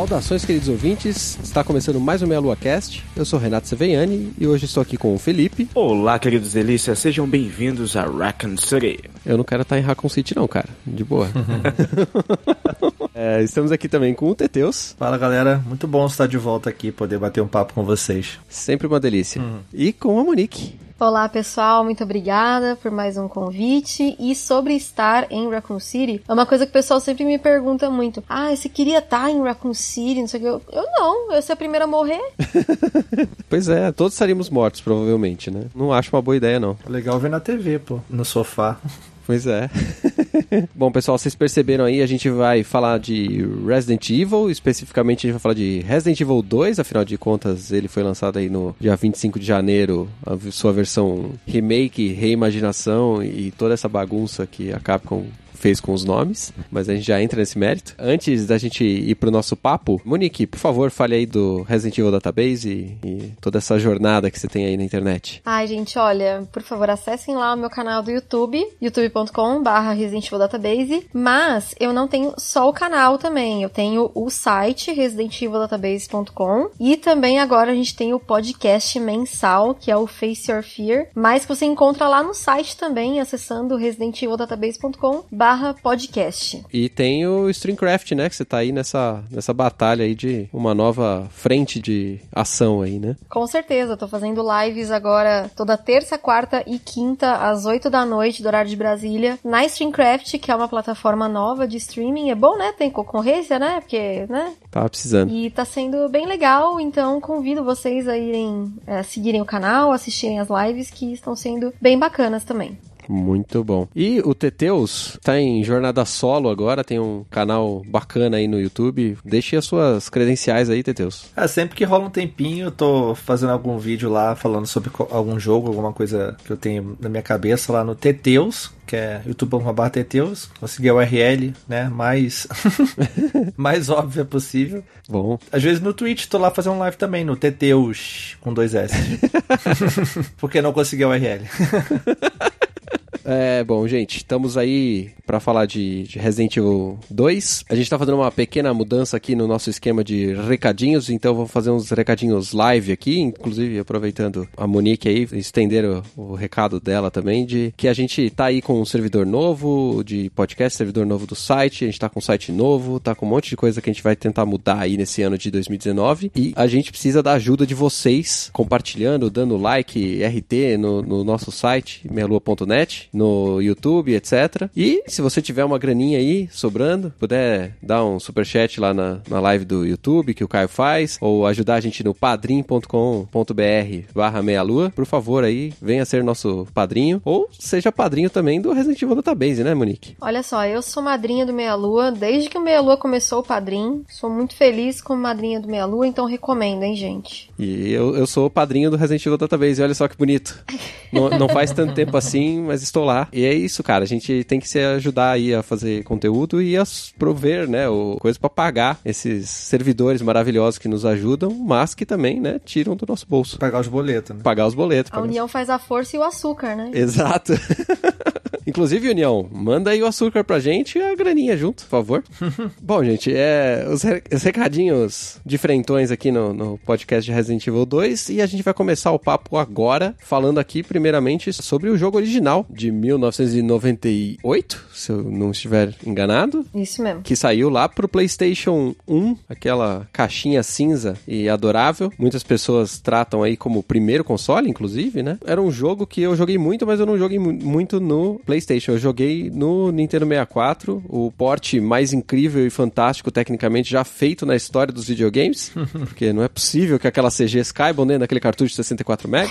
Saudações, queridos ouvintes. Está começando mais um Meia Lua Cast. Eu sou Renato Seveiani e hoje estou aqui com o Felipe. Olá, queridos delícias. Sejam bem-vindos a Raccoon City. Eu não quero estar em Raccoon City não, cara. De boa. é, estamos aqui também com o Teteus. Fala, galera. Muito bom estar de volta aqui, poder bater um papo com vocês. Sempre uma delícia. E com a Monique. Olá pessoal, muito obrigada por mais um convite. E sobre estar em Raccoon City, é uma coisa que o pessoal sempre me pergunta muito. Ah, você queria estar em Raccoon City? Não sei o que. Eu, eu não, eu sou a primeira a morrer. Pois é, todos estaríamos mortos, provavelmente, né? Não acho uma boa ideia, não. Legal ver na TV, pô, no sofá. Pois é. Bom, pessoal, vocês perceberam aí, a gente vai falar de Resident Evil, especificamente a gente vai falar de Resident Evil 2, afinal de contas ele foi lançado aí no dia 25 de janeiro, a sua versão remake, reimaginação e toda essa bagunça que a Capcom fez com os nomes, mas a gente já entra nesse mérito. Antes da gente ir pro nosso papo, Monique, por favor, fale aí do Resident Evil Database e, e toda essa jornada que você tem aí na internet. Ai, gente, olha, por favor, acessem lá o meu canal do YouTube, youtube.com/barra Resident Evil Database. Mas eu não tenho só o canal também, eu tenho o site residentivildatabase.com e também agora a gente tem o podcast mensal, que é o Face Your Fear, mas que você encontra lá no site também, acessando residentivildatabase.com/barra podcast. E tem o Streamcraft, né? Que você tá aí nessa, nessa batalha aí de uma nova frente de ação aí, né? Com certeza, tô fazendo lives agora toda terça, quarta e quinta, às 8 da noite, do horário de Brasília, na Streamcraft, que é uma plataforma nova de streaming. É bom, né? Tem concorrência, né? Porque, né? Tava precisando. E tá sendo bem legal, então convido vocês a irem é, seguirem o canal, assistirem as lives que estão sendo bem bacanas também. Muito bom. E o Teteus tá em jornada solo agora, tem um canal bacana aí no YouTube. Deixe as suas credenciais aí, Teteus. É, sempre que rola um tempinho, eu tô fazendo algum vídeo lá falando sobre algum jogo, alguma coisa que eu tenho na minha cabeça lá no Teteus, que é youtube.com.br Teteus. Consegui a URL, né, mais, mais óbvia possível. Bom, Às vezes no Twitch tô lá fazendo live também, no Teteus, com dois S. Porque não consegui a URL. É, bom, gente, estamos aí pra falar de, de Resident Evil 2. A gente tá fazendo uma pequena mudança aqui no nosso esquema de recadinhos, então vou fazer uns recadinhos live aqui, inclusive aproveitando a Monique aí, estender o, o recado dela também, de que a gente tá aí com um servidor novo de podcast, servidor novo do site, a gente tá com um site novo, tá com um monte de coisa que a gente vai tentar mudar aí nesse ano de 2019 e a gente precisa da ajuda de vocês, compartilhando, dando like, RT no, no nosso site, mealua.net, no YouTube, etc. E se você tiver uma graninha aí sobrando, puder dar um superchat lá na, na live do YouTube que o Caio faz, ou ajudar a gente no padrim.com.br barra meia-lua, por favor aí, venha ser nosso padrinho, ou seja padrinho também do Resident Evil Database, né, Monique? Olha só, eu sou madrinha do Meia Lua desde que o Meia Lua começou o padrinho. Sou muito feliz como madrinha do Meia Lua, então recomendo, hein, gente. E eu, eu sou o padrinho do Resident Evil Database, olha só que bonito. Não, não faz tanto tempo assim, mas estou lá. E é isso, cara. A gente tem que se ajudar aí a fazer conteúdo e a prover, né, o, coisa pra pagar esses servidores maravilhosos que nos ajudam, mas que também, né, tiram do nosso bolso. Pagar os boletos, né? Pagar os boletos. A pagar- união faz a força e o açúcar, né? Exato. Inclusive, União, manda aí o açúcar pra gente e a graninha junto, por favor. Bom, gente, é, os, re- os recadinhos diferentões aqui no, no podcast de Resident Evil 2 e a gente vai começar o papo agora falando aqui primeiramente sobre o jogo original de 1998, se eu não estiver enganado, Isso mesmo. que saiu lá pro PlayStation 1, aquela caixinha cinza e adorável. Muitas pessoas tratam aí como o primeiro console, inclusive, né? Era um jogo que eu joguei muito, mas eu não joguei mu- muito no PlayStation. Eu joguei no Nintendo 64, o porte mais incrível e fantástico tecnicamente já feito na história dos videogames, porque não é possível que aquelas CGs caibam dentro daquele cartucho de 64 MB.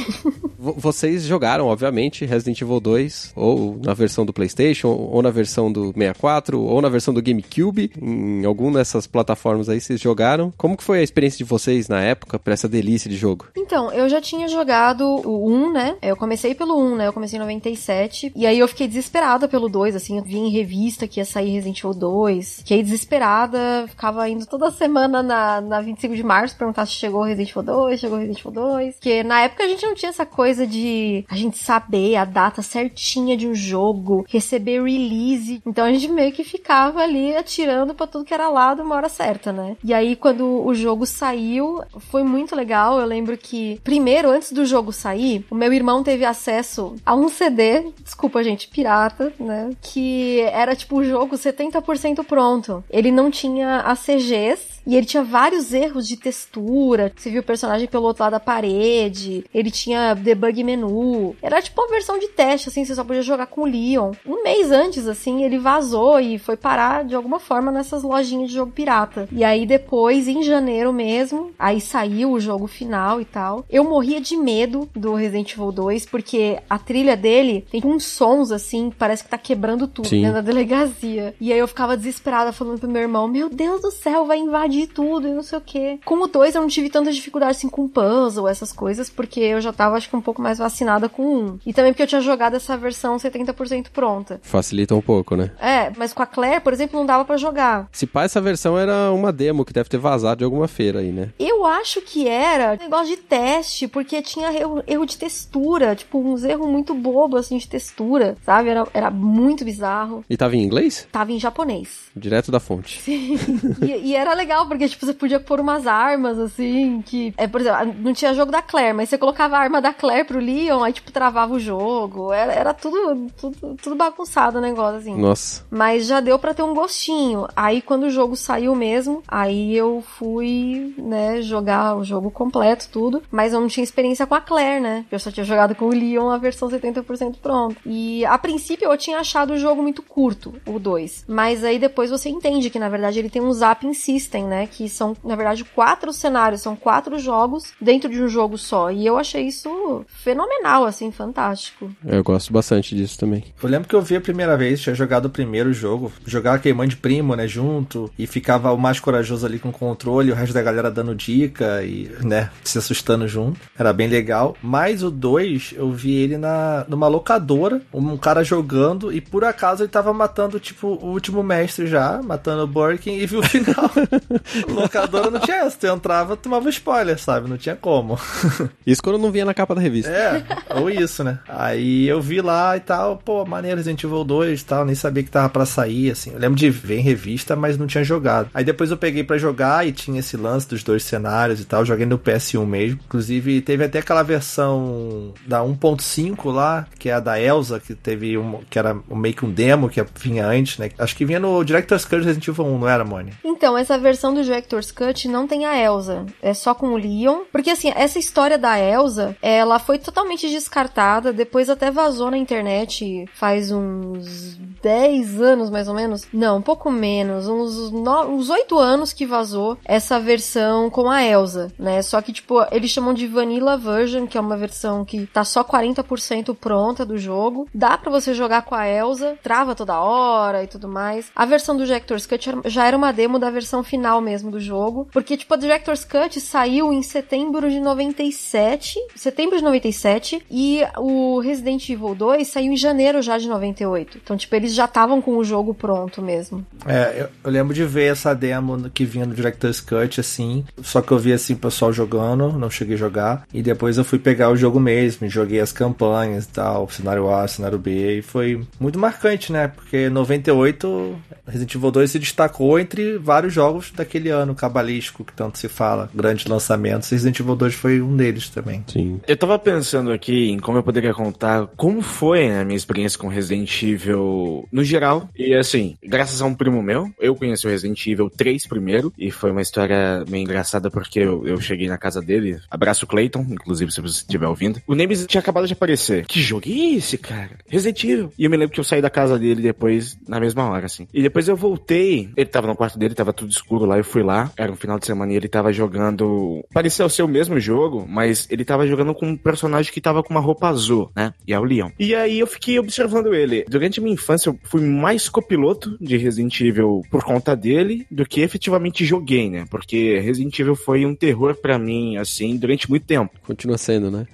Vocês jogaram, obviamente, Resident Evil 2, ou na versão do PlayStation, ou na versão do 64, ou na versão do GameCube. Em alguma dessas plataformas aí vocês jogaram. Como que foi a experiência de vocês na época pra essa delícia de jogo? Então, eu já tinha jogado o 1, né? Eu comecei pelo 1, né? Eu comecei em 97. E aí eu fiquei desesperada pelo 2, assim. Eu vi em revista que ia sair Resident Evil 2. Fiquei desesperada. Ficava indo toda semana na, na 25 de março perguntar se chegou Resident Evil 2, chegou Resident Evil 2. Porque na época a gente não tinha essa coisa de a gente saber a data certinha de um jogo, receber release. Então a gente meio que ficava ali atirando pra tudo que era lado uma hora certa, né? E aí quando o jogo saiu, foi muito legal. Eu lembro que, primeiro, antes do jogo sair, o meu irmão teve acesso a um CD, desculpa, gente, pirata, né? Que era tipo o jogo 70% pronto. Ele não tinha as CGs. E ele tinha vários erros de textura. Você viu o personagem pelo outro lado da parede. Ele tinha debug menu. Era tipo uma versão de teste, assim, você só podia jogar com o Leon. Um mês antes, assim, ele vazou e foi parar de alguma forma nessas lojinhas de jogo pirata. E aí depois, em janeiro mesmo, aí saiu o jogo final e tal. Eu morria de medo do Resident Evil 2, porque a trilha dele tem uns sons, assim, parece que tá quebrando tudo Sim. dentro da delegacia. E aí eu ficava desesperada falando pro meu irmão: Meu Deus do céu, vai invadir tudo e não sei o que. Com o 2 eu não tive tanta dificuldade assim com puzzle, essas coisas, porque eu já tava, acho que, um pouco mais vacinada com 1. E também porque eu tinha jogado essa versão 70% pronta. Facilita um pouco, né? É, mas com a Claire, por exemplo, não dava pra jogar. Se pá, essa versão era uma demo que deve ter vazado de alguma feira aí, né? Eu acho que era negócio de teste, porque tinha erro, erro de textura, tipo, uns erros muito bobos, assim, de textura, sabe? Era, era muito bizarro. E tava em inglês? Tava em japonês. Direto da fonte. e, e era legal, porque, tipo, você podia pôr umas armas, assim, que... É, por exemplo, não tinha jogo da Claire, mas você colocava a arma da Claire pro Leon, aí, tipo, travava o jogo. Era, era tudo, tudo, tudo bagunçado o negócio, assim. Nossa. Mas já deu pra ter um gostinho. Aí quando o jogo saiu mesmo, aí eu fui, né, jogar o jogo completo, tudo. Mas eu não tinha experiência com a Claire, né? Eu só tinha jogado com o Leon a versão 70% pronta. E a princípio eu tinha achado o jogo muito curto, o 2. Mas aí depois você entende que na verdade ele tem um zapping system, né? Que são, na verdade, quatro cenários, são quatro jogos dentro de um jogo só. E eu achei isso fenomenal, assim, fantástico. Eu gosto bastante disso também. Eu lembro que eu vi a primeira vez, tinha jogado o primeiro jogo, jogava mãe de primo, né, junto, e ficava o mais corajoso ali com o controle, o resto da galera dando dica e, né, se assustando junto. Era bem legal. Mas o 2, eu vi ele na, numa locadora, um cara jogando, e por acaso ele tava matando, tipo, o último mestre já, matando o Birkin, e viu o final. locadora não tinha essa, tu entrava, tomava spoiler, sabe? Não tinha como. Isso quando não vinha na capa da revista. É, ou isso, né? Aí eu vi lá e tal, pô, maneiro Resident Evil 2 e tal, nem sabia que tava pra sair, assim. Eu lembro de ver em revista, mas não tinha jogado. Aí depois eu peguei pra jogar e tinha esse lance dos dois cenários e tal, joguei no PS1 mesmo. Inclusive, teve até aquela versão da 1.5 lá, que é a da Elsa, que teve um, que era meio que um demo que vinha antes, né? Acho que vinha no Director's Cut Resident Evil 1, não era, Moni? Então, essa versão do Director's Cut não tem a Elsa. É só com o Leon. Porque, assim, essa história da Elsa, ela foi totalmente descartada. Depois até vazou na internet faz uns 10 anos, mais ou menos. Não, um pouco menos. Uns, no... uns 8 anos que vazou essa versão com a Elsa, né? Só que, tipo, eles chamam de Vanilla Version, que é uma versão que tá só 40% pronta do jogo. Dá pra você jogar com a Elsa, trava toda hora e tudo mais. A versão do Director's Cut já era uma demo da versão final mesmo do jogo, porque tipo a Director's Cut saiu em setembro de 97, setembro de 97, e o Resident Evil 2 saiu em janeiro já de 98. Então, tipo, eles já estavam com o jogo pronto mesmo. É, eu, eu lembro de ver essa demo que vinha no Director's Cut, assim, só que eu vi assim o pessoal jogando, não cheguei a jogar, e depois eu fui pegar o jogo mesmo, joguei as campanhas e tal, cenário A, cenário B, e foi muito marcante, né? Porque 98 Resident Evil 2 se destacou entre vários jogos daquele ano cabalístico que tanto se fala, grandes lançamentos, e Resident Evil 2 foi um deles também. Sim. Eu tava pensando aqui em como eu poderia contar como foi a minha experiência com Resident Evil Evil no geral. E assim, graças a um primo meu, eu conheci o Resident Evil 3 primeiro. E foi uma história meio engraçada porque eu, eu cheguei na casa dele. Abraço Clayton, inclusive se você estiver ouvindo. O Nemesis tinha acabado de aparecer. Que jogo é esse, cara? Resident Evil. E eu me lembro que eu saí da casa dele depois, na mesma hora, assim. E depois eu voltei. Ele tava no quarto dele, tava tudo escuro lá. Eu fui lá. Era um final de semana e ele tava jogando. Parecia ser o mesmo jogo, mas ele tava jogando com um personagem que tava com uma roupa azul, né? E é o Leon. E aí eu fiquei observando ele. Durante a minha infância, eu fui mais copiloto de Resident Evil por conta dele do que efetivamente joguei, né? Porque Resident Evil foi um terror para mim, assim, durante muito tempo. Continua sendo, né?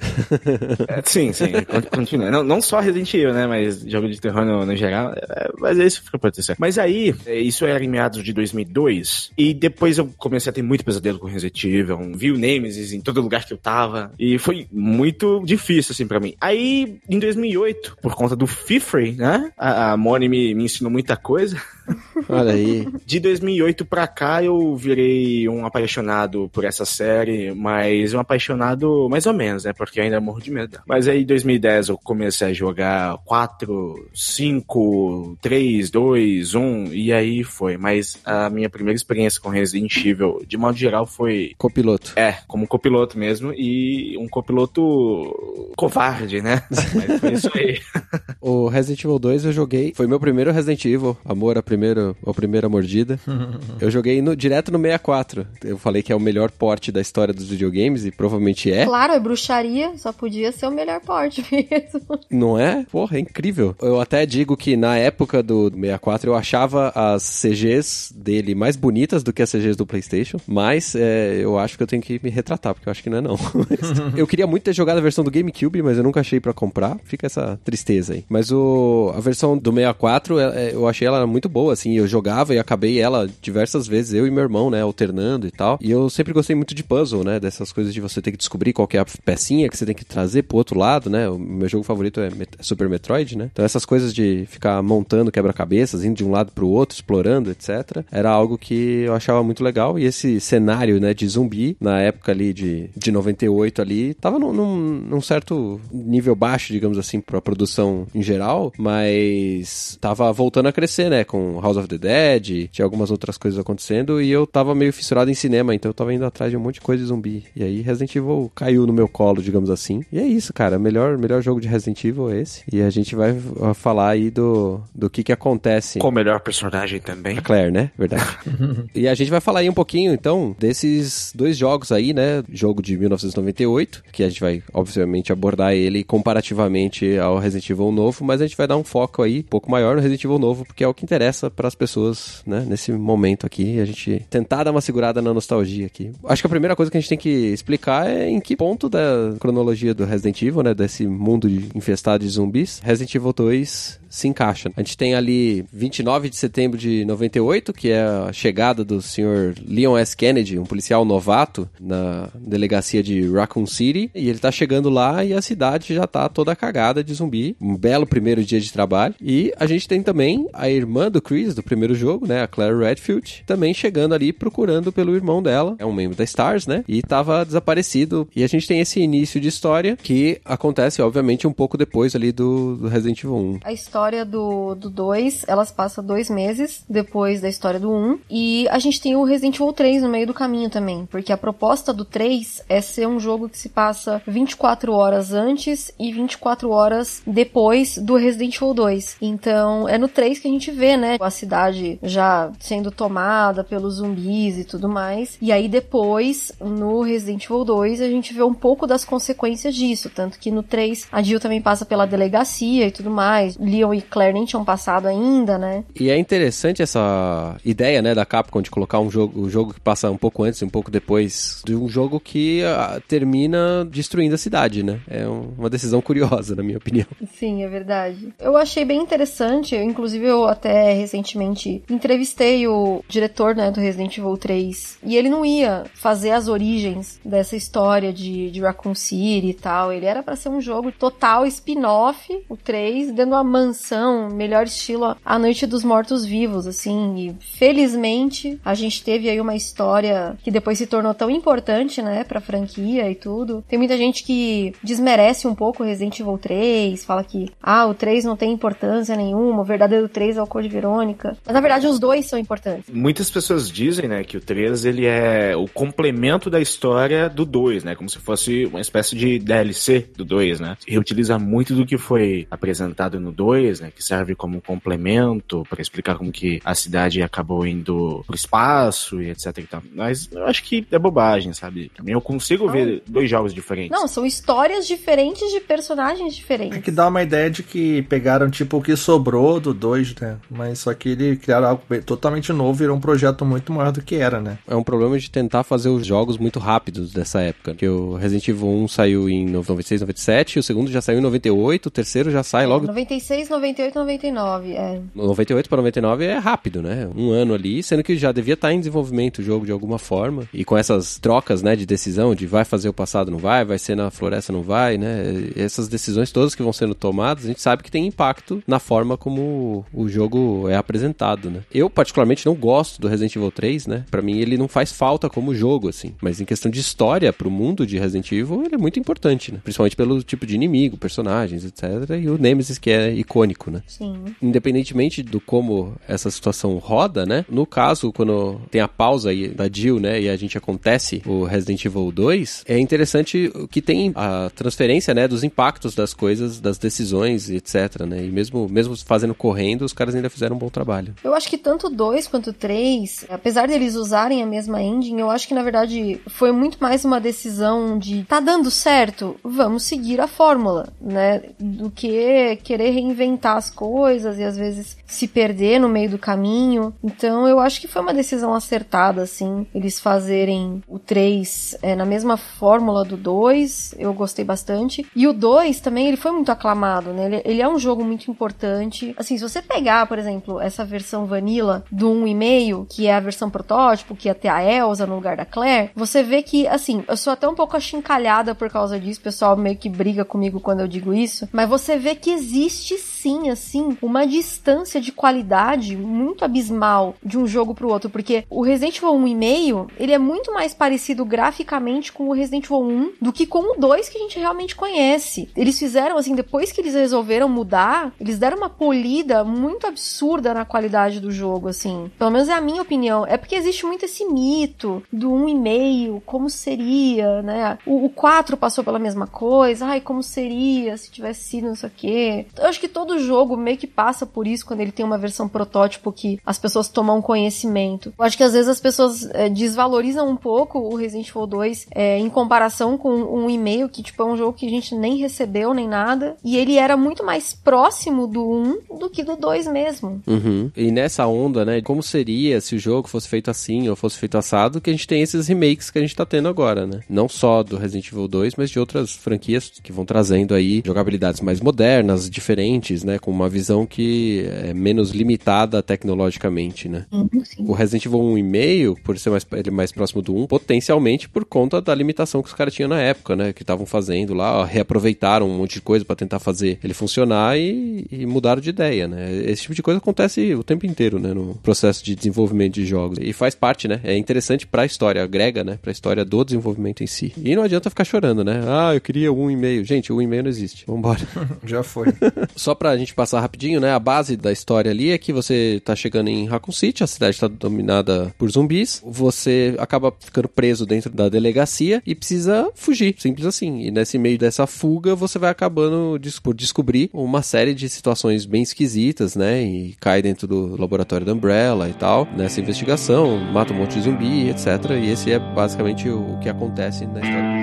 é, sim, sim, continua. Não, não só Resident Evil, né? Mas jogo de terror no, no geral. É, mas é isso que pode ser. Mas aí, é, isso era em meados de 2002. E depois eu comecei a ter muito pesadelo com Resident Evil. Vi o Nemesis em todo lugar que eu tava. E foi muito difícil, assim, para mim. Aí, em 2008, por conta do Fifrey, né? A, a Moni me, me ensinou muita coisa. Olha aí. De 2008 pra cá eu virei um apaixonado por essa série, mas um apaixonado mais ou menos, né? Porque eu ainda morro de medo. Mas aí em 2010 eu comecei a jogar 4, 5, 3, 2, 1 e aí foi. Mas a minha primeira experiência com Resident Evil, de modo geral, foi. Copiloto. É, como copiloto mesmo e um copiloto covarde, né? Mas foi isso aí. o Resident Evil 2 eu joguei, foi meu primeiro Resident Evil, amor a primeiro, a primeira mordida. eu joguei no, direto no 64. Eu falei que é o melhor porte da história dos videogames e provavelmente é. Claro, é bruxaria, só podia ser o melhor porte mesmo. Não é? Porra, é incrível. Eu até digo que na época do 64 eu achava as CGs dele mais bonitas do que as CGs do PlayStation, mas é, eu acho que eu tenho que me retratar, porque eu acho que não é não. eu queria muito ter jogado a versão do GameCube, mas eu nunca achei para comprar. Fica essa tristeza aí. Mas o, a versão do 64, é, é, eu achei ela muito boa, assim. Eu jogava e acabei ela diversas vezes, eu e meu irmão, né, alternando e tal. E eu sempre gostei muito de puzzle, né, dessas coisas de você ter que descobrir qual é a pecinha que você tem que trazer pro outro lado, né. O meu jogo favorito é Super Metroid, né. Então essas coisas de ficar montando quebra-cabeças, indo de um lado pro outro, explorando, etc. Era algo que eu achava muito legal. E esse cenário, né, de zumbi, na época ali de, de 98 ali, tava num, num, num certo nível baixo, digamos assim, pra produção em geral, mas tava voltando a crescer, né, com House of the Dead, tinha algumas outras coisas acontecendo e eu tava meio fissurado em cinema, então eu tava indo atrás de um monte de coisa de zumbi. E aí Resident Evil caiu no meu colo, digamos assim. E é isso, cara, melhor melhor jogo de Resident Evil é esse. E a gente vai falar aí do, do que que acontece. Com o melhor personagem também. A Claire, né? Verdade. e a gente vai falar aí um pouquinho, então, desses dois jogos aí, né? Jogo de 1998, que a gente vai, obviamente, abordar ele comparativamente ao Resident Evil novo, mas a gente vai dar um foco aí um pouco maior no Resident Evil novo, porque é o que interessa para as pessoas, né? Nesse momento aqui, a gente tentar dar uma segurada na nostalgia aqui. Acho que a primeira coisa que a gente tem que explicar é em que ponto da cronologia do Resident Evil, né? Desse mundo infestado de zumbis, Resident Evil 2 se encaixa. A gente tem ali 29 de setembro de 98, que é a chegada do senhor Leon S. Kennedy, um policial novato na delegacia de Raccoon City, e ele tá chegando lá e a cidade já tá toda cagada de zumbi. Um belo primeiro dia de trabalho. E a gente tem também a irmã do Chris, do primeiro jogo, né, a Claire Redfield, também chegando ali procurando pelo irmão dela. É um membro da Stars, né? E tava desaparecido. E a gente tem esse início de história que acontece, obviamente, um pouco depois ali do, do Resident Evil 1. A história do 2, elas passam dois meses depois da história do 1. Um, e a gente tem o Resident Evil 3 no meio do caminho também. Porque a proposta do 3 é ser um jogo que se passa 24 horas antes e 24 horas depois do Resident Evil 2. Então é no 3 que a gente vê, né? A cidade já sendo tomada pelos zumbis e tudo mais. E aí depois, no Resident Evil 2, a gente vê um pouco das consequências disso. Tanto que no 3 a Jill também passa pela delegacia e tudo mais. Leon e Claire nem tinham passado ainda, né? E é interessante essa ideia, né, da Capcom de colocar um jogo, um jogo que passa um pouco antes e um pouco depois de um jogo que uh, termina destruindo a cidade, né? É um, uma decisão curiosa, na minha opinião. Sim, é verdade. Eu achei bem interessante, eu, inclusive eu até recentemente entrevistei o diretor, né, do Resident Evil 3, e ele não ia fazer as origens dessa história de, de Raccoon City e tal, ele era para ser um jogo total spin-off, o 3, dando uma mansão expansão, melhor estilo A Noite dos Mortos Vivos, assim. E felizmente a gente teve aí uma história que depois se tornou tão importante, né, pra franquia e tudo. Tem muita gente que desmerece um pouco Resident Evil 3, fala que, ah, o 3 não tem importância nenhuma, o verdadeiro 3 é o Code Verônica. Mas na verdade os dois são importantes. Muitas pessoas dizem, né, que o 3 ele é o complemento da história do 2, né, como se fosse uma espécie de DLC do 2, né. Reutiliza muito do que foi apresentado no 2, né, que serve como um complemento para explicar como que a cidade acabou indo pro espaço e etc e tal. Mas eu acho que é bobagem, sabe? Também eu consigo ver dois jogos diferentes. Não, são histórias diferentes de personagens É diferentes. que dá uma ideia de que pegaram tipo o que sobrou do 2, né? Mas só que ele criaram algo totalmente novo, virou um projeto muito maior do que era, né? É um problema de tentar fazer os jogos muito rápidos dessa época. Porque o Resident Evil 1 saiu em 96, 97, o segundo já saiu em 98, o terceiro já sai logo. 96, 98, 99, é. 98 para 99 é rápido, né? Um ano ali, sendo que já devia estar em desenvolvimento o jogo de alguma forma. E com essas trocas, né, de decisão, de vai fazer o passado, não vai, vai ser na floresta, não vai, né? Essas decisões todas que vão sendo tomadas, a gente sabe que tem impacto na forma como o jogo é apresentado, né? Eu, particularmente, não gosto do Resident Evil 3, né? Pra mim, ele não faz falta como jogo, assim. Mas em questão de história pro mundo de Resident Evil, ele é muito importante, né? Principalmente pelo tipo de inimigo, personagens, etc. E o Nemesis, que é icônico, né? Sim. independentemente do como essa situação roda, né? No caso, quando tem a pausa aí da Jill, né? E a gente acontece o Resident Evil 2, é interessante que tem a transferência, né? Dos impactos das coisas, das decisões e etc, né? E mesmo, mesmo fazendo correndo, os caras ainda fizeram um bom trabalho. Eu acho que tanto o 2 quanto o 3, apesar deles usarem a mesma engine, eu acho que na verdade foi muito mais uma decisão de tá dando certo, vamos seguir a fórmula, né? Do que querer reinventar as coisas e às vezes se perder no meio do caminho. Então eu acho que foi uma decisão acertada, assim, eles fazerem o 3 é, na mesma fórmula do 2, eu gostei bastante. E o 2 também, ele foi muito aclamado, né? Ele, ele é um jogo muito importante. Assim, se você pegar, por exemplo, essa versão vanilla do 1,5, que é a versão protótipo, que ia ter a Elsa no lugar da Claire, você vê que, assim, eu sou até um pouco achincalhada por causa disso, o pessoal meio que briga comigo quando eu digo isso, mas você vê que existe sim, assim, uma distância de qualidade muito abismal de um jogo pro outro, porque o Resident Evil 1,5, ele é muito mais parecido graficamente com o Resident Evil 1 do que com o 2 que a gente realmente conhece. Eles fizeram, assim, depois que eles resolveram mudar, eles deram uma polida muito absurda na qualidade do jogo, assim. Pelo menos é a minha opinião. É porque existe muito esse mito do 1,5, como seria, né? O, o 4 passou pela mesma coisa, ai, como seria se tivesse sido não sei o quê. Eu acho que todo jogo meio que passa por isso quando ele tem uma versão protótipo que as pessoas tomam conhecimento. Eu acho que às vezes as pessoas é, desvalorizam um pouco o Resident Evil 2 é, em comparação com um e-mail que, tipo, é um jogo que a gente nem recebeu nem nada. E ele era muito mais próximo do 1 do que do 2 mesmo. Uhum. E nessa onda, né? Como seria se o jogo fosse feito assim ou fosse feito assado, que a gente tem esses remakes que a gente tá tendo agora, né? Não só do Resident Evil 2, mas de outras franquias que vão trazendo aí jogabilidades mais modernas, diferentes, né? Com uma visão que é menos limitada tecnologicamente, né? O Resident Evil 1,5, por ser mais, ele mais próximo do 1, potencialmente por conta da limitação que os caras tinham na época, né? Que estavam fazendo lá, ó, reaproveitaram um monte de coisa pra tentar fazer ele funcionar e, e mudaram de ideia, né? Esse tipo de coisa acontece o tempo inteiro, né? No processo de desenvolvimento de jogos. E faz parte, né? É interessante pra história, agrega, né? Pra história do desenvolvimento em si. E não adianta ficar chorando, né? Ah, eu queria o 1,5. Gente, o 1,5 não existe. Vambora. Já foi. Só pra gente passar rapidinho, né? A base da história ali é que você tá chegando em Raccoon City, a cidade tá dominada por zumbis, você acaba ficando preso dentro da delegacia e precisa fugir, simples assim. E nesse meio dessa fuga, você vai acabando por descobrir uma série de situações bem esquisitas, né? E cai dentro do laboratório da Umbrella e tal, nessa investigação, mata um monte de zumbi, etc. E esse é basicamente o que acontece na história.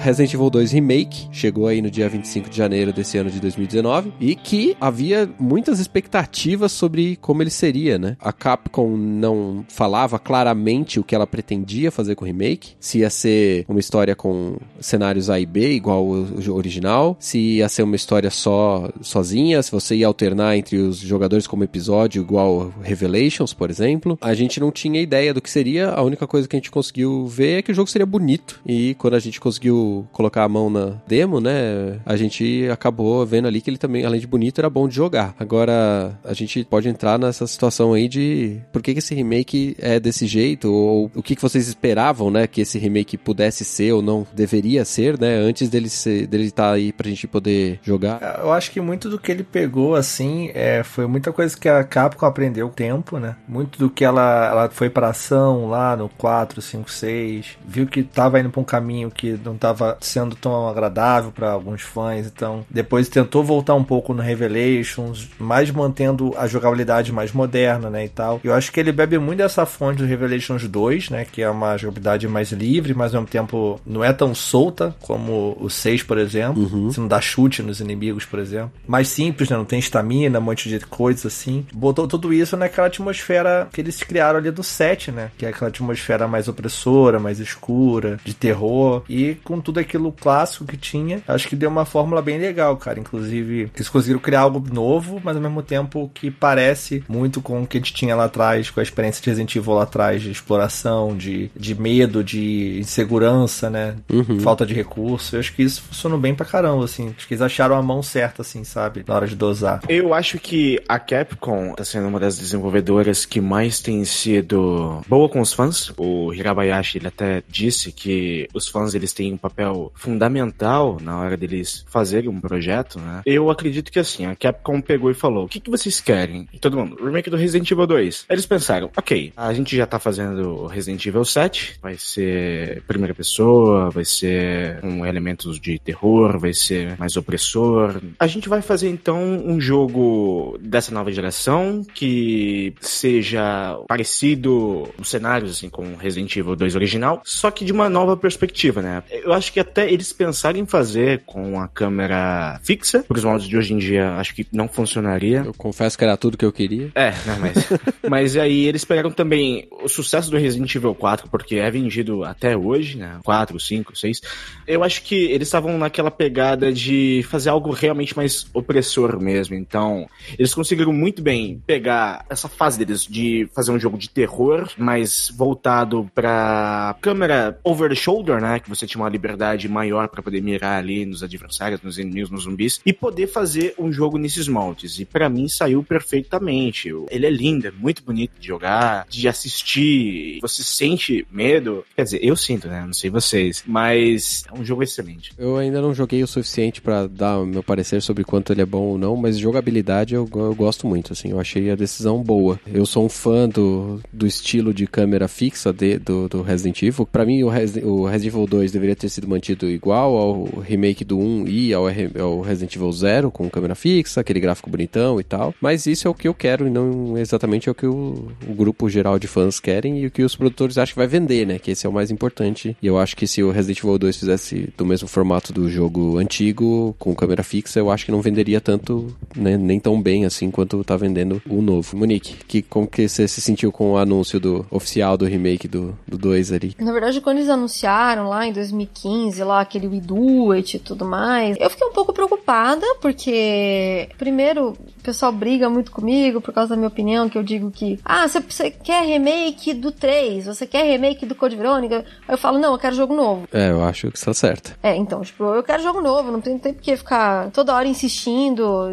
Resident Evil 2 Remake, chegou aí no dia 25 de janeiro desse ano de 2019, e que havia muitas expectativas sobre como ele seria, né? A Capcom não falava claramente o que ela pretendia fazer com o remake, se ia ser uma história com cenários A e B, igual o original, se ia ser uma história só sozinha, se você ia alternar entre os jogadores como episódio, igual Revelations, por exemplo. A gente não tinha ideia do que seria, a única coisa que a gente conseguiu ver é que o jogo seria bonito. E quando a gente conseguiu colocar a mão na demo, né, a gente acabou vendo ali que ele também, além de bonito, era bom de jogar. Agora, a gente pode entrar nessa situação aí de por que, que esse remake é desse jeito, ou o que, que vocês esperavam, né, que esse remake pudesse ser ou não deveria ser, né, antes dele ser, dele estar tá aí pra gente poder jogar. Eu acho que muito do que ele pegou, assim, é, foi muita coisa que a Capcom aprendeu o tempo, né, muito do que ela, ela foi pra ação lá no 4, 5, 6, viu que tava indo pra um caminho que não tava sendo tão agradável para alguns fãs, então depois tentou voltar um pouco no Revelations, mas mantendo a jogabilidade mais moderna, né, e tal. Eu acho que ele bebe muito dessa fonte do Revelations 2, né, que é uma jogabilidade mais livre, mas ao mesmo tempo não é tão solta como o 6, por exemplo. Uhum. Você não dá chute nos inimigos, por exemplo. Mais simples, né, não tem estamina, um monte de coisas assim. Botou tudo isso naquela atmosfera que eles criaram ali do 7, né, que é aquela atmosfera mais opressora, mais escura, de terror, e com tudo aquilo clássico que tinha, acho que deu uma fórmula bem legal, cara. Inclusive, eles conseguiram criar algo novo, mas ao mesmo tempo que parece muito com o que a gente tinha lá atrás, com a experiência de Resident Evil lá atrás, de exploração, de, de medo, de insegurança, né? Uhum. Falta de recurso. Eu acho que isso funcionou bem pra caramba, assim. Acho que eles acharam a mão certa, assim, sabe? Na hora de dosar. Eu acho que a Capcom tá sendo uma das desenvolvedoras que mais tem sido boa com os fãs. O Hirabayashi, ele até disse que os fãs, eles têm um papel fundamental na hora deles fazerem um projeto, né? Eu acredito que, assim, a Capcom pegou e falou, o que, que vocês querem? E todo mundo, remake do Resident Evil 2. Eles pensaram, ok, a gente já tá fazendo Resident Evil 7, vai ser primeira pessoa, vai ser com elementos de terror, vai ser mais opressor. A gente vai fazer então um jogo dessa nova geração que seja parecido os cenários assim com Resident Evil 2 original, só que de uma nova perspectiva, né? Eu acho que até eles pensarem em fazer com a câmera fixa, para os moldes de hoje em dia, acho que não funcionaria. Eu confesso que era tudo que eu queria. É, não, mas mas aí eles pegaram também o sucesso do Resident Evil 4, porque é vendido até hoje, né? 4, 5, 6. Eu acho que eles estavam naquela pegada de fazer algo realmente mais opressor mesmo. Então, eles conseguiram muito bem pegar essa fase deles de fazer um jogo de terror, mais voltado pra câmera over the shoulder, né? Que você tinha uma liberdade maior para poder mirar ali nos adversários, nos inimigos, nos zumbis, e poder fazer um jogo nesses moldes. E para mim saiu perfeitamente. Ele é lindo, é muito bonito de jogar, de assistir. Você sente medo. Quer dizer, eu sinto, né? Não sei vocês. Mas é um jogo excelente. Eu ainda não joguei o suficiente para dar o meu parecer sobre quanto ele é bom ou não, mas jogabilidade eu, eu gosto muito, assim. Eu achei a decisão boa. Eu sou um fã do, do estilo de câmera fixa de, do, do Resident Evil. Para mim, o, Res, o Resident Evil 2 deveria ter sido mantido igual ao remake do 1 e ao, ao Resident Evil 0, com câmera fixa, aquele gráfico bonitão e tal. Mas isso é o que eu quero e não exatamente é o que o, o grupo geral de fãs querem e o que os produtores acham que vai vender, né? Que esse é o mais importante. E eu acho que se o Resident Evil 2 fizesse do mesmo formato do jogo antigo, com câmera fixa, eu acho que não venderia tanto, né? Nem tão bem assim quanto tá vendendo o novo. Monique, que, como que você se sentiu com o anúncio do oficial do remake do, do 2 ali? Na verdade, quando eles anunciaram lá em 2015, lá aquele We Do It e tudo mais, eu fiquei um pouco preocupada, porque, primeiro, o pessoal briga muito comigo por causa da minha opinião, que eu digo que, ah, você quer remake do 3, você quer remake do Code Verônica? Aí eu falo, não, eu quero jogo novo. É, eu acho que está certo. É, então, tipo, eu quero jogo novo, não tem, tem por que ficar toda hora insistindo,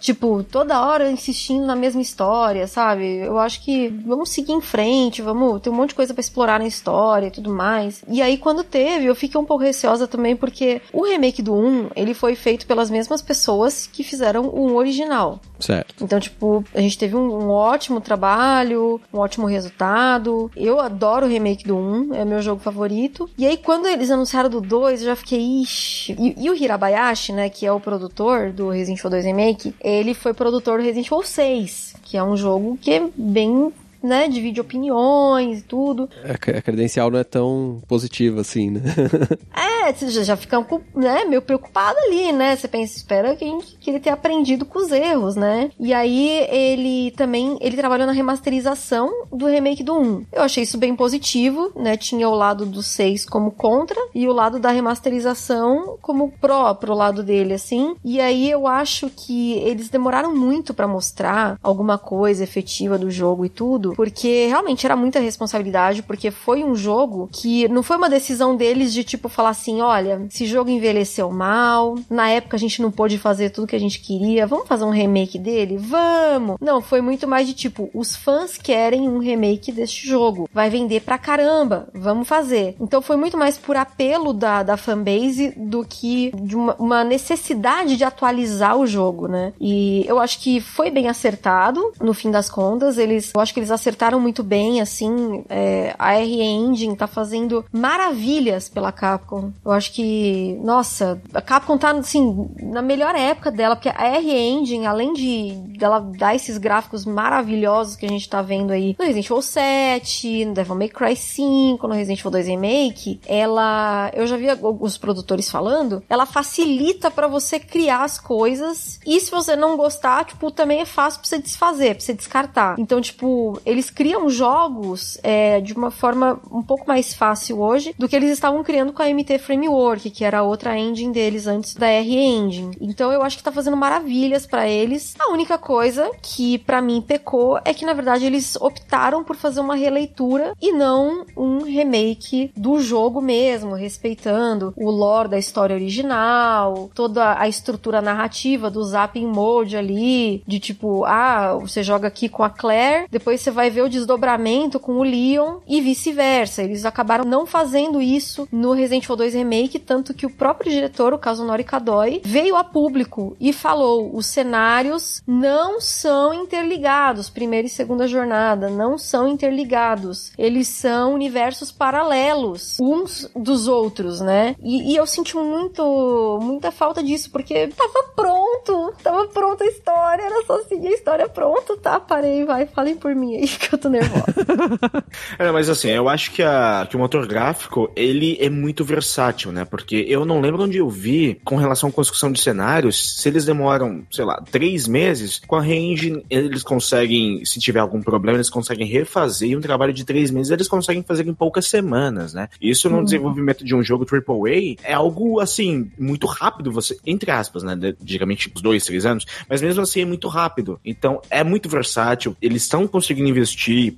tipo, toda hora insistindo na mesma história, sabe? Eu acho que vamos seguir em frente, vamos, tem um monte de coisa para explorar na história e tudo mais. E aí, quando teve, eu fiquei um pouco receosa também, porque o remake do 1, ele foi feito pelas mesmas pessoas que fizeram o original. Certo. Então, tipo, a gente teve um, um, ótimo trabalho, um ótimo resultado. Eu adoro o remake do 1, é meu jogo favorito. E aí, quando eles anunciaram do 2, eu já fiquei, ixi. E, e o Hirabayashi, né, que é o produtor do Resident Evil 2 Remake, ele foi produtor do Resident Evil 6, que é um jogo que é bem né, divide opiniões e tudo. A credencial não é tão positiva assim, né? é, você já, já fica né, meio preocupado ali, né? Você pensa, espera que, que ele tenha aprendido com os erros, né? E aí ele também, ele trabalhou na remasterização do remake do 1. Eu achei isso bem positivo, né? Tinha o lado do 6 como contra e o lado da remasterização como pró pro lado dele, assim. E aí eu acho que eles demoraram muito para mostrar alguma coisa efetiva do jogo e tudo, porque realmente era muita responsabilidade, porque foi um jogo que não foi uma decisão deles de tipo falar assim, olha, esse jogo envelheceu mal, na época a gente não pôde fazer tudo que a gente queria, vamos fazer um remake dele? Vamos! Não, foi muito mais de tipo, os fãs querem um remake deste jogo, vai vender pra caramba, vamos fazer. Então foi muito mais por apelo da, da fanbase do que de uma, uma necessidade de atualizar o jogo, né? E eu acho que foi bem acertado, no fim das contas, eles, eu acho que eles acertaram muito bem, assim, é, a RE Engine tá fazendo maravilhas pela Capcom. Eu acho que, nossa, a Capcom tá, assim, na melhor época dela, porque a RE Engine, além de dela dar esses gráficos maravilhosos que a gente tá vendo aí no Resident Evil 7, no Devil May Cry 5, no Resident Evil 2 Remake, ela, eu já vi os produtores falando, ela facilita para você criar as coisas e se você não gostar, tipo, também é fácil pra você desfazer, pra você descartar. Então, tipo, eles criam jogos é, de uma forma um pouco mais fácil hoje do que eles estavam criando com a MT Framework, que era a outra engine deles antes da R Engine. Então, eu acho que tá fazendo maravilhas para eles. A única coisa que para mim pecou é que na verdade eles optaram por fazer uma releitura e não um remake do jogo mesmo, respeitando o lore da história original, toda a estrutura narrativa do zapping mode ali, de tipo, ah, você joga aqui com a Claire, depois você vai ver o desdobramento com o Leon e vice-versa. Eles acabaram não fazendo isso no Resident Evil 2 Remake, tanto que o próprio diretor, o Kazunori Kadoi, veio a público e falou: os cenários não são interligados, primeira e segunda jornada, não são interligados. Eles são universos paralelos uns dos outros, né? E, e eu senti muito, muita falta disso, porque tava pronto, tava pronta a história, era só seguir a história pronto, tá? Parei, vai, falem por mim aí que eu tô nervosa. é, mas assim, eu acho que, a, que o motor gráfico, ele é muito versátil, né? Porque eu não lembro onde eu vi, com relação à construção de cenários, se eles demoram, sei lá, três meses, com a range eles conseguem, se tiver algum problema, eles conseguem refazer e um trabalho de três meses eles conseguem fazer em poucas semanas, né? Isso no uhum. desenvolvimento de um jogo AAA é algo, assim, muito rápido, você, entre aspas, né? Digamente uns dois, três anos, mas mesmo assim é muito rápido. Então é muito versátil, eles estão conseguindo investir,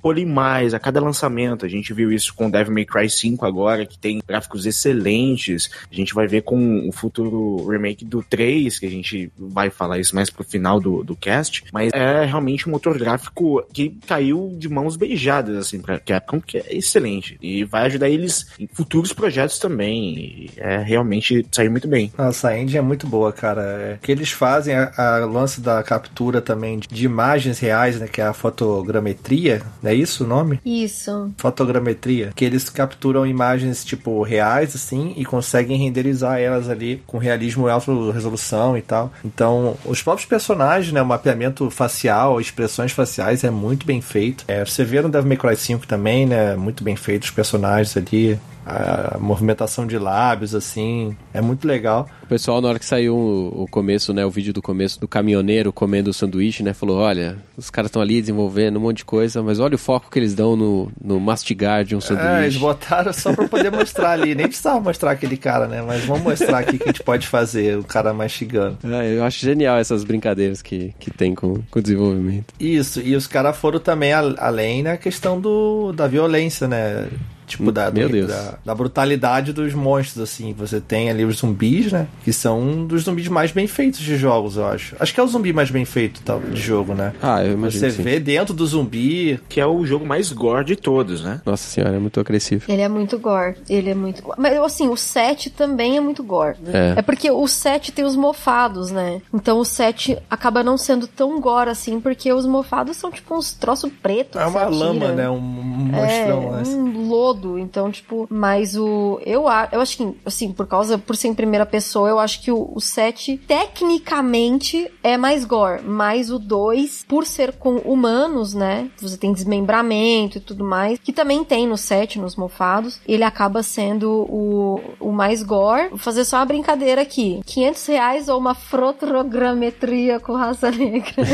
polir mais a cada lançamento. A gente viu isso com Devil May Cry 5 agora, que tem gráficos excelentes. A gente vai ver com o futuro remake do 3, que a gente vai falar isso mais pro final do, do cast, mas é realmente um motor gráfico que caiu de mãos beijadas, assim, pra Capcom, que é excelente. E vai ajudar eles em futuros projetos também. É realmente sair muito bem. Nossa, a engine é muito boa, cara. É, que eles fazem a, a, lance da captura também de imagens reais, né? Que é a fotogrametria, não é isso o nome? Isso. Fotogrametria. Que eles capturam imagens, tipo, reais, assim, e conseguem renderizar elas ali com realismo e alta resolução e tal. Então, os próprios personagens, né? O mapeamento facial, expressões faciais é muito bem feito. É, você vê no Devil May Cry 5 também, né? Muito bem feito os personagens ali a movimentação de lábios, assim, é muito legal. O pessoal, na hora que saiu o, começo, né, o vídeo do começo do caminhoneiro comendo o sanduíche, né, falou, olha, os caras estão ali desenvolvendo um monte de coisa, mas olha o foco que eles dão no, no mastigar de um sanduíche. É, eles botaram só pra poder mostrar ali, nem precisava mostrar aquele cara, né, mas vamos mostrar aqui o que a gente pode fazer, o cara mastigando. É, eu acho genial essas brincadeiras que, que tem com, com o desenvolvimento. Isso, e os caras foram também além na questão do, da violência, né, Tipo, da, Meu do, Deus. Da, da, brutalidade dos monstros, assim. Você tem ali os zumbis, né? Que são um dos zumbis mais bem feitos de jogos, eu acho. Acho que é o zumbi mais bem feito tá, de jogo, né? Ah, eu imagino. Você vê dentro do zumbi. Que é o jogo mais gore de todos, né? Nossa senhora, é muito agressivo. Ele é muito gore. Ele é muito gore. Mas, assim, o 7 também é muito gore. É. é porque o 7 tem os mofados, né? Então o 7 acaba não sendo tão gore assim, porque os mofados são tipo uns troços pretos. É uma lama, né? Um monstrão. É, um lodo todo. Então, tipo, mas o. Eu, eu acho que, assim, por causa, por ser em primeira pessoa, eu acho que o, o 7, tecnicamente, é mais gore. Mas o 2, por ser com humanos, né? Você tem desmembramento e tudo mais, que também tem no 7, nos mofados, ele acaba sendo o, o mais gore. Vou fazer só uma brincadeira aqui: 500 reais ou uma frotrogrametria com raça negra?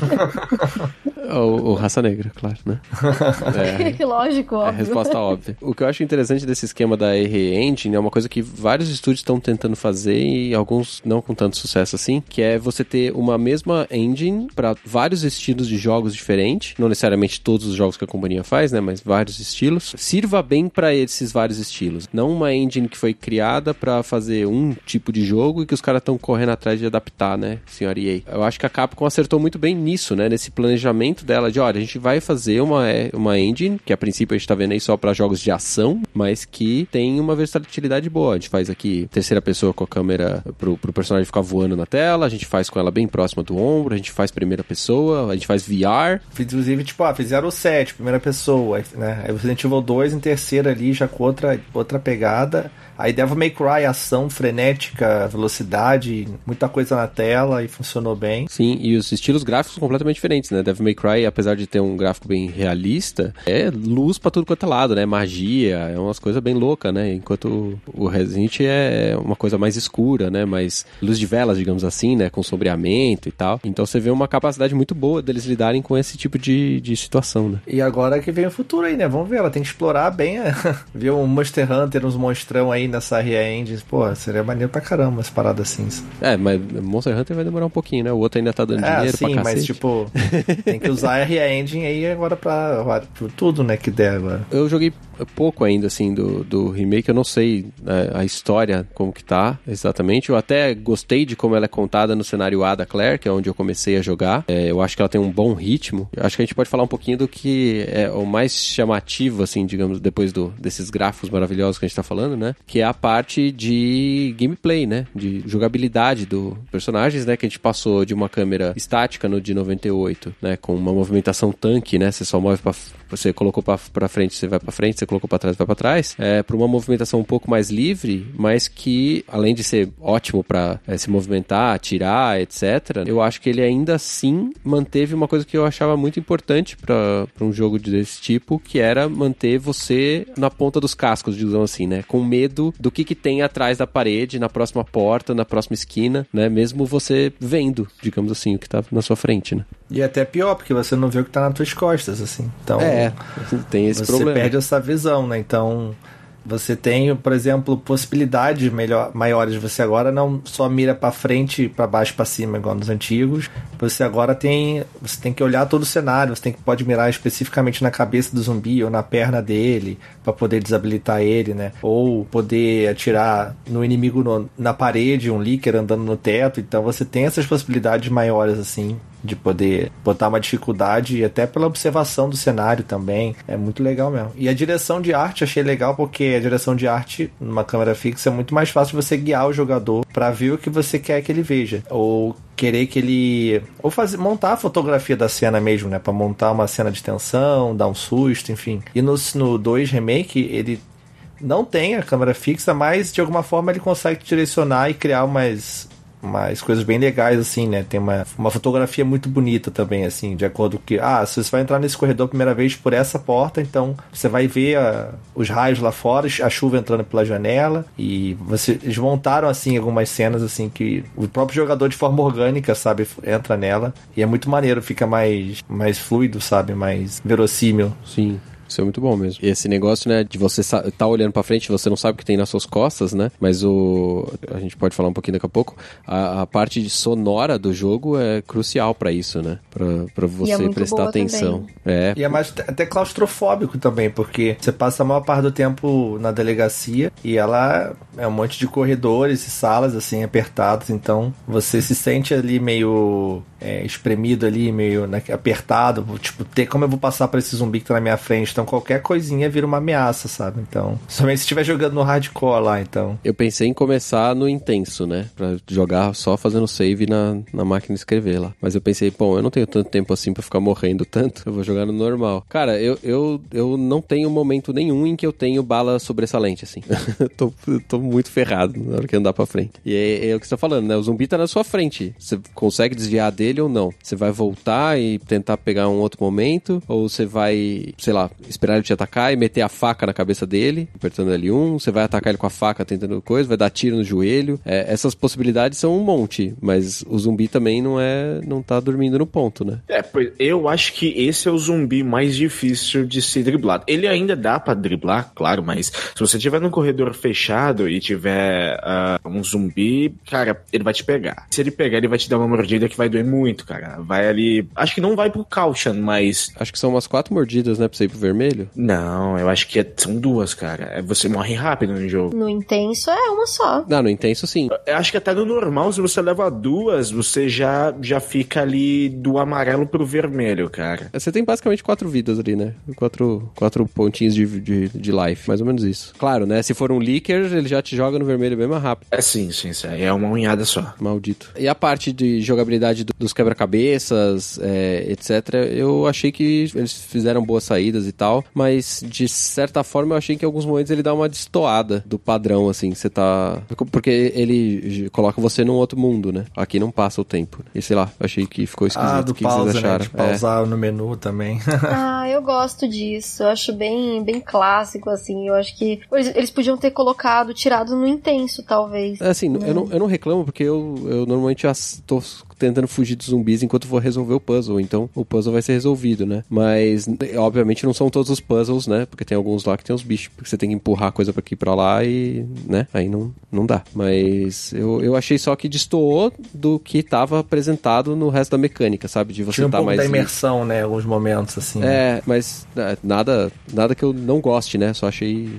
o, o, Raça Negra, claro, né? É, Lógico, óbvio. É a resposta óbvia. O que eu acho interessante desse esquema da RE Engine é uma coisa que vários estúdios estão tentando fazer e alguns não com tanto sucesso assim, que é você ter uma mesma engine para vários estilos de jogos diferentes, não necessariamente todos os jogos que a companhia faz, né, mas vários estilos, sirva bem para esses vários estilos. Não uma engine que foi criada para fazer um tipo de jogo e que os caras estão correndo atrás de adaptar, né, senhor EA. Eu acho que a Capcom acertou muito bem nisso, né, nesse planejamento dela de, olha, a gente vai fazer uma, é, uma engine, que a princípio a gente tá vendo aí só para jogos de ação, mas que tem uma versatilidade boa. A gente faz aqui terceira pessoa com a câmera pro, pro personagem ficar voando na tela, a gente faz com ela bem próxima do ombro, a gente faz primeira pessoa, a gente faz VR. Inclusive, tipo, ah, fizeram o 7, primeira pessoa, né? Aí Resident Evil 2 em terceira ali, já com outra, outra pegada. Aí Devil May Cry, ação frenética, velocidade, muita coisa na tela e funcionou bem. Sim, e os estilos gráficos são completamente diferentes, né? Devil May Cry, apesar de ter um gráfico bem realista, é luz pra tudo quanto é lado, né? Magia, é umas coisas bem loucas, né? Enquanto o Resident é uma coisa mais escura, né? Mais luz de velas, digamos assim, né? Com sombreamento e tal. Então você vê uma capacidade muito boa deles lidarem com esse tipo de, de situação, né? E agora que vem o futuro aí, né? Vamos ver, ela tem que explorar bem, ver um Monster Hunter, uns monstrão aí nessa RE Engine, pô, seria maneiro pra caramba umas paradas assim. É, mas Monster Hunter vai demorar um pouquinho, né? O outro ainda tá dando é, dinheiro sim, pra cacete. mas tipo, tem que usar a RE Engine aí agora pra, pra tudo, né, que der agora. Eu joguei pouco ainda, assim, do, do remake. Eu não sei né, a história, como que tá exatamente. Eu até gostei de como ela é contada no cenário A da Claire, que é onde eu comecei a jogar. É, eu acho que ela tem um bom ritmo. Eu acho que a gente pode falar um pouquinho do que é o mais chamativo, assim, digamos, depois do, desses gráficos maravilhosos que a gente tá falando, né? Que é a parte de gameplay, né? De jogabilidade do personagens, né? Que a gente passou de uma câmera estática no de 98, né? Com uma movimentação tanque, né? Você só move pra... Você colocou pra, pra frente, você vai pra frente, você colocou para trás, vai para trás, é, para uma movimentação um pouco mais livre, mas que, além de ser ótimo para é, se movimentar, atirar, etc., eu acho que ele ainda assim manteve uma coisa que eu achava muito importante para um jogo desse tipo, que era manter você na ponta dos cascos, digamos assim, né? Com medo do que, que tem atrás da parede, na próxima porta, na próxima esquina, né? Mesmo você vendo, digamos assim, o que tá na sua frente, né? E até pior, porque você não vê o que tá nas tuas costas, assim. Então, é, tem esse você problema. Você perde essa visão, né? Então, você tem, por exemplo, possibilidades melhor, maiores. Você agora não só mira para frente, para baixo, para cima, igual nos antigos. Você agora tem, você tem que olhar todo o cenário. Você tem que pode mirar especificamente na cabeça do zumbi ou na perna dele para poder desabilitar ele, né? Ou poder atirar no inimigo no, na parede, um líquido andando no teto. Então você tem essas possibilidades maiores assim de poder botar uma dificuldade e até pela observação do cenário também. É muito legal mesmo. E a direção de arte achei legal porque a direção de arte numa câmera fixa é muito mais fácil você guiar o jogador para ver o que você quer que ele veja ou querer que ele ou fazer montar a fotografia da cena mesmo, né, para montar uma cena de tensão, dar um susto, enfim. E no no 2 remake ele não tem a câmera fixa, mas de alguma forma ele consegue direcionar e criar umas umas coisas bem legais, assim, né? Tem uma, uma fotografia muito bonita também, assim, de acordo com que, ah, se você vai entrar nesse corredor primeira vez por essa porta, então você vai ver a, os raios lá fora, a chuva entrando pela janela, e você, eles montaram, assim, algumas cenas, assim, que o próprio jogador de forma orgânica, sabe, entra nela, e é muito maneiro, fica mais, mais fluido, sabe, mais verossímil. Sim. Isso é muito bom mesmo. E esse negócio, né, de você estar tá olhando para frente, você não sabe o que tem nas suas costas, né? Mas o a gente pode falar um pouquinho daqui a pouco. A, a parte sonora do jogo é crucial para isso, né? Para você é prestar atenção. É. E é mais até claustrofóbico também, porque você passa a maior parte do tempo na delegacia e ela é um monte de corredores e salas assim apertados, então você se sente ali meio é, espremido ali, meio né, apertado, tipo, ter como eu vou passar para esse zumbi que tá na minha frente, Então qualquer coisinha vira uma ameaça, sabe? Então, somente se estiver jogando no hardcore lá, então. Eu pensei em começar no intenso, né? Pra jogar só fazendo save na, na máquina de escrever lá. Mas eu pensei, bom, eu não tenho tanto tempo assim pra ficar morrendo tanto, eu vou jogar no normal. Cara, eu, eu, eu não tenho momento nenhum em que eu tenho bala sobressalente, assim. eu tô, eu tô muito ferrado na hora que andar pra frente. E é, é o que você tá falando, né? O zumbi tá na sua frente. Você consegue desviar dele ou não? Você vai voltar e tentar pegar um outro momento? Ou você vai, sei lá, esperar ele te atacar e meter a faca na cabeça dele, apertando L1? Você vai atacar ele com a faca tentando coisa, vai dar tiro no joelho. É, essas possibilidades são um monte, mas o zumbi também não é. não tá dormindo no ponto, né? É, pois eu acho que esse é o zumbi mais difícil de ser driblado. Ele ainda dá pra driblar, claro, mas se você tiver num corredor fechado e tiver uh, um zumbi, cara, ele vai te pegar. Se ele pegar, ele vai te dar uma mordida que vai doer muito, cara. Vai ali. Acho que não vai pro caution, mas. Acho que são umas quatro mordidas, né, pra você ir pro vermelho? Não, eu acho que é- são duas, cara. É, Você morre rápido no jogo. No intenso é uma só. Não, no intenso sim. Eu acho que até no normal, se você leva duas, você já, já fica ali do amarelo pro vermelho, cara. Você tem basicamente quatro vidas ali, né? Quatro, quatro pontinhos de, de, de life, mais ou menos isso. Claro, né? Se for um leaker, ele já te joga no vermelho bem mais rápido. É sim, sim, sim. É uma unhada só. Maldito. E a parte de jogabilidade do- dos quebra-cabeças, é, etc., eu achei que eles fizeram boas saídas e tal, mas de certa forma eu achei que em alguns momentos ele dá uma destoada do padrão, assim, você tá. Porque ele coloca você num outro mundo, né? Aqui não passa o tempo. E sei lá, eu achei que ficou esquisito. Ah, do o que pausa, vocês né? acharam? De É. pausar no menu também. Ah, eu gosto disso. Eu acho bem, bem clássico, assim. Eu acho que eles, eles podiam ter colocado, tirado no intenso, talvez. É, Assim, eu, não, eu não reclamo porque eu, eu normalmente já tô tentando fugir dos zumbis enquanto vou resolver o puzzle. Então o puzzle vai ser resolvido, né? Mas, obviamente, não são todos os puzzles, né? Porque tem alguns lá que tem os bichos, porque você tem que empurrar coisa pra aqui e pra lá e, né? Aí não, não dá. Mas eu, eu achei só que destoou do que tava apresentado no resto da mecânica, sabe? De você Tinha um tá pouco mais. da imersão, né? Alguns momentos, assim. É, mas é, nada, nada que eu não goste, né? Só achei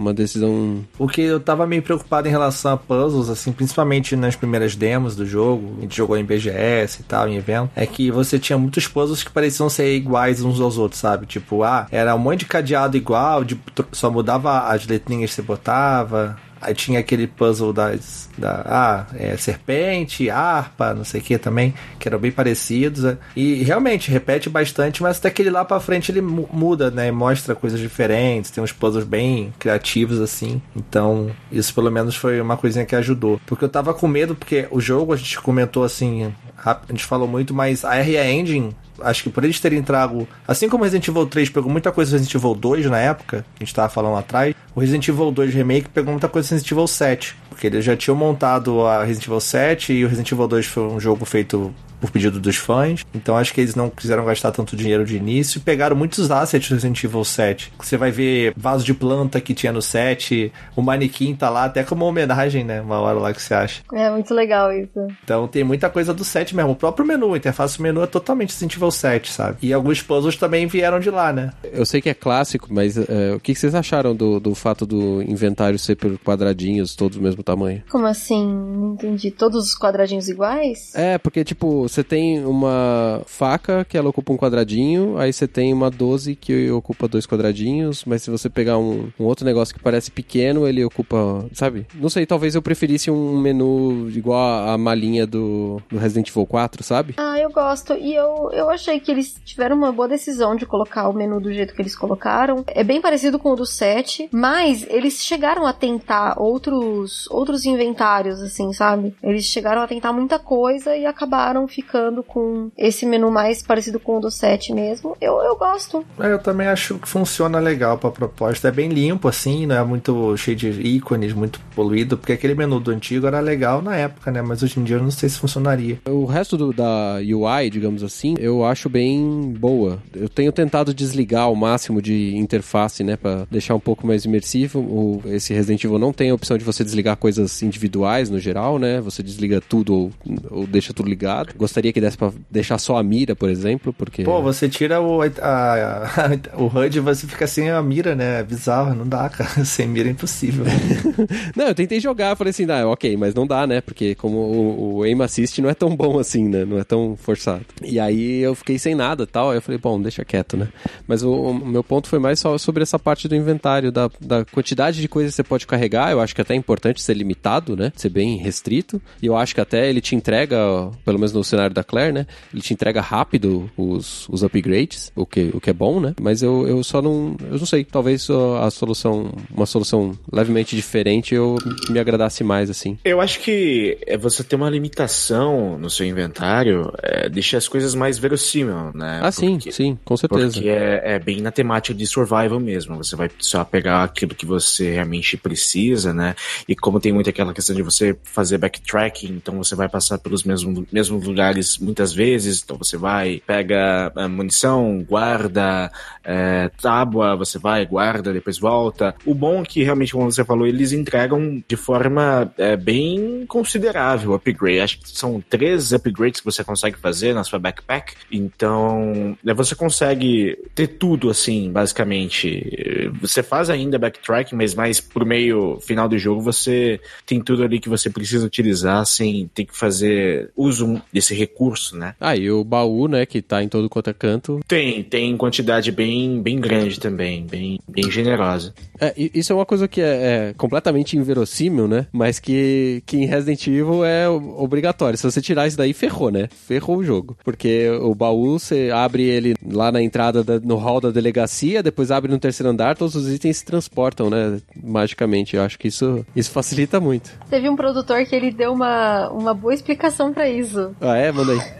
uma decisão. O que eu tava meio preocupado em relação a puzzles, assim, principalmente nas primeiras demos do jogo, a gente jogou em BGS e tal, em evento, é que você tinha muitos puzzles que pareciam ser iguais uns aos outros, sabe? Tipo, ah, era um monte de cadeado igual, de, só mudava as letrinhas que você botava. Aí tinha aquele puzzle das. Da, ah, é, serpente, harpa, não sei o que também, que eram bem parecidos. né? E realmente repete bastante, mas até aquele lá pra frente ele mu- muda, né? Mostra coisas diferentes, tem uns puzzles bem criativos assim. Então, isso pelo menos foi uma coisinha que ajudou. Porque eu tava com medo, porque o jogo a gente comentou assim, a gente falou muito, mas a RE Engine acho que por eles terem trago. Assim como Resident Evil 3 pegou muita coisa do Resident Evil 2 na época, que a gente tava falando lá atrás, o Resident Evil 2 Remake pegou muita coisa do Resident Evil 7. Porque eles já tinham montado a Resident Evil 7 e o Resident Evil 2 foi um jogo feito por pedido dos fãs. Então acho que eles não quiseram gastar tanto dinheiro de início e pegaram muitos assets do Resident Evil 7. Você vai ver vaso de planta que tinha no 7, o manequim tá lá até como uma homenagem, né? Uma hora lá que você acha. É muito legal isso. Então tem muita coisa do 7 mesmo. O próprio menu, a interface do menu é totalmente Resident Evil 7, sabe? E alguns puzzles também vieram de lá, né? Eu sei que é clássico, mas é, o que que vocês acharam do, do fato do inventário ser por quadradinhos, todos do mesmo tamanho? Como assim? Não entendi. Todos os quadradinhos iguais? É, porque, tipo, você tem uma faca que ela ocupa um quadradinho, aí você tem uma 12 que ocupa dois quadradinhos, mas se você pegar um, um outro negócio que parece pequeno, ele ocupa, sabe? Não sei, talvez eu preferisse um menu igual a malinha do, do Resident Evil 4, sabe? Ah, eu gosto. E eu, eu achei que eles tiveram uma boa decisão de colocar o menu do jeito que eles colocaram. É bem parecido com o do 7, mas eles chegaram a tentar outros, outros inventários, assim, sabe? Eles chegaram a tentar muita coisa e acabaram ficando com esse menu mais parecido com o do 7 mesmo. Eu, eu gosto. É, Eu também acho que funciona legal pra proposta. É bem limpo, assim, não é muito cheio de ícones, muito poluído, porque aquele menu do antigo era legal na época, né? Mas hoje em dia eu não sei se funcionaria. O resto do- da UI, digamos assim, eu acho bem boa. Eu tenho tentado desligar ao máximo de interface, né, Pra deixar um pouco mais imersivo. O, esse Resident Evil não tem a opção de você desligar coisas individuais no geral, né? Você desliga tudo ou, ou deixa tudo ligado. Gostaria que desse pra deixar só a mira, por exemplo, porque... Pô, você tira o, a, a- o HUD e você fica sem a mira, né? É bizarro, não dá, cara. Sem mira é impossível. Não, eu tentei jogar, falei assim, ah, ok, mas não dá, né? Porque como o, o aim assist não é tão bom assim, né? Não é tão forçado. E aí eu fiquei sem nada e tal, aí eu falei, bom, deixa quieto, né? Mas o, o meu ponto foi mais só sobre essa parte do inventário, da, da quantidade de coisas que você pode carregar, eu acho que até é importante ser limitado, né? Ser bem restrito. E eu acho que até ele te entrega, pelo menos no cenário da Claire, né? Ele te entrega rápido os, os upgrades, o que, o que é bom, né? Mas eu, eu só não. Eu não sei. Talvez a solução. Uma solução levemente diferente eu me agradasse mais, assim. Eu acho que é você ter uma limitação no seu inventário é, deixa as coisas mais verossímil, né? Ah, sim, Porque- sim, com certeza. Porque é, é bem na temática de survival mesmo. Você vai só pegar aquilo que você realmente precisa, né? E como tem muito aquela questão de você fazer backtracking, então você vai passar pelos mesmos, mesmos lugares muitas vezes. Então você vai, pega a munição, guarda, é, tábua, você vai, guarda, depois volta. O bom é que realmente, como você falou, eles entregam de forma é, bem considerável o upgrade. Acho que são três upgrades que você consegue fazer na sua backpack. Então, você consegue ter tudo assim, basicamente. Você faz ainda backtracking, mas mais pro meio final do jogo você tem tudo ali que você precisa utilizar sem ter que fazer uso desse recurso, né? Ah, e o baú, né, que tá em todo quanto é canto. Tem, tem quantidade bem, bem grande também, bem, bem generosa. É, isso é uma coisa que é, é completamente inverossímil, né? Mas que, que em Resident Evil é obrigatório. Se você tirar isso daí, ferrou, né? Ferrou o jogo. Porque o baú, você abre ele lá na entrada, da- no hall da delegacia, depois abre no terceiro andar, todos os itens se transportam, né? Magicamente. Eu acho que isso, isso facilita muito. Teve um produtor que ele deu uma, uma boa explicação pra isso. Ah, é? Manda aí.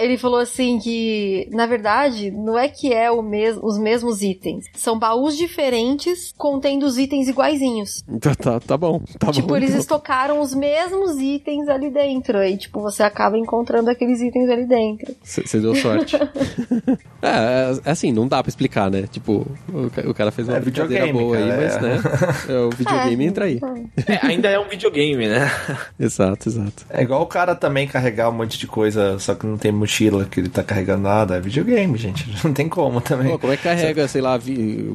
Ele falou assim que, na verdade, não é que é o mes os mesmos itens. São baús diferentes contendo os itens iguaizinhos. Então tá, tá bom. Tá tipo, bom. eles então. estocaram os mesmos itens ali dentro. Aí, tipo, você acaba encontrando aqueles itens ali dentro. Você deu sorte. é, é, assim, não dá pra explicar, né? Tipo, o, o cara fez uma É brincadeira videogame, boa aí, cara, mas, é. né? É, o videogame É, entra aí. É, ainda é um videogame, né? Exato, exato. É igual o cara também carregar um monte de coisa, só que não tem mochila, que ele tá carregando nada. É videogame, gente. Não tem como também. Pô, como é que carrega, sei lá, vi-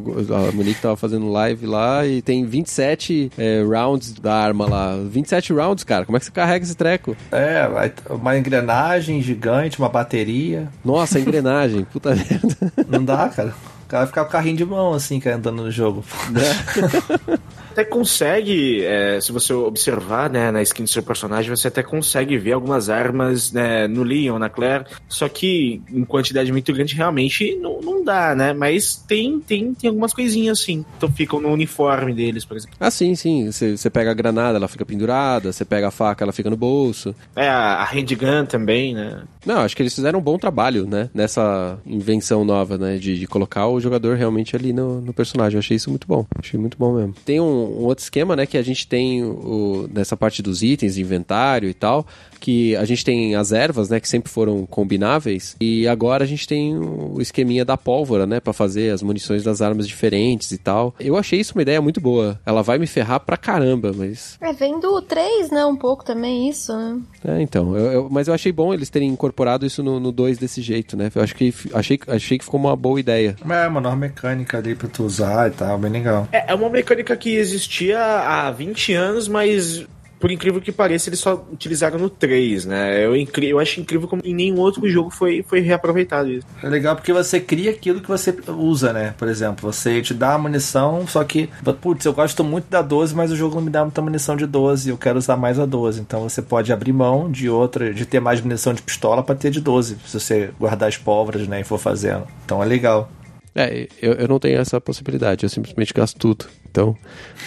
a Monique tava fazendo live lá e tem 27 é, rounds da arma lá. 27 rounds, cara. Como é que você carrega esse treco? É, uma engrenagem gigante, uma bateria. Nossa, engrenagem. Puta merda. Não dá, cara. O cara vai ficar com o carrinho de mão, assim, cara, andando no jogo. até consegue, é, se você observar, né, na skin do seu personagem, você até consegue ver algumas armas, né, no Leon, na Claire, só que em quantidade muito grande realmente não, não dá, né, mas tem, tem, tem algumas coisinhas assim, então ficam no uniforme deles, por exemplo. Ah, sim, sim. Você pega a granada, ela fica pendurada. Você pega a faca, ela fica no bolso. É, a, a handgun também, né, Não, acho que eles fizeram um bom trabalho, né? Nessa invenção nova, né? De, de colocar o jogador realmente ali no, no personagem. Eu achei isso muito bom. Achei muito bom mesmo. Tem um, um outro esquema, né? Que a gente tem o, nessa parte dos itens, inventário e tal. Que a gente tem as ervas, né? Que sempre foram combináveis. E agora a gente tem o esqueminha da pólvora, né? Pra fazer as munições das armas diferentes e tal. Eu achei isso uma ideia muito boa. Ela vai me ferrar pra caramba, mas É, vem do 3, né? Um pouco também isso, né? é, então, eu- eu- mas eu achei bom eles terem incorporado isso no 2 desse jeito, né? Eu acho que achei, achei que ficou uma boa ideia. É, uma nova mecânica ali pra tu usar e tal, bem legal. É, é uma mecânica que existia há 20 anos, mas por incrível que pareça, eles só utilizaram no 3, né? Eu, incri- eu acho incrível como em nenhum outro jogo foi, foi reaproveitado isso. É legal porque você cria aquilo que você usa, né? Por exemplo, você te dá a munição, só que, putz, eu gosto muito da 12, mas o jogo não me dá muita munição de 12, eu quero usar mais a 12. Então você pode abrir mão de outra, de ter mais munição de pistola pra ter de 12, se você guardar as pólvoras, né, e for fazendo. Então é legal. É, eu, eu não tenho essa possibilidade, eu simplesmente gasto tudo. Então,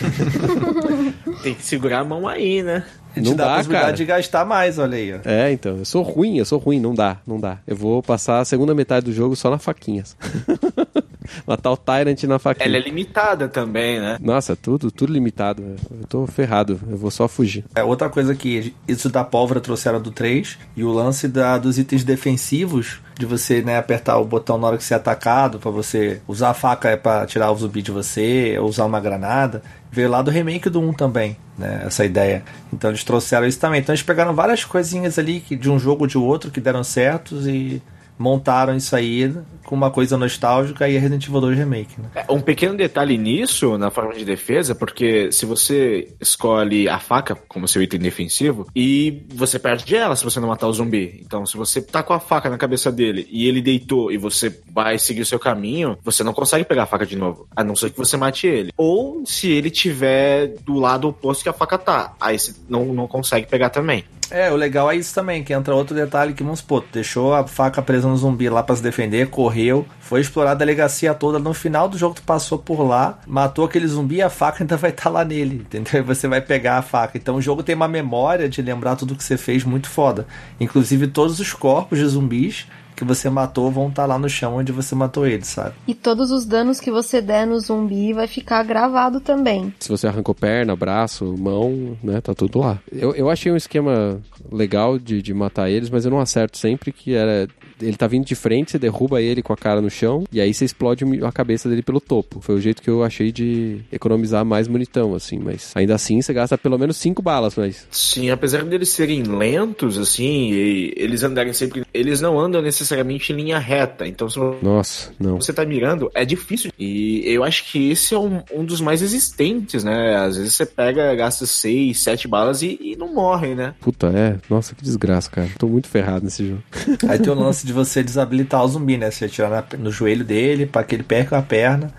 Tem que segurar a mão aí, né? E Não dá, dá, a possibilidade cara. de gastar mais, olha aí. ó. é, então, eu sou ruim, eu sou ruim, não dá, não dá. Eu vou passar a segunda metade do jogo só na faquinhas. Matar o Tyrant na faquinha. Ela é limitada também, né? Nossa, tudo, tudo limitado. Eu tô ferrado, eu vou só fugir. É outra coisa que isso da pólvora trouxeram do 3 e o lance da, dos itens defensivos de você né, apertar o botão na hora que você é atacado, para você usar a faca é para tirar o zumbi de você, ou usar uma granada, veio lá do remake do 1 também, né, essa ideia. Então eles trouxeram isso também. Então eles pegaram várias coisinhas ali que, de um jogo ou de outro que deram certos e montaram isso aí com uma coisa nostálgica e é Resident Evil 2 Remake. Né? Um pequeno detalhe nisso, na forma de defesa, porque se você escolhe a faca como seu item defensivo e você perde ela se você não matar o zumbi. Então, se você tá com a faca na cabeça dele e ele deitou e você vai seguir o seu caminho, você não consegue pegar a faca de novo, a não ser que você mate ele. Ou se ele tiver do lado oposto que a faca tá, aí você não, não consegue pegar também. É, o legal é isso também, que entra outro detalhe que, vamos supor, deixou a faca presa no zumbi lá para se defender, correu, foi explorar a delegacia toda, no final do jogo tu passou por lá, matou aquele zumbi e a faca ainda vai estar tá lá nele, entendeu? Você vai pegar a faca. Então o jogo tem uma memória de lembrar tudo que você fez muito foda. Inclusive todos os corpos de zumbis que você matou vão estar tá lá no chão onde você matou ele, sabe? E todos os danos que você der no zumbi vai ficar gravado também. Se você arrancou perna, braço, mão, né, tá tudo lá. Eu, eu achei um esquema legal de, de matar eles, mas eu não acerto sempre que era ele tá vindo de frente, você derruba ele com a cara no chão, e aí você explode a cabeça dele pelo topo. Foi o jeito que eu achei de economizar mais bonitão, assim, mas ainda assim você gasta pelo menos cinco balas, mas. Sim, apesar deles serem lentos, assim, e eles andarem sempre. Eles não andam necessariamente em linha reta, então se Nossa, não. você tá mirando, é difícil. E eu acho que esse é um, um dos mais resistentes, né? Às vezes você pega, gasta seis, sete balas e, e não morre, né? Puta, é. Nossa, que desgraça, cara. Tô muito ferrado nesse jogo. Aí tem o lance de você desabilitar o zumbi, né? Você atirar no joelho dele para que ele perca a perna.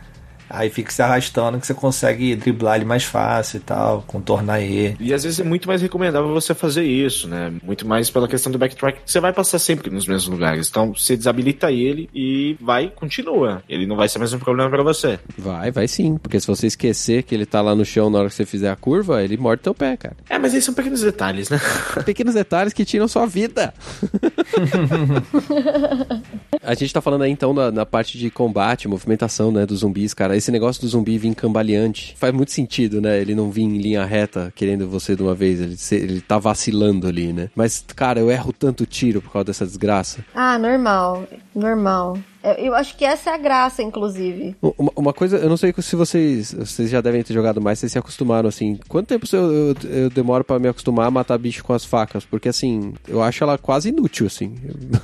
Aí fica se arrastando que você consegue driblar ele mais fácil e tal, contornar ele. E às vezes é muito mais recomendável você fazer isso, né? Muito mais pela questão do backtrack, você vai passar sempre nos mesmos lugares. Então você desabilita ele e vai, continua. Ele não vai ser mais um problema para você. Vai, vai sim. Porque se você esquecer que ele tá lá no chão na hora que você fizer a curva, ele morde teu pé, cara. É, mas aí são pequenos detalhes, né? pequenos detalhes que tiram sua vida. a gente tá falando aí então na, na parte de combate, movimentação, né, dos zumbis, cara esse negócio do zumbi vir cambaleante faz muito sentido, né? Ele não vir em linha reta querendo você de uma vez, ele, ele tá vacilando ali, né? Mas, cara, eu erro tanto tiro por causa dessa desgraça. Ah, normal, normal. Eu acho que essa é a graça, inclusive. Uma, uma, coisa, eu não sei se vocês, vocês já devem ter jogado mais, vocês se acostumaram assim. Quanto tempo eu, eu, eu demoro para me acostumar a matar bicho com as facas? Porque assim, eu acho ela quase inútil, assim.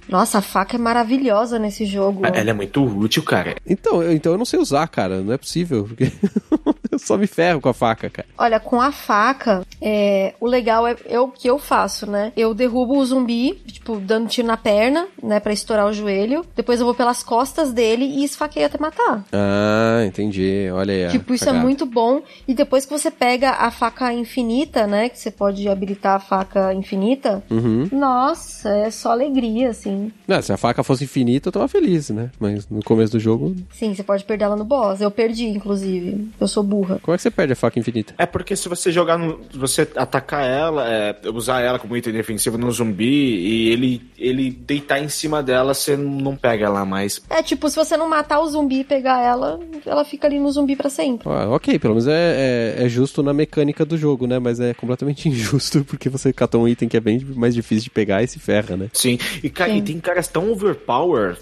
Nossa, a faca é maravilhosa nesse jogo. Ela é muito útil, cara. Então, eu, então eu não sei usar, cara. Não é possível. Porque eu só me ferro com a faca, cara. Olha, com a faca, é, o legal é, é o que eu faço, né? Eu derrubo o zumbi, tipo, dando tiro na perna, né? para estourar o joelho. Depois eu vou pelas costas dele e esfaqueia até matar. Ah, entendi. Olha aí. Tipo, isso é é muito bom. E depois que você pega a faca infinita, né? Que você pode habilitar a faca infinita. Uhum. Nossa, é só alegria, assim. Não, se a faca fosse infinita, eu tava feliz, né? Mas no começo do jogo. Sim, você pode perder ela no boss. Eu perdi, inclusive. Eu sou burra. Como é que você perde a faca infinita? É porque se você jogar no. você atacar ela, é, usar ela como item defensivo no zumbi e ele, ele deitar em cima dela, você não pega ela mais. É, tipo, se você não matar o zumbi e pegar ela, ela fica ali no zumbi para sempre. Ah, ok, pelo menos é, é, é, justo na mecânica do jogo, né? Mas é completamente injusto porque você catou um item que é bem mais difícil de pegar e se ferra, né? Sim, e, cara, Sim. e tem caras tão overpower,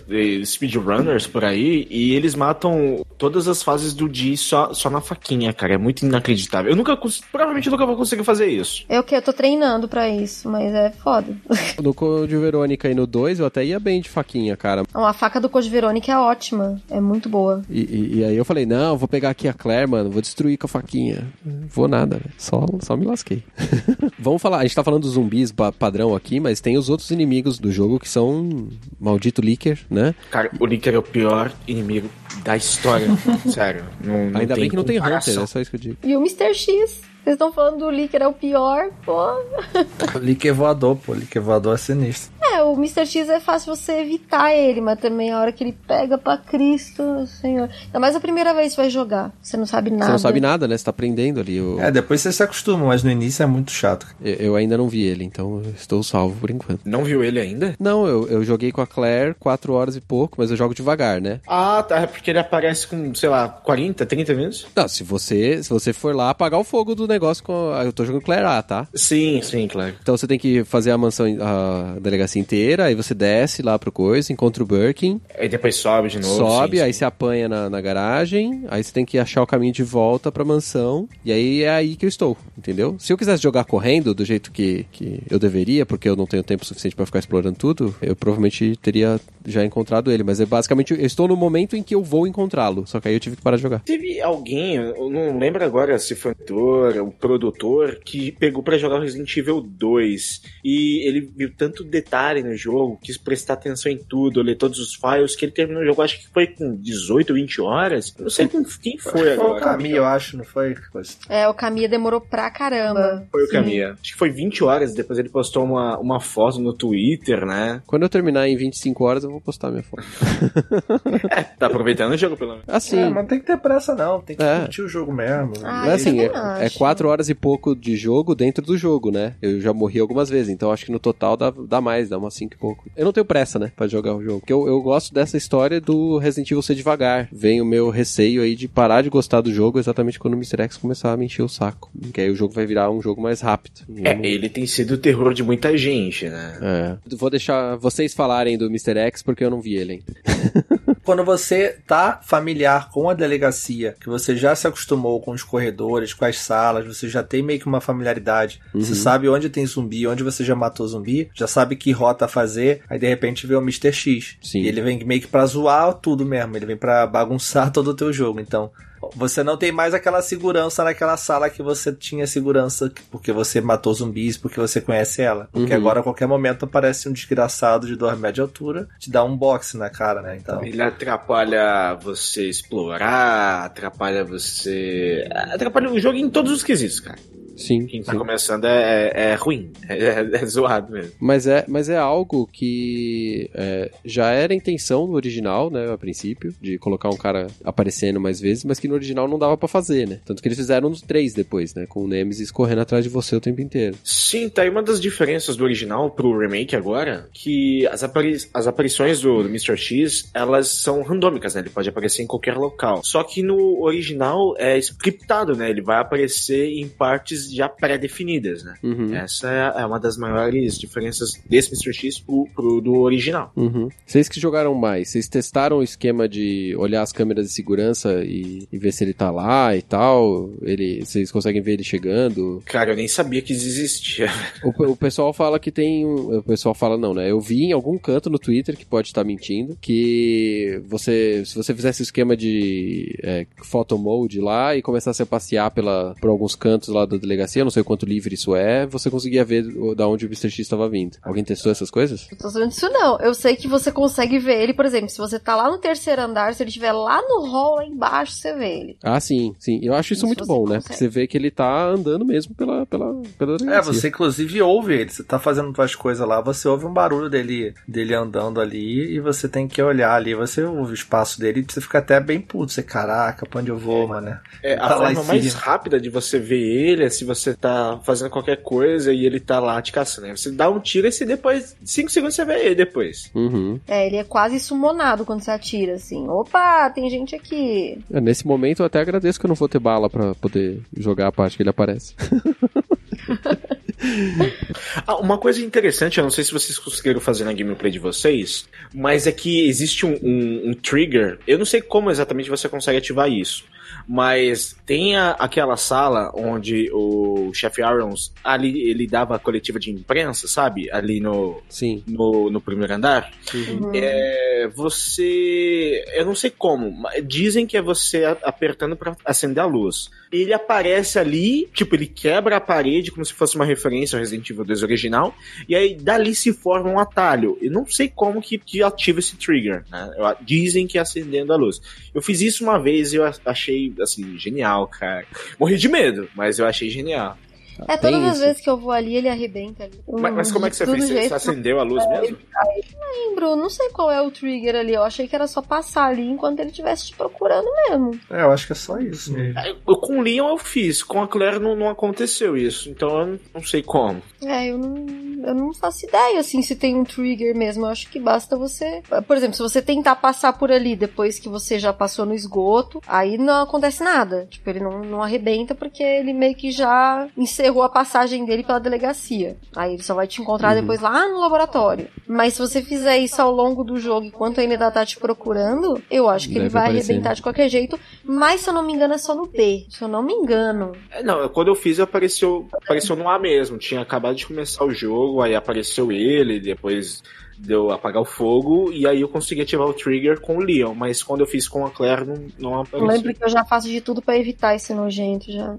speedrunners por aí, e eles matam todas as fases do dia só, só na faquinha, cara. É muito inacreditável. Eu nunca, provavelmente nunca vou conseguir fazer isso. É o que? Eu tô treinando para isso, mas é foda. No Code Verônica e no 2 eu até ia bem de faquinha, cara. Não, a faca do Code Verônica é ótima. É muito boa. E, e, e, aí eu falei, não, vou pegar aqui a Claire, mano. Vou destruir com a faquinha. Vou nada, Só, só me lasquei. Vamos falar, a gente tá falando dos zumbis padrão aqui, mas tem os outros inimigos do jogo que são maldito Licker, né? Cara, o Licker é o pior inimigo da história. Sério. Não, não Ainda bem que não tem Hunter, é só isso que eu digo. E o Mr. X. Vocês estão falando do Licker é o pior, pô. Licker voador, pô. Licker voador é sinistro. É, o Mr. X é fácil você evitar ele, mas também a hora que ele pega pra Cristo, Senhor. Ainda mais a primeira vez que vai jogar. Você não sabe nada. Você não sabe nada, né? Você tá aprendendo ali. o- É, depois você se acostuma, mas no início é muito chato. Eu, eu ainda não vi ele, então eu estou salvo por enquanto. Não viu ele ainda? Não, eu, eu joguei com a Claire 4 horas e pouco, mas eu jogo devagar, né? Ah, tá. É porque ele aparece com, sei lá, 40, 30 minutos? Não, se você, se você for lá apagar o fogo do negócio com. a- Eu tô jogando Claire A, tá? Sim, sim, claro. Então você tem que fazer a mansão, a delegacia inteira, aí você desce lá pro coisa, encontra o Birkin, Aí depois sobe de novo. sobe, sim, aí sim. você apanha na, na garagem, aí você tem que achar o caminho de volta pra mansão, e aí é aí que eu estou, entendeu? Se eu quisesse jogar correndo do jeito que, que eu deveria, porque eu não tenho tempo suficiente pra ficar explorando tudo, eu provavelmente teria já encontrado ele, mas é basicamente, eu estou no momento em que eu vou encontrá-lo, só que aí eu tive que parar de jogar. Teve alguém, eu não lembro agora se foi o autor, o produtor, que pegou pra jogar o Resident Evil 2 e ele viu tanto detalhe no jogo, quis prestar atenção em tudo, ler todos os files, que ele terminou o jogo, acho que foi com 18, 20 horas. Eu não sei quem foi Foi o agora. caminho, eu acho, não foi? É, o Camille demorou pra caramba. Foi o. Caminha. Acho que foi 20 horas, depois ele postou uma, uma foto no Twitter, né? Quando eu terminar em 25 horas, eu vou postar minha foto. É, tá aproveitando o jogo, pelo menos. Assim, É, mas não tem que ter pressa, não. Tem que É. curtir o jogo mesmo. Ah, assim, é, também é acho. quatro horas e pouco de jogo dentro do jogo, né? Eu já morri algumas vezes, então acho que no total dá, dá mais, dá umas cinco e pouco. Eu não tenho pressa, né, pra jogar o jogo. Porque eu, eu gosto dessa história do Resident Evil ser devagar. Vem o meu receio aí de parar de gostar do jogo exatamente quando o Mr. X começar a me encher o saco. Que aí o jogo vai virar um jogo mais rápido. É, não- ele tem sido o terror de muita gente, né? É. Vou deixar vocês falarem do Mr. X porque eu não vi ele ainda. Quando você tá familiar com a delegacia, que você já se acostumou com os corredores, com as salas, você já tem meio que uma familiaridade. Você sabe onde tem zumbi, onde você já matou zumbi, já sabe que rota fazer, aí de repente vê o Mr. X. Sim. E ele vem meio que pra zoar tudo mesmo, ele vem pra bagunçar todo o teu jogo. Então, você não tem mais aquela segurança naquela sala que você tinha segurança porque você matou zumbis, porque você conhece ela. Porque Uhum. agora a qualquer momento aparece um desgraçado de 2 metros de altura, te dá um boxe na cara, né? Então. Ele atrapalha você explorar, atrapalha você. Atrapalha o jogo em todos os quesitos, cara. Sim. Quem tá sim. começando é, é, é ruim, é, é zoado mesmo. Mas é, mas é algo que é, já era a intenção do original, né, a princípio, de colocar um cara aparecendo mais vezes, mas que no original não dava pra fazer, né? Tanto que eles fizeram nos três depois, né, com o Nemesis correndo atrás de você o tempo inteiro. Sim, tá aí uma das diferenças do original pro remake agora, que as, apari as aparições do, do Mr. X, elas são randômicas, né? Ele pode aparecer em qualquer local. Só que no original é scriptado, né? Ele vai aparecer em partes já pré-definidas, né? Uhum. Essa é, é uma das maiores diferenças desse Mr. X pro, pro do original. Uhum. Vocês que jogaram mais, vocês testaram o esquema de olhar as câmeras de segurança e, e ver se ele tá lá e tal? Ele, vocês conseguem ver ele chegando? Cara, eu nem sabia que isso existia. O, o pessoal fala que tem. O pessoal fala, não, né? Eu vi em algum canto no Twitter, que pode estar mentindo, que você. Se você fizesse o esquema de é, photo mode lá e começasse a passear pela, por alguns cantos lá da delegacia, não sei o quanto livre isso é, você conseguia ver da onde o Mr. X estava vindo. Alguém testou essas coisas? Eu tô sabendo disso não. Eu sei que você consegue ver ele, por exemplo, se você tá lá no terceiro andar, se ele estiver lá no hall, lá embaixo, você vê ele. Ah, sim, sim. Eu acho isso Isso muito bom, né? consegue. Porque você vê que ele tá andando mesmo pela, pela, pela É, delegacia. você inclusive ouve ele. Você tá fazendo suas coisas lá, você ouve um barulho dele, dele andando ali e você tem que olhar ali. Você ouve o espaço dele e você fica até bem puto. Você, caraca, pra onde eu vou, mano? É, a Tá em forma mais rápida de você ver ele é se você tá fazendo qualquer coisa e ele tá lá te caçando. Você dá um tiro e se depois, 5 segundos você vê ele depois. Uhum. É, ele é quase sumonado quando você atira, assim. Opa, tem gente aqui. É, Nesse momento eu até agradeço que eu não vou ter bala pra poder jogar a parte que ele aparece. Ah, uma coisa interessante, eu não sei se vocês conseguiram fazer na gameplay de vocês, mas é que existe um, um- um trigger. Eu não sei como exatamente você consegue ativar isso. Mas tem a- aquela sala onde o chefe Irons ali ele dava a coletiva de imprensa, sabe? Ali no, Sim. no, no primeiro andar. Uhum. É, você. Eu não sei como, mas dizem que é você apertando pra acender a luz. Ele aparece ali, tipo, ele quebra a parede como se fosse uma referência ao Resident Evil 2 original, e aí dali se forma um atalho. Eu não sei como que, que ativa esse trigger, né? Eu- dizem que é acendendo a luz. Eu fiz isso uma vez e eu a- assim, genial, cara. Morri de medo, mas eu achei genial. É, Tem todas as isso. vezes que eu vou ali, ele arrebenta ali. Mas, mas como é que você fez? Você, jeito, você acendeu a luz mesmo? Não lembro, não sei qual é o trigger ali. Eu achei que era só passar ali enquanto ele estivesse te procurando mesmo. É, eu acho que é só isso mesmo. Eu, com o Leon eu fiz, com a Claire não, não aconteceu isso, então eu não- sei como. É, eu não, eu não faço ideia, assim, se tem um trigger mesmo. Eu acho que basta você. Por exemplo, se você tentar passar por ali depois que você já passou no esgoto, aí não acontece nada. Tipo, ele não, não arrebenta porque ele meio que já encerrou a passagem dele pela delegacia. Aí ele só vai te encontrar depois lá no laboratório. Mas se você fizer isso ao longo do jogo, enquanto ele ainda tá te procurando, eu acho que ele Deve vai aparecer, arrebentar de qualquer jeito. Mas se eu não me engano, é só no B. Se eu não me engano. É, Não, quando eu fiz apareceu, apareceu no A mesmo. Tinha acabado de começar o jogo, aí apareceu ele, depois deu apagar o fogo, e aí eu consegui ativar o trigger com o Leon. Mas quando eu fiz com a Claire, não, não Eu apareceu. lembro que eu já faço de tudo pra evitar esse nojento já.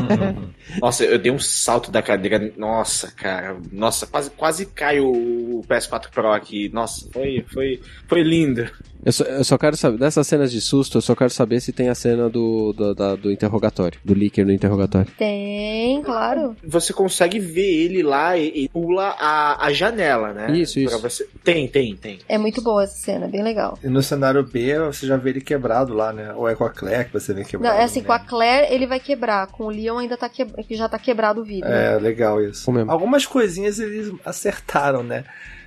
Nossa, eu dei um salto da cadeira. Nossa, cara. Nossa, quase, quase caiu o PS4 Pro aqui. Nossa, foi, foi, foi lindo. Eu só, eu só quero saber, dessas cenas de susto, eu só quero saber se tem a cena do, do, da- do interrogatório, do leaker no interrogatório. Tem, claro. Você consegue ver ele lá e, e pula a, a janela, né? Isso, isso. Você- Tem, tem, tem. É muito boa essa cena, bem legal. E no cenário B, você já vê ele quebrado lá, né? Ou é com a Claire que você vê Não, quebrado. é assim, com a né? Claire ele vai quebrar, com o Leon ainda tá que... que já tá quebrado o vidro. É, legal isso. Algumas coisinhas eles acertaram, né?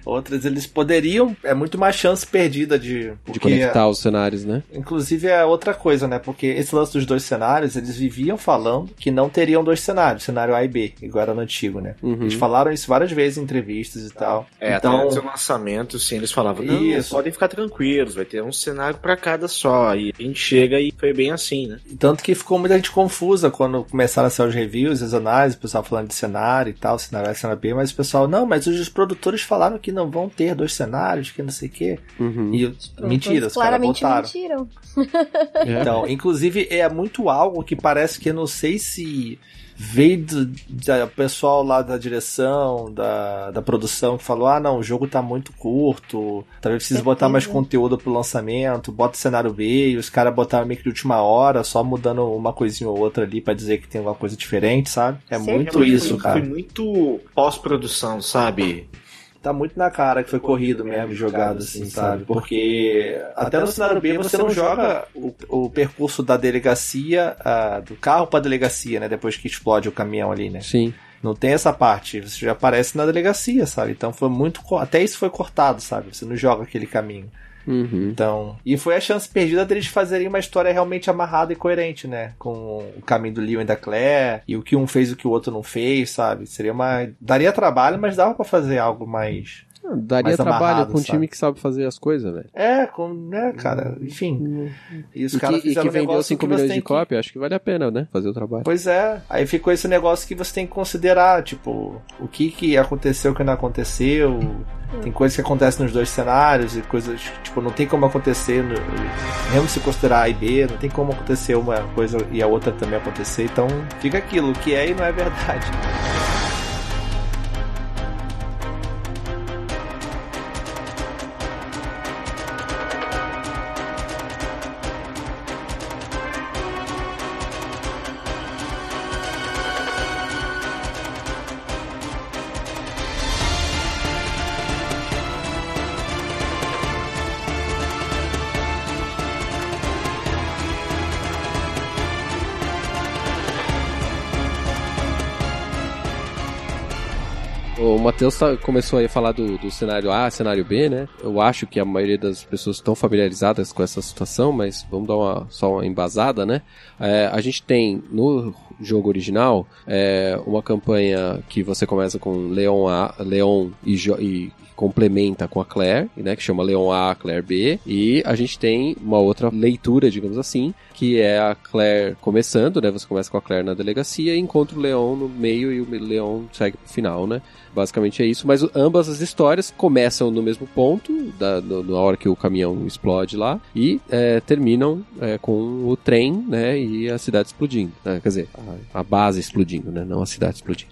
Outras eles poderiam. É muito mais chance perdida de. De conectar os cenários, né? Inclusive é outra coisa, né? Porque esse lance dos dois cenários, eles viviam falando que não teriam dois cenários, cenário A e B, igual era no antigo, né? Uhum. Eles falaram isso várias vezes em entrevistas e tal. É, então, até antes do lançamento, sim, eles falavam, não, Isso. podem ficar tranquilos, vai ter um cenário pra cada só. E a gente chega e foi bem assim, né? tanto que ficou muita gente confusa quando começaram a ser os reviews, as análises, o pessoal falando de cenário e tal, cenário A, cenário B, mas o pessoal, não, mas os produtores falaram que não vão ter dois cenários, que não sei o quê. Uhum. E mentira, os caras botaram. mentiram. Então, inclusive é muito algo que parece que eu não sei se veio do pessoal lá da direção, da, da produção, que falou: ah, não, o jogo tá muito curto, talvez precise botar mais conteúdo pro lançamento, bota o cenário B, e os caras botaram meio que de última hora, só mudando uma coisinha ou outra ali pra dizer que tem alguma coisa diferente, sabe? É Certeza. muito Foi- isso, foi, cara. Foi muito pós-produção, sabe? Tá muito na cara que foi corrido mesmo, jogado assim, sabe? Porque até no cenário B você não joga o, o percurso da delegacia, do carro pra delegacia, né? Depois que explode o caminhão ali, né? Sim. Não tem essa parte, você já aparece na delegacia, sabe? Então foi muito. Até isso foi cortado, sabe? Você não joga aquele caminho. Uhum. Então. E foi a chance perdida deles fazerem uma história realmente amarrada e coerente, né? Com o caminho do Leon e da Claire, e o que um fez e o que o outro não fez, sabe? Seria uma. Daria trabalho, mas dava pra fazer algo mais. Ah, Daria trabalho amarrado, com um sabe? time que sabe fazer as coisas, velho. É, com, né, cara? Enfim. E os E que, caras e fizeram que um vendeu negócio 5 que você milhões de que- cópia, acho que vale a pena, né? Fazer o trabalho. Pois é, aí ficou esse negócio que você tem que considerar, tipo, o que que aconteceu, o que não aconteceu. Tem coisas que acontecem nos dois cenários e coisas, tipo, não tem como acontecer, no- mesmo se considerar A e B, não tem como acontecer uma coisa e a outra também acontecer, então fica aquilo, o que é e não é verdade. Matheus tá- começou aí a falar do, do cenário A, cenário B, né? Eu acho que a maioria das pessoas estão familiarizadas com essa situação, mas vamos dar uma, só uma embasada, né? É, a gente tem no jogo original é, uma campanha que você começa com Leon A, Leon e, Jo- e complementa com a Claire, né, que chama Leon A, Claire B, e a gente tem uma outra leitura, digamos assim, que é a Claire começando, né, você começa com a Claire na delegacia e encontra o Leon no meio e o Leon segue pro final, né. Basicamente é isso, mas ambas as histórias começam no mesmo ponto, da, no- na hora que o caminhão explode lá, e é, terminam é, com o trem, né, e a cidade explodindo, né, quer dizer, a, base explodindo, né, não a cidade explodindo.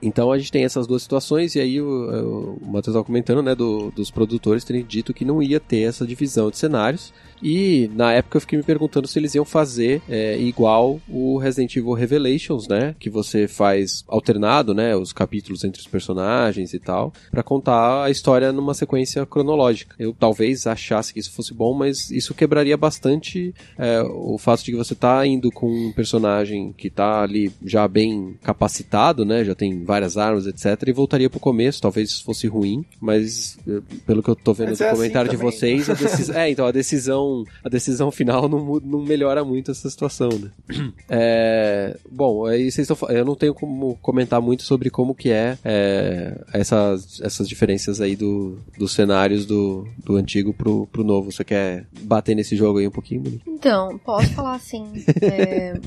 Então a gente tem essas duas situações, e aí o, o Matheus estava comentando, né, do, dos produtores terem dito que não ia ter essa divisão de cenários. E na época eu fiquei me perguntando se eles iam fazer é, igual o Resident Evil Revelations, né? Que você faz alternado, né? Os capítulos entre os personagens e tal, para contar a história numa sequência cronológica. Eu talvez achasse que isso fosse bom, mas isso quebraria bastante é, o fato de que você tá indo com um personagem que tá ali já bem capacitado, né? Já tem várias armas, etc. E voltaria pro começo, talvez isso fosse ruim, mas é, pelo que eu tô vendo Mas do é assim comentário de também. vocês, a decisão, é, então a decisão, a decisão final não, não melhora muito essa situação, né? É, bom, aí vocês estão, eu não tenho como comentar muito sobre como que é, é, essas, essas diferenças aí do, dos cenários do, do antigo pro, pro novo. Você quer bater nesse jogo aí um pouquinho, Monique? Então, posso falar assim. é...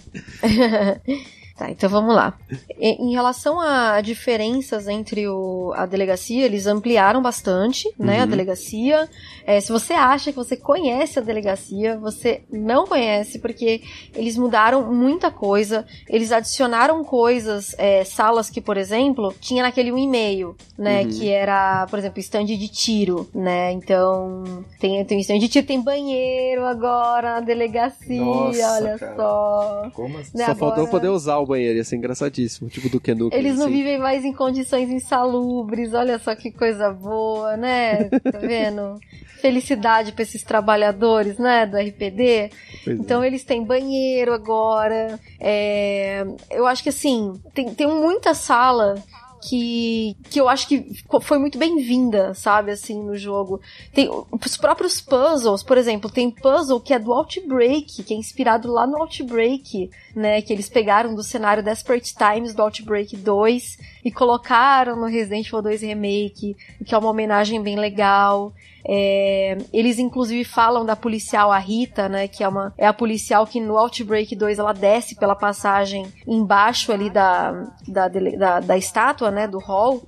tá, então vamos lá. Em relação a diferenças entre o, a delegacia, eles ampliaram bastante, né, a delegacia. É, se você acha que você conhece a delegacia, você não conhece, porque eles mudaram muita coisa. Eles adicionaram coisas, é, salas que, por exemplo, tinha naquele um e-mail, né, Uhum. que era, por exemplo, stand de tiro, né, então tem, tem stand de tiro, tem banheiro agora na delegacia, Nossa, olha cara. só. Como assim? Né, Só faltou agora- poder usar o banheiro, ia ser engraçadíssimo, tipo do Kenuken. Eles não assim. vivem mais em condições insalubres, olha só que coisa boa, né? Tá vendo? Felicidade pra esses trabalhadores, né, do RPD. Pois é. Então eles têm banheiro agora. é, Eu acho que assim, tem, tem muita sala que, que eu acho que foi muito bem-vinda, sabe, assim, no jogo. Tem os próprios puzzles, por exemplo, tem puzzle que é do Outbreak, que é inspirado lá no Outbreak, né, que eles pegaram do cenário Desperate Times do Outbreak 2 e colocaram no Resident Evil 2 Remake, que é uma homenagem bem legal. É, eles inclusive falam da policial a Rita, né, que é uma é a policial que no Outbreak 2 ela desce pela passagem embaixo ali da da, da, da estátua, né, do hall.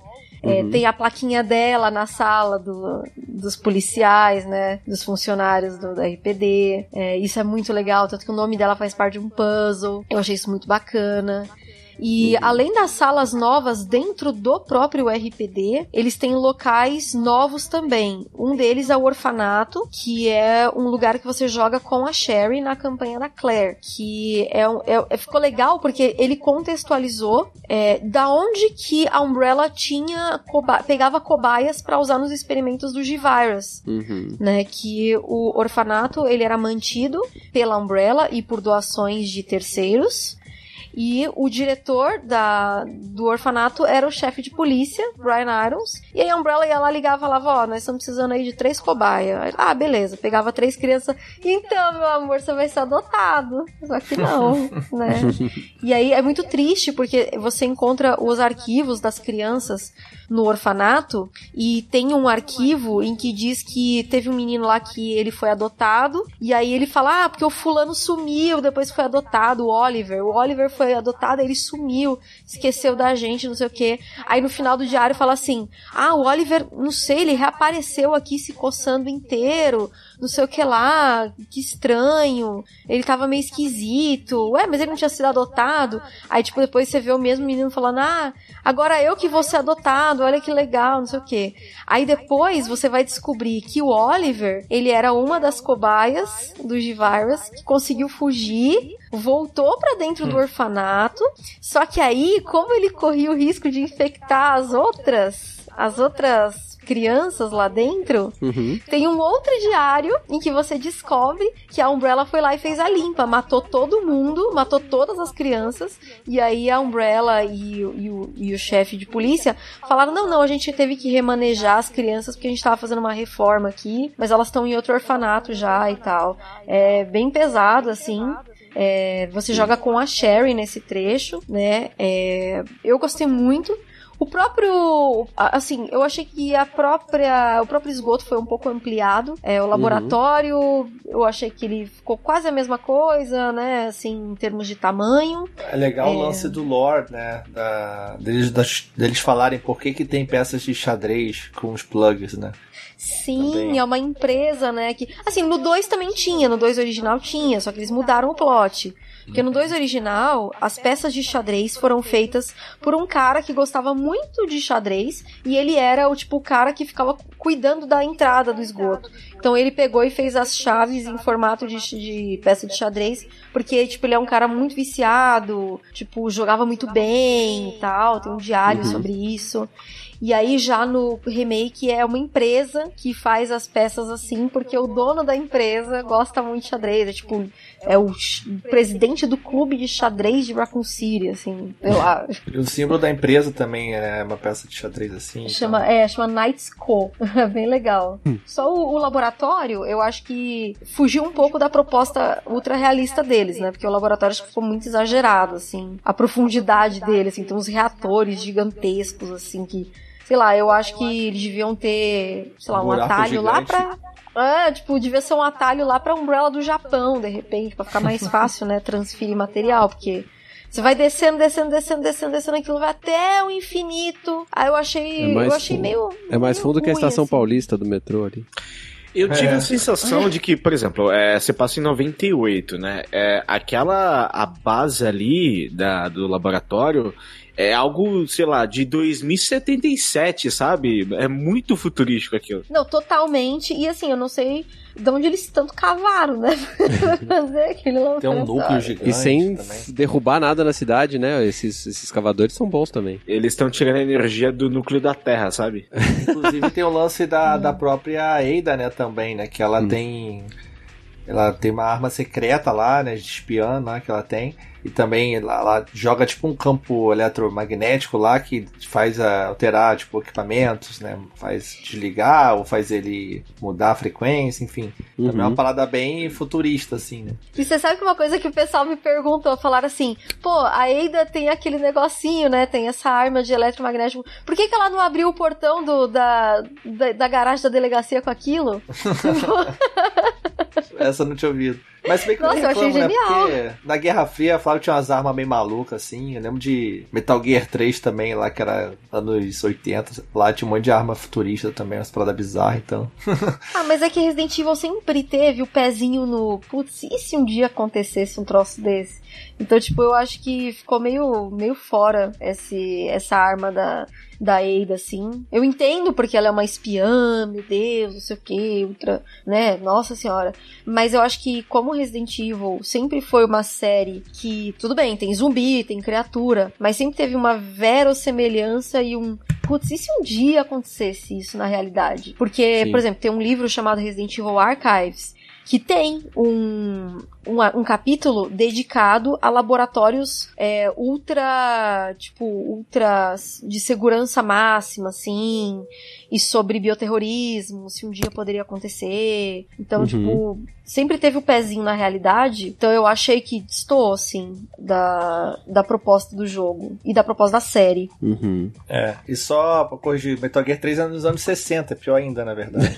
É, Tem a plaquinha dela na sala do- dos policiais, né? Dos funcionários do, da RPD. É, isso é muito legal, tanto que o nome dela faz parte de um puzzle. Eu achei isso muito bacana. E além das salas novas dentro do próprio RPD, eles têm locais novos também. Um deles é o orfanato, que é um lugar que você joga com a Sherry na campanha da Claire, que é, é- é- ficou legal porque ele contextualizou é, da onde que a Umbrella tinha coba- pegava cobaias para usar nos experimentos do G-Virus Uhum. né, que o orfanato ele era mantido pela Umbrella e por doações de terceiros. E o diretor da, do orfanato era o chefe de polícia, Brian Irons. E aí a Umbrella ia lá ligar e falava: Ó, nós estamos precisando aí de três cobaias. Ah, beleza. Pegava três crianças. Então, meu amor, você vai ser adotado. Só que não, né? E aí é muito triste porque você encontra os arquivos das crianças no orfanato e tem um arquivo em que diz que teve um menino lá que ele foi adotado e aí ele fala, ah, porque o fulano sumiu depois foi adotado, o Oliver. O Oliver foi adotado, ele sumiu, esqueceu da gente, não sei o que. Aí no final do diário fala assim, ah, o Oliver, não sei, ele reapareceu aqui se coçando inteiro, não sei o que lá, que estranho, ele tava meio esquisito, ué, mas ele não tinha sido adotado. Aí, tipo, depois você vê o mesmo menino falando, ah, agora eu que vou ser adotado, olha que legal, não sei o que. Aí depois você vai descobrir que o Oliver, ele era uma das cobaias do G-Virus, que conseguiu fugir, voltou pra dentro do orfanato, só que aí, como ele corria o risco de infectar as outras, as outras crianças lá dentro, Uhum. tem um outro diário em que você descobre que a Umbrella foi lá e fez a limpa, matou todo mundo, matou todas as crianças, e aí a Umbrella e, o- e o, e o chefe de polícia falaram: não, não, a gente teve que remanejar as crianças porque a gente tava fazendo uma reforma aqui, mas elas estão em outro orfanato já e tal. É bem pesado, assim. É, você joga com a Sherry nesse trecho, né? É, eu gostei muito. O próprio, assim, eu achei que a própria, o próprio esgoto foi um pouco ampliado. É, o laboratório, eu achei que ele ficou quase a mesma coisa, né? Assim, em termos de tamanho. É legal o É. lance do lore, né? Da, deles, das- deles falarem por que, que tem peças de xadrez com os plugs, né? Sim, Também. é uma empresa, né? Que, assim, no 2 também tinha, no 2 original tinha, só que eles mudaram o plot. Porque no 2 original, as peças de xadrez foram feitas por um cara que gostava muito de xadrez e ele era o tipo o cara que ficava cuidando da entrada do esgoto. Então ele pegou e fez as chaves em formato de, de peça de xadrez, porque tipo ele é um cara muito viciado, tipo jogava muito bem e tal, tem um diário Uhum. sobre isso. E aí já no remake é uma empresa que faz as peças assim, porque o dono da empresa gosta muito de xadrez, é tipo, é o presidente do clube de xadrez de Raccoon City, assim, sei lá. O símbolo da empresa também é uma peça de xadrez assim. Chama, é, chama Knights Co. É bem legal. Hum. Só o, o laboratório, eu acho que fugiu um pouco da proposta ultra realista deles, né? Porque o laboratório acho que ficou muito exagerado, assim. A profundidade dele, assim, tem uns reatores gigantescos, assim, que. Sei lá, eu acho que eles deviam ter, sei lá, um Buraco atalho lá gigante. pra. É, tipo, devia ser um atalho lá pra Umbrella do Japão, de repente, pra ficar mais fácil, né? Transferir material, porque. Você vai descendo, descendo, descendo, descendo, descendo, aquilo vai até o infinito. Aí eu achei. É eu achei fundo. meio. É mais meio fundo que a ruim, estação assim. paulista do metrô ali. Eu tive É. a sensação de que, por exemplo, é, você passa em 98, né? É, aquela a base ali da, do laboratório é algo, sei lá, de 2077, sabe? É muito futurístico aquilo. Não, totalmente. E assim, eu não sei de onde eles tanto cavaram, né? Pra fazer aquele Tem um núcleo gigante E sem também. derrubar nada na cidade, né? Esses, esses cavadores são bons também. Eles estão tirando a energia do núcleo da Terra, sabe? Inclusive tem o lance da, da própria Ada, né, também, né? Que ela Hum. tem. Ela tem uma arma secreta lá, né? De espiã lá que ela tem. E também ela, joga tipo um campo eletromagnético lá que faz a, alterar tipo equipamentos, né? Faz desligar ou faz ele mudar a frequência, enfim. Também é Uhum. uma parada bem futurista, assim, né? E você sabe que uma coisa que o pessoal me perguntou, falaram assim, pô, a Ada tem aquele negocinho, né? Tem essa arma de eletromagnético. Por que, que ela não abriu o portão do, da, da, da garagem da delegacia com aquilo? Essa eu não tinha ouvido. Mas bem que Nossa, eu achei né? genial. Porque na Guerra Fria falaram que tinha umas armas meio malucas, assim. Eu lembro de Metal Gear 3 também, lá que era anos 80. Lá tinha um monte de arma futurista também, umas paradas bizarras, então. ah, mas é que Resident Evil sempre teve o pezinho no. Putz, e se um dia acontecesse um troço desse? Então, tipo, eu acho que ficou meio, meio fora esse, essa arma da, da Ada, assim. Eu entendo porque ela é uma espiã, meu Deus, não sei o que, ultra, né? Nossa senhora. Mas eu acho que, como Resident Evil sempre foi uma série que, tudo bem, tem zumbi, tem criatura, mas sempre teve uma verossemelhança e um. Putz, e se um dia acontecesse isso na realidade? Porque, Sim. por exemplo, tem um livro chamado Resident Evil Archives que tem um, um, um capítulo dedicado a laboratórios é, ultra, tipo, ultra de segurança máxima, assim, e sobre bioterrorismo, se um dia poderia acontecer. Então, Uhum. tipo, sempre teve o pezinho na realidade, então eu achei que destoou, assim, da, da proposta do jogo e da proposta da série. Uhum. É. E só pra corrigir, Metal Gear 3 é nos anos 60, pior ainda, na verdade.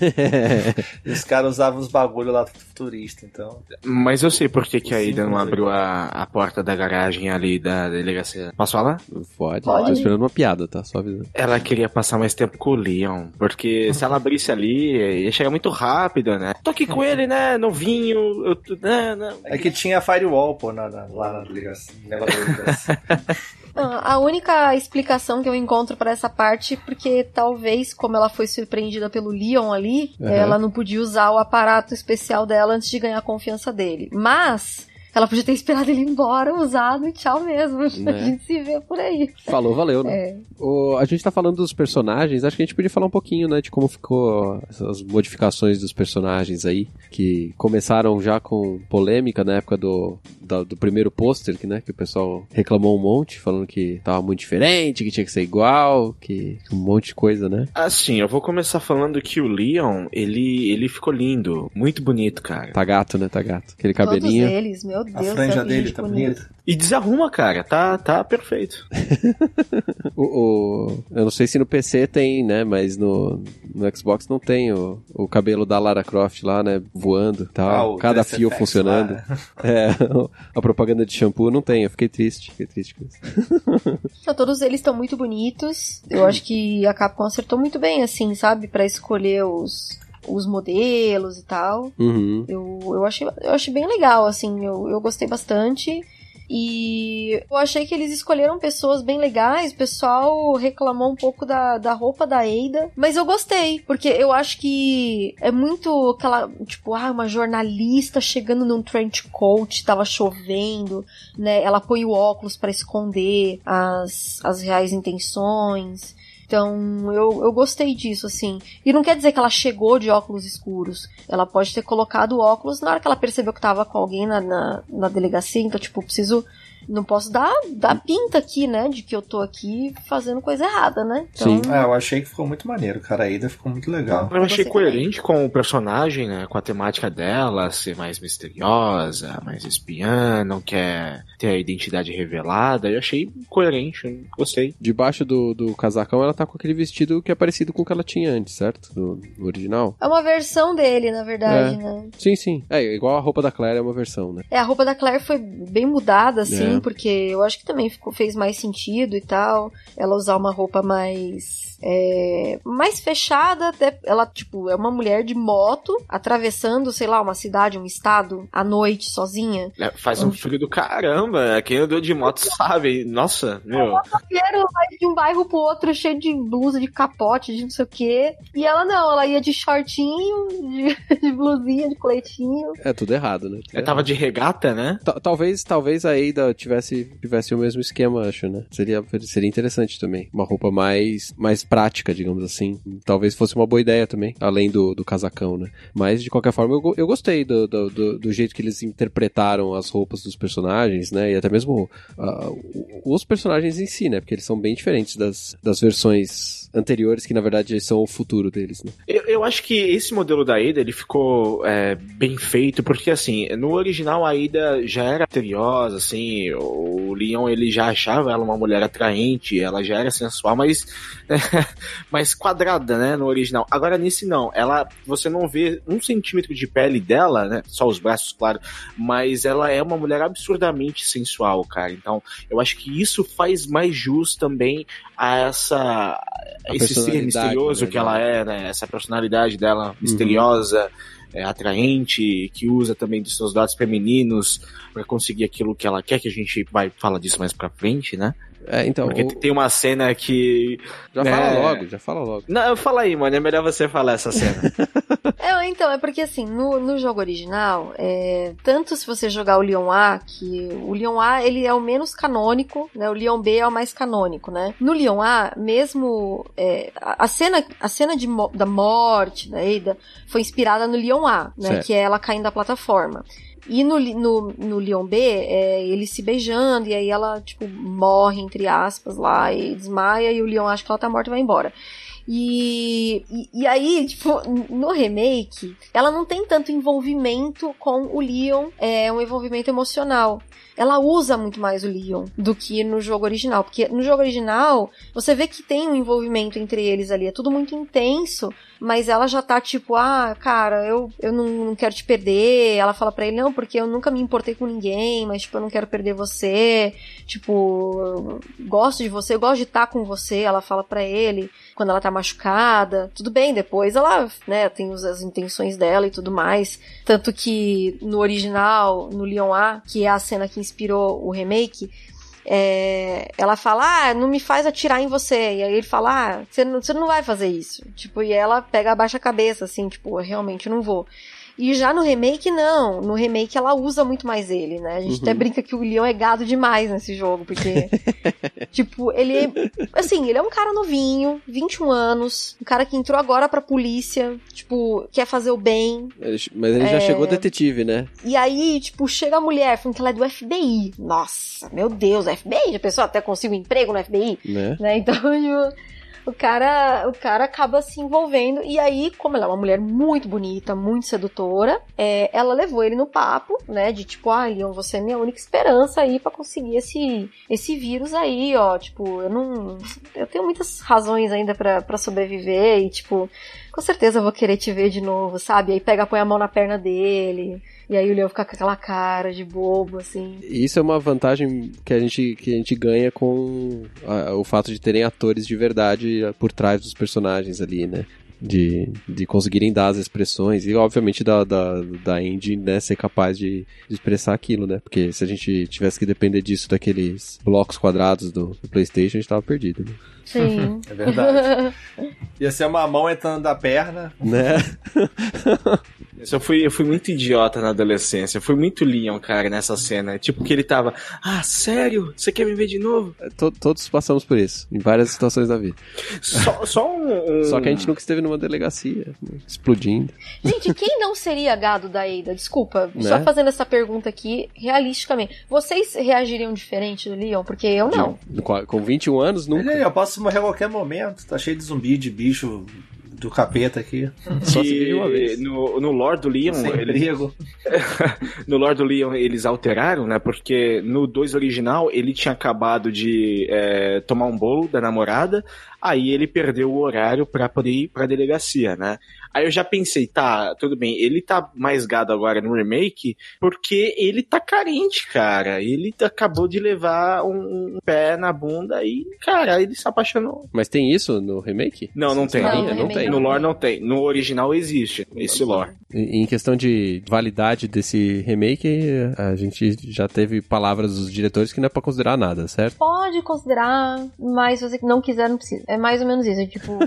e os caras usavam os bagulho lá futurista, então. Mas eu sei por que, que a Ida não abriu a, a porta da garagem ali da delegacia. Posso falar? Pode. Pode. Tô esperando uma piada, tá? Só avisando. Ela queria passar mais tempo com o Leon, porque se ela abrisse ali, ia chegar muito rápido, né? Tô aqui com ele, né, novinho, eu, né, né. É que tinha firewall, pô, na, na- lá na delegacia. Ah, A única explicação que eu encontro pra essa parte, porque talvez, como ela foi surpreendida pelo Leon ali, Uhum. ela não podia usar o aparato especial dela antes de ganhar a confiança dele. Mas ela podia ter esperado ele ir embora, usado e tchau mesmo. Né? A gente se vê por aí. Falou, valeu, né? É. O- a gente tá falando dos personagens, acho que a gente podia falar um pouquinho, né, de como ficou essas modificações dos personagens aí, que começaram já com polêmica na época do, da- do primeiro pôster, que, né, que o pessoal reclamou um monte, falando que tava muito diferente, que tinha que ser igual, que um monte de coisa, né? Assim, eu vou começar falando que o Leon, ele, ele ficou lindo, muito bonito, cara. Tá gato, né, tá gato. Aquele Todos cabelinho. eles, meu A Deus, franja que dele tá bonita. E desarruma, cara. Tá, tá perfeito. O, o- eu não sei se no PC tem, né? Mas no, no Xbox não tem o, o cabelo da Lara Croft lá, né? Voando e tal. Ah, o cada fio FX funcionando. lá. É, a propaganda de shampoo não tem. Eu fiquei triste. Fiquei triste com isso. Então, todos eles estão muito bonitos. Eu acho que a Capcom acertou muito bem, assim, sabe? Pra escolher os, os modelos e tal. Uhum. Eu, eu, achei, eu achei bem legal, assim, eu, eu gostei bastante. E eu achei que eles escolheram pessoas bem legais. O pessoal reclamou um pouco da, da roupa da Eida. Mas eu gostei, porque eu acho que é muito aquela, tipo, ah, uma jornalista chegando num trench coat, tava chovendo, né? Ela põe o óculos pra esconder as, as reais intenções. Então, eu, eu gostei disso, assim. E não quer dizer que ela chegou de óculos escuros. Ela pode ter colocado óculos na hora que ela percebeu que tava com alguém na, na, na delegacia. Então, tipo, preciso. Não posso dar, dar pinta aqui, né? De que eu tô aqui fazendo coisa errada, né? Então, Sim. Ah, eu achei que ficou muito maneiro, cara. A Ida ficou muito legal. Eu achei coerente com o personagem, né? Com a temática dela, ser mais misteriosa, mais espiã, não quer ter a identidade revelada. Eu achei coerente, gostei. Debaixo do, do casacão, ela tá com aquele vestido que é parecido com o que ela tinha antes, certo? No, no original. É uma versão dele, na verdade, É. né? Sim, sim. É, igual a roupa da Claire é uma versão, né? É, a roupa da Claire foi bem mudada, assim, É. porque eu acho que também ficou, fez mais sentido e tal. Ela usar uma roupa mais. É, mais fechada, até ela, tipo, é uma mulher de moto atravessando, sei lá, uma cidade, um estado, à noite, sozinha. É, Faz um frio do caramba. Quem andou de moto sabe. Nossa, meu. Quero vai de um bairro pro outro cheio de blusa, de capote, de não sei o quê. E ela não, ela ia de shortinho, de, de blusinha, de coletinho. É tudo errado, né? Tudo Eu tava de regata, né? Ta- Talvez, talvez a Ada tivesse, tivesse o mesmo esquema, acho, né? Seria, seria interessante também. Uma roupa mais, mais prática, digamos assim. Talvez fosse uma boa ideia também, além do, do casacão, né? Mas, de qualquer forma, eu, eu gostei do, do, do, do jeito que eles interpretaram as roupas dos personagens, né? E até mesmo o- os personagens em si, né? Porque eles são bem diferentes das, das versões anteriores, que na verdade são o futuro deles, né? Eu, eu acho que esse modelo da Ada ele ficou é, bem feito, porque assim, no original a Ada já era misteriosa, assim, o Leon ele já achava ela uma mulher atraente, ela já era sensual, mas mais quadrada, né, no original. Agora nesse não, ela, você não vê um centímetro de pele dela, né, só os braços, claro, mas ela é uma mulher absurdamente sensual, cara. Então, eu acho que isso faz mais jus também a essa A esse ser misterioso que ela é, né? Essa personalidade dela misteriosa, é, atraente, que usa também dos seus dados femininos pra conseguir aquilo que ela quer, que a gente vai falar disso mais pra frente, né? É, então, Porque o- tem uma cena que. já É. fala logo, já fala logo. Não, fala aí, mano, é melhor você falar essa cena. É, então, é porque assim, no, no jogo original, é, tanto se você jogar o Leon A, que o Leon A ele é o menos canônico, né? O Leon B é o mais canônico, né? No Leon A, mesmo é, a, a cena, a cena de, da morte da Ada foi inspirada no Leon A, né? Certo. Que é ela caindo da plataforma. E no, no, no Leon B, é eles se beijando, e aí ela, tipo, morre, entre aspas, lá, e desmaia, e o Leon acha que ela tá morta e vai embora. E, e, e aí, tipo, no remake, ela não tem tanto envolvimento com o Leon, é um envolvimento emocional. Ela usa muito mais o Leon do que no jogo original, porque no jogo original você vê que tem um envolvimento entre eles ali, é tudo muito intenso, mas ela já tá tipo, ah, cara, eu, eu não, não quero te perder. Ela fala pra ele, não, porque eu nunca me importei com ninguém, mas tipo, eu não quero perder você. Tipo, gosto de você, eu gosto de estar com você. Ela fala pra ele quando ela tá machucada. Tudo bem, depois ela, né, tem as intenções dela e tudo mais. Tanto que no original, no Leon A, que é a cena que inspirou o remake, é, ela fala, ah, não me faz atirar em você. E aí ele fala, ah, você não, você não vai fazer isso. Tipo, e ela pega, abaixa a cabeça, assim, tipo, realmente não vou. E já no remake, não. No remake ela usa muito mais ele, né? A gente até brinca que o Leon é gado demais nesse jogo, porque. tipo, ele. é- Assim, ele é um cara novinho, 21 anos, um cara que entrou agora pra polícia, tipo, quer fazer o bem, Mas ele já É. chegou detetive, né? e aí, tipo, chega a mulher falando que ela é do FBI. Nossa, meu Deus, FBI? Já pensou? Até consigo um emprego no FBI? né? Né? Então, tipo, o cara, o cara acaba se envolvendo. E aí, como ela é uma mulher muito bonita, muito sedutora, é, ela levou ele no papo, né? De tipo, ah, Leon, você é minha única esperança aí para conseguir esse, esse vírus aí, ó. Tipo, eu não. Eu tenho muitas razões ainda para sobreviver e, tipo, com certeza eu vou querer te ver de novo, sabe? Aí pega, põe a mão na perna dele. E aí o Leão fica com aquela cara de bobo, assim. Isso é uma vantagem que a gente, que a gente ganha com a, o fato de terem atores de verdade por trás dos personagens ali, né? De, de conseguirem dar as expressões e, obviamente, da, da, da Andy né, ser capaz de, de, expressar aquilo, né? Porque se a gente tivesse que depender disso daqueles blocos quadrados do, do PlayStation, a gente tava perdido. Né? Sim. é verdade. Ia ser uma mão entrando da perna. Né? Eu fui, eu fui muito idiota na adolescência. Eu fui muito Leon, cara, nessa cena. Tipo que ele tava, ah, sério? Você quer me ver de novo? É, todos passamos por isso, em várias situações da vida. Só, só um, um... Só que a gente nunca esteve numa delegacia, né? explodindo. Gente, quem não seria gado da Ada? Desculpa, né? só fazendo essa pergunta aqui, realisticamente. Vocês reagiriam diferente do Leon? Porque eu não. Com 21 anos, nunca. Eu posso morrer a qualquer momento. Tá cheio de zumbi, de bicho, do capeta aqui. Só se uma vez. No, no Lord do Leon. Ele... no Lord do Leon eles alteraram, né? Porque no 2 original ele tinha acabado de é, tomar um bolo da namorada, aí ele perdeu o horário para poder ir pra delegacia, né? Aí eu já pensei, tá, tudo bem, ele tá mais gado agora no remake porque ele tá carente, cara. Ele acabou de levar um, um pé na bunda e, cara, ele se apaixonou. Mas tem isso no remake? Não, não tem. Não, não, não tem. No lore não tem. No original existe esse lore. Em questão de validade desse remake, a gente já teve palavras dos diretores que não é pra considerar nada, certo? Pode considerar, mas se você não quiser, não precisa. É mais ou menos isso, é tipo...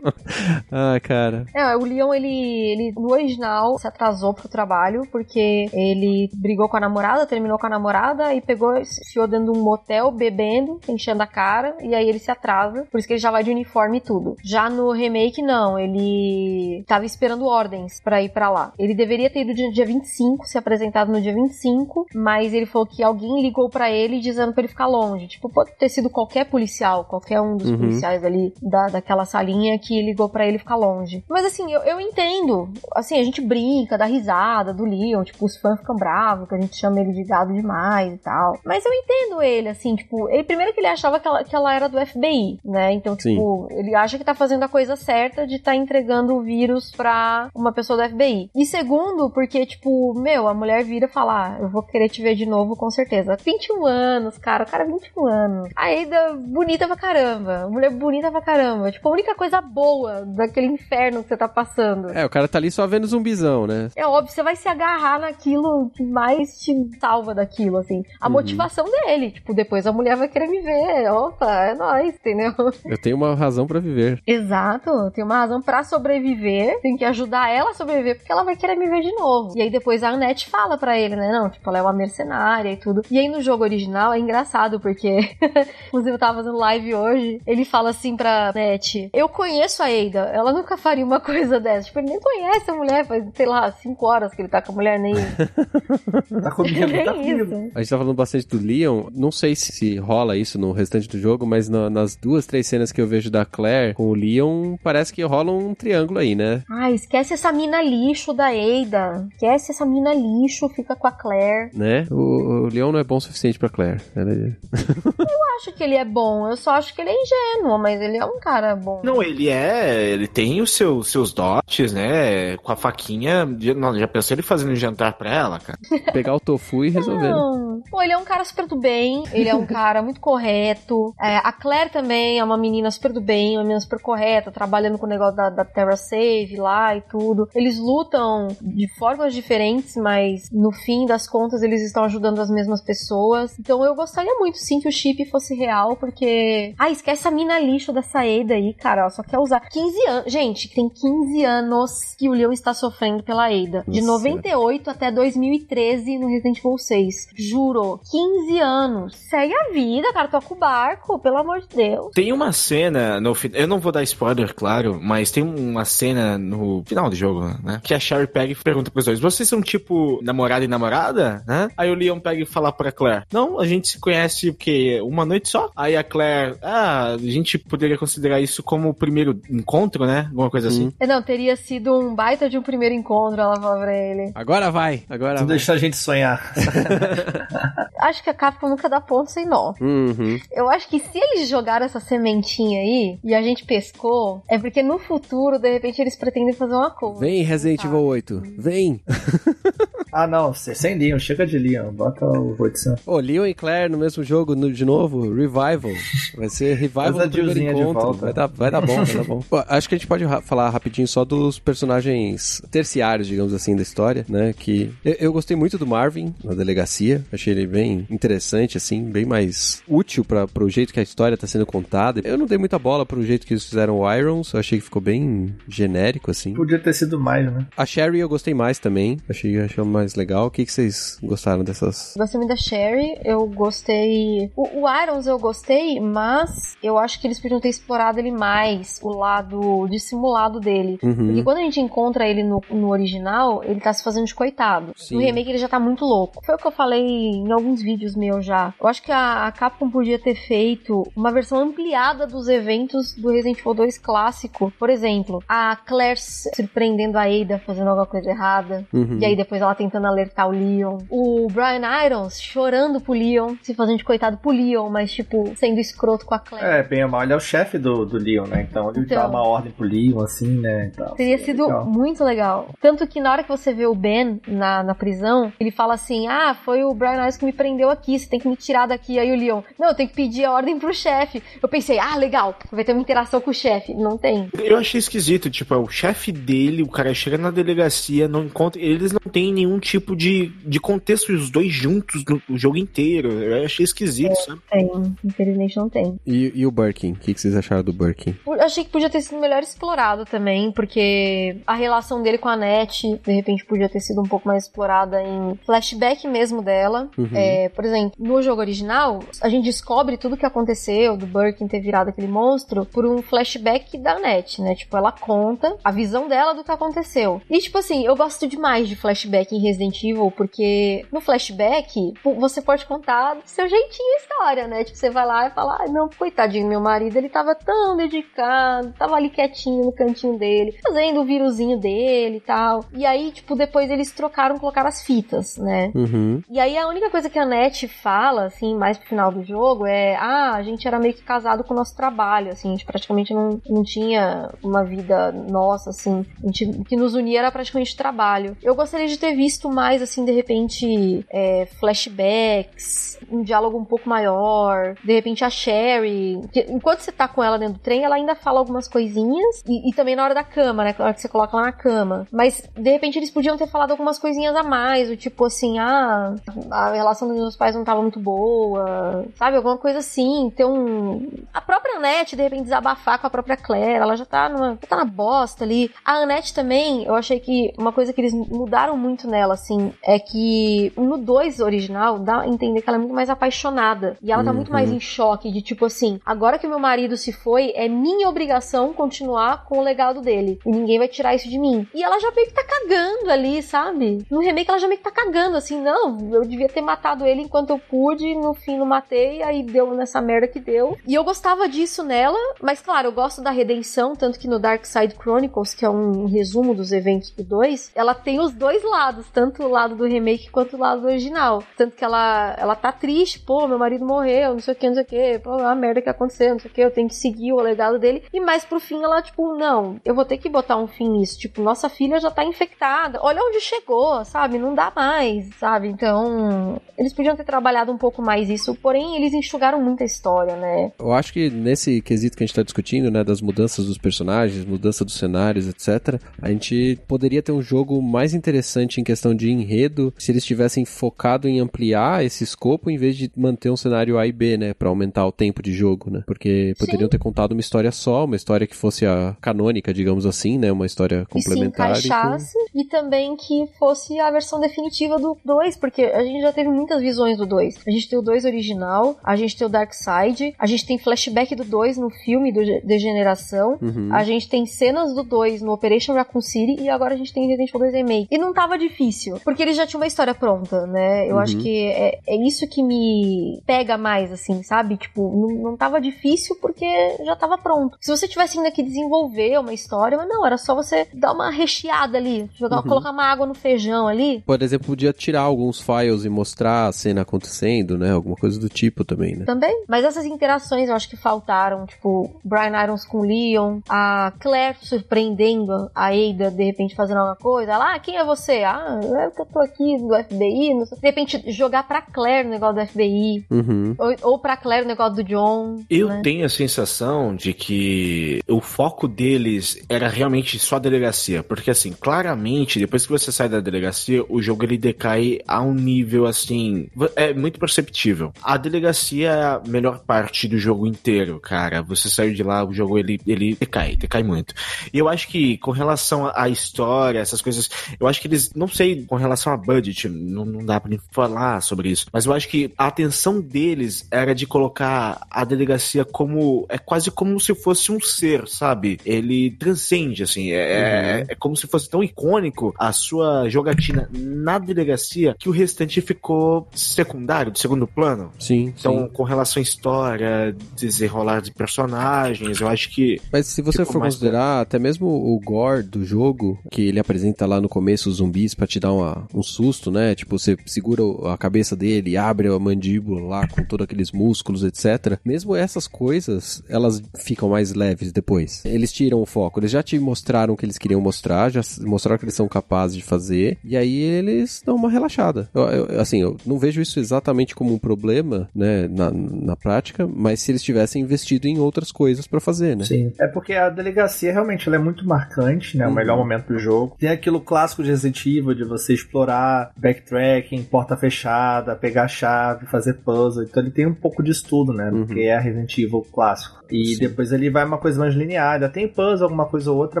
ah, cara. É, o Leon, ele, ele no original se atrasou pro trabalho porque ele brigou com a namorada, terminou com a namorada e pegou, se enfiou dentro de um motel bebendo, enchendo a cara, e aí ele se atrasa, por isso que ele já vai de uniforme e tudo. Já no remake, não, ele tava esperando ordens para ir para lá. Ele deveria ter ido no dia 25, se apresentado no dia 25, mas ele falou que alguém ligou para ele dizendo para ele ficar longe. Tipo, pode ter sido qualquer policial, qualquer um dos uhum. policiais ali da, daquela salinha que ligou para ele ficar longe. Mas assim, eu, eu entendo. Assim, a gente brinca, dá risada do Leon, tipo, os fãs ficam bravos, que a gente chama ele de gado demais e tal. Mas eu entendo ele, assim, tipo, ele primeiro que ele achava que ela, que ela era do FBI, né? Então, tipo, Sim. ele acha que tá fazendo a coisa certa de estar tá entregando o vírus pra uma pessoa do FBI. E segundo, porque, tipo, meu, a mulher vira falar, ah, eu vou querer te ver de novo, com certeza. 21 anos, cara, o cara 21 anos. A Ada bonita pra caramba, mulher bonita pra caramba. Tipo, a única coisa boa daquele inferno que você tá passando passando. É, o cara tá ali só vendo zumbizão, né? É óbvio, você vai se agarrar naquilo que mais te salva daquilo, assim. A uhum. motivação dele, tipo, depois a mulher vai querer me ver. Opa, é nóis, entendeu? Eu tenho uma razão para viver. Exato, tem uma razão para sobreviver, tem que ajudar ela a sobreviver, porque ela vai querer me ver de novo. E aí depois a Annette fala para ele, né? Não, tipo, ela é uma mercenária e tudo. E aí no jogo original é engraçado, porque, inclusive eu tava fazendo live hoje, ele fala assim pra Annette, eu conheço a Ada, ela nunca faria uma coisa dessa Tipo, ele nem conhece a mulher, faz, sei lá, cinco horas que ele tá com a mulher, nem. tá comigo, tá comigo. A gente tá falando bastante do Leon. Não sei se rola isso no restante do jogo, mas no, nas duas, três cenas que eu vejo da Claire com o Leon, parece que rola um triângulo aí, né? Ah, esquece essa mina lixo da Ada. Esquece essa mina lixo, fica com a Claire. Né? O, o Leon não é bom o suficiente pra Claire. Ela é... eu acho que ele é bom, eu só acho que ele é ingênuo, mas ele é um cara bom. Não, ele é. Ele tem os seus, seus dó né? Com a faquinha. Não, já pensou ele fazendo um jantar pra ela, cara? Pegar o tofu e resolver. Não. Pô, ele é um cara super do bem. Ele é um cara muito correto. É, a Claire também é uma menina super do bem, uma menina super correta, trabalhando com o negócio da, da Terra Save lá e tudo. Eles lutam de formas diferentes, mas no fim das contas eles estão ajudando as mesmas pessoas. Então eu gostaria muito sim que o chip fosse real, porque. Ah, esquece a mina lixo dessa Ada aí, cara. Ela só quer usar 15 anos. Gente, tem 15 anos anos que o Leon está sofrendo pela Ada. De 98 até 2013 no Resident Evil 6. Juro durou 15 anos. Segue a vida, cara. Toca o barco, pelo amor de Deus. Tem uma cena no final. Eu não vou dar spoiler, claro, mas tem uma cena no final do jogo, né? Que a Sherry pega e pergunta pros dois: Vocês são tipo namorado e namorada? Né? Aí o Leon pega e fala pra Claire: Não, a gente se conhece o quê? Uma noite só? Aí a Claire: Ah, a gente poderia considerar isso como o primeiro encontro, né? Alguma coisa assim. Não, teria sido um baita de um primeiro encontro, ela falou pra ele. Agora vai, agora Tu vai. deixa a gente sonhar. Acho que a Capcom nunca dá ponto sem nó. Uhum. Eu acho que se eles jogaram essa sementinha aí e a gente pescou, é porque no futuro, de repente, eles pretendem fazer uma coisa. Vem, Resident Evil 8. Vem. ah, não, você- sem Leon, chega de Leon, bota o Rodson. Ô, Leon e Claire no mesmo jogo no- de novo, Revival. Vai ser Revival do primeiro encontro. volta. Vai dar, vai dar bom, vai dar bom. Pô, acho que a gente pode ra- falar rapidinho só dos personagens terciários, digamos assim, da história, né? Que eu, eu gostei muito do Marvin na delegacia. Achei ele bem interessante, assim, bem mais útil para pro jeito que a história tá sendo contada. Eu não dei muita bola pro jeito que eles fizeram o Irons. Eu achei que ficou bem genérico, assim. Podia ter sido mais, né? A Sherry eu gostei mais também. Achei, achei mais legal. O que, que vocês gostaram dessas? Gostei muito da Sherry, eu gostei. O, o Irons eu gostei, mas eu acho que eles podiam ter explorado ele mais, o lado dissimulado dele. Uhum. Porque quando a gente encontra ele no, no original, ele tá se fazendo de coitado. Sim. No remake ele já tá muito louco. Foi o que eu falei em alguns vídeos meus já. Eu acho que a, a Capcom podia ter feito uma versão ampliada dos eventos do Resident Evil 2 clássico. Por exemplo, a Claire surpreendendo a Ada fazendo alguma coisa errada. Uhum. E aí depois ela tentando alertar o Leon. O Brian Irons chorando pro Leon, se fazendo de coitado pro Leon, mas tipo, sendo escroto com a Claire. É, bem ou mal, ele é o chefe do, do Leon, né? Então ele Então. dá uma ordem pro Leon, assim, né? Tal. Teria É sido legal. muito legal. Tanto que na hora que você vê o Ben na, na prisão, ele fala assim: Ah, foi o Brian Irons que me prendeu aqui, você tem que me tirar daqui. Aí o Leon, não, eu tenho que pedir a ordem pro chefe. Eu pensei, ah, legal, vai ter uma interação com o chefe. Não tem. Eu achei esquisito, tipo, é o chefe dele, o cara chega na delegacia, não encontra. Eles não têm nenhum tipo de, de contexto, os dois juntos no o jogo inteiro. Eu achei esquisito, sabe? Tem, infelizmente não tem. E, e o Birkin? O que, que vocês acharam do Birkin? Eu achei que podia ter sido melhor explorado também, porque a relação dele com a Net, de repente, podia ter sido um pouco mais explorada em flashback mesmo dela. Uhum. É, por exemplo, no jogo original, a gente descobre tudo que aconteceu do Birkin ter virado aquele monstro por um flashback da Net, né? Tipo, ela conta a visão dela do que aconteceu. E, tipo assim, eu gosto demais de flashback em Resident Evil, porque no flashback, você pode contar do seu jeitinho a história, né? Tipo, você vai lá e fala, ah, não, coitadinho, meu marido, ele tava tão dedicado, tava ali quietinho no cantinho dele, fazendo o vírusinho dele e tal. E aí, tipo, depois eles trocaram, colocaram as fitas, né? Uhum. E aí a única coisa que a Net fala, assim, mais pro final do jogo é: ah, a gente era meio que casado com o nosso trabalho, assim, a gente praticamente não, não tinha uma vida nossa, assim, a gente, o que nos unia era praticamente trabalho. Eu gostaria de ter visto mais, assim, de repente, é, flashbacks, um diálogo um pouco maior, de repente a Sherry, que enquanto você tá com ela dentro do trem, ela ainda fala algumas coisinhas, e, e também na hora da cama, né, na hora que você coloca ela na cama. Mas, de repente, eles podiam ter falado algumas coisinhas a mais, o tipo assim, ah, a relação dos meus pais não tava muito boa, sabe? Alguma coisa assim. Ter um. A própria Annette, de repente, desabafar com a própria Claire, ela já tá, numa, já tá na bosta ali. A Annette também, eu achei que uma coisa que eles mudaram muito nela, assim, é que no 2 original dá a entender que ela é muito mais apaixonada. E ela tá muito mais em choque de tipo assim, agora que meu marido se foi, é minha obrigação continuar com o legado dele. E ninguém vai tirar isso de mim. E ela já meio que tá cagando ali, sabe? No remake ela já meio que tá cagando, assim, não, eu devia ter matado ele enquanto eu pude, no fim não matei, aí deu nessa merda que deu. E eu gostava disso nela, mas claro, eu gosto da redenção, tanto que no Dark Side Chronicles, que é um resumo dos eventos do 2, ela tem os dois lados, tanto o lado do remake quanto o lado do original. Tanto que ela, ela tá triste, pô, meu marido morreu, não sei o que, não sei o que, pô, a merda que aconteceu, não sei o que, eu tenho que seguir o legado dele. E mais pro fim ela, tipo, não, eu vou ter que botar um fim nisso. Tipo, nossa filha já tá infectada, olha onde chegou, sabe? Não dá mais, sabe? Então, eles podiam ter trabalhado um pouco mais isso, porém eles enxugaram muita história, né? Eu acho que nesse quesito que a gente tá discutindo, né, das mudanças dos personagens, mudança dos cenários, etc., a gente poderia ter um jogo mais interessante em questão questão de enredo, se eles tivessem focado em ampliar esse escopo em vez de manter um cenário A e B, né, para aumentar o tempo de jogo, né? Porque poderiam Sim. ter contado uma história só, uma história que fosse a canônica, digamos assim, né, uma história complementar. E se encaixasse e, e também que fosse a versão definitiva do 2, porque a gente já teve muitas visões do 2. A gente tem o 2 original, a gente tem o Dark Side, a gente tem flashback do 2 no filme do Degeneração, uhum. a gente tem cenas do 2 no Operation Raccoon City e agora a gente tem Resident Evil 2 Remake. E não tava difícil, porque eles já tinham uma história pronta, né? Eu uhum. acho que é, é, isso que me pega mais, assim, sabe? Tipo, não, não tava difícil porque já tava pronto. Se você tivesse ainda que desenvolver uma história, mas não, era só você dar uma recheada ali, jogar, uhum. colocar uma água no feijão ali. Por exemplo, podia tirar alguns files e mostrar a cena acontecendo, né? Alguma coisa do tipo também, né? Também. Mas essas interações eu acho que faltaram, tipo, Brian Irons com Leon, a Claire surpreendendo a Ada, de repente fazendo alguma coisa. Lá, ah, quem é você? Ah, é que eu tô aqui do FBI. De repente, jogar pra Claire o negócio do FBI. Uhum. Ou, ou pra Claire o negócio do John. Eu né? tenho a sensação de que o foco deles era realmente só a delegacia. Porque, assim, claramente, depois que você sai da delegacia, o jogo ele decai a um nível, assim, é muito perceptível. A delegacia é a melhor parte do jogo inteiro, cara. Você saiu de lá, o jogo ele, ele decai, decai muito. E eu acho que com relação à história, essas coisas, eu acho que eles, não sei, com relação a budget, não, não dá pra falar sobre isso, mas eu acho que a atenção deles era de colocar a delegacia como, é quase como se fosse um ser, sabe? Ele transcende, assim, é, é uhum. é como se fosse tão icônico a sua jogatina na delegacia que o restante ficou secundário, de segundo plano. Sim. Então, sim. com relação à história, desenrolar de personagens, eu acho que. Mas se você for considerar, até mesmo o gore do jogo, que ele apresenta lá no começo os zumbis para te dar uma, um susto, né? Tipo, você segura a cabeça dele, abre a mandíbula lá com todos aqueles músculos, etc. Mesmo essas coisas, elas ficam mais leves depois. Eles tiram o foco. Eles já te mostraram o que eles queriam mostrar, já mostraram que eles são capazes de fazer, e aí eles dão uma relaxada. Eu, eu, assim, eu não vejo isso exatamente como um problema, né, na, na prática, mas se eles tivessem investido em outras coisas para fazer, né? Sim. É porque a delegacia realmente ela é muito marcante, né? Uhum. O melhor momento do jogo. Tem aquilo clássico de Resident Evil de você explorar backtracking, porta fechada, pegar chave, fazer puzzle. Então ele tem um pouco disso tudo, né? Uhum. Que é a Resident Evil clássico. E Sim. depois ele vai uma coisa mais linear. Ainda tem puzzle, alguma coisa ou outra,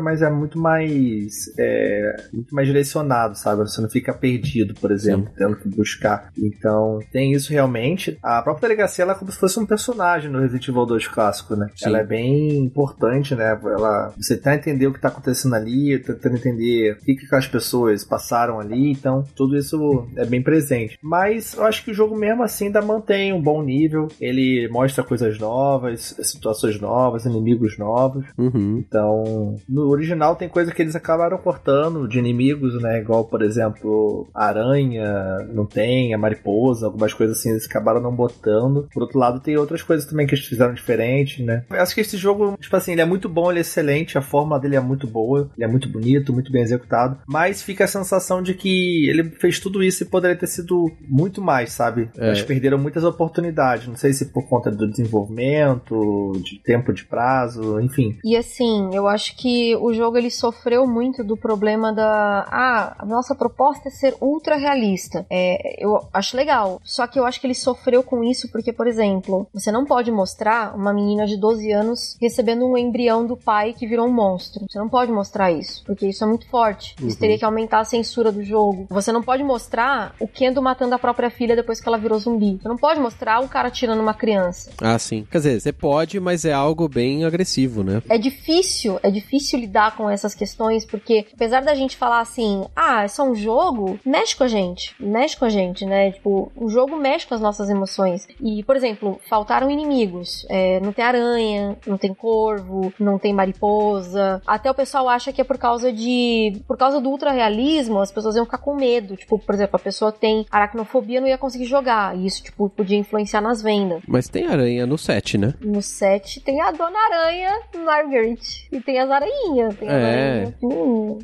mas é muito mais. É, muito mais direcionado, sabe? Você não fica perdido, por exemplo, Sim. tendo que buscar. Então, tem isso realmente. A própria delegacia ela é como se fosse um personagem no Resident Evil 2 clássico, né? Sim. Ela é bem importante, né? Ela, você tá entender o que tá acontecendo ali, tentando entender o que, que as pessoas passaram ali. Então, tudo isso é bem presente. Mas eu acho que o jogo mesmo assim ainda mantém um bom nível. Ele mostra coisas novas, situações novas, inimigos novos. Uhum. Então, no original tem coisa que eles acabaram cortando de inimigos, né? Igual, por exemplo, a aranha não tem, a mariposa, algumas coisas assim eles acabaram não botando. Por outro lado, tem outras coisas também que eles fizeram diferente, né? Eu acho que esse jogo, tipo assim, ele é muito bom, ele é excelente, a forma dele é muito boa, ele é muito bonito, muito bem executado, mas fica a sensação de que ele fez tudo isso e poderia ter sido muito mais, sabe? É. Eles perderam muitas oportunidades, não sei se por conta do desenvolvimento, de de tempo de prazo, enfim. E assim, eu acho que o jogo ele sofreu muito do problema da. Ah, a nossa proposta é ser ultra realista. É, eu acho legal. Só que eu acho que ele sofreu com isso porque, por exemplo, você não pode mostrar uma menina de 12 anos recebendo um embrião do pai que virou um monstro. Você não pode mostrar isso, porque isso é muito forte. Isso uhum. teria que aumentar a censura do jogo. Você não pode mostrar o Kendo matando a própria filha depois que ela virou zumbi. Você não pode mostrar um cara tirando uma criança. Ah, sim. Quer dizer, você pode, mas mas é algo bem agressivo, né? É difícil, é difícil lidar com essas questões, porque apesar da gente falar assim, ah, é só um jogo, mexe com a gente, mexe com a gente, né? Tipo, o jogo mexe com as nossas emoções. E, por exemplo, faltaram inimigos. É, não tem aranha, não tem corvo, não tem mariposa. Até o pessoal acha que é por causa de. Por causa do ultra-realismo, as pessoas iam ficar com medo. Tipo, por exemplo, a pessoa tem aracnofobia não ia conseguir jogar. E isso, tipo, podia influenciar nas vendas. Mas tem aranha no set, né? No set tem a Dona Aranha Margaret. E tem as aranhinhas. Tem é.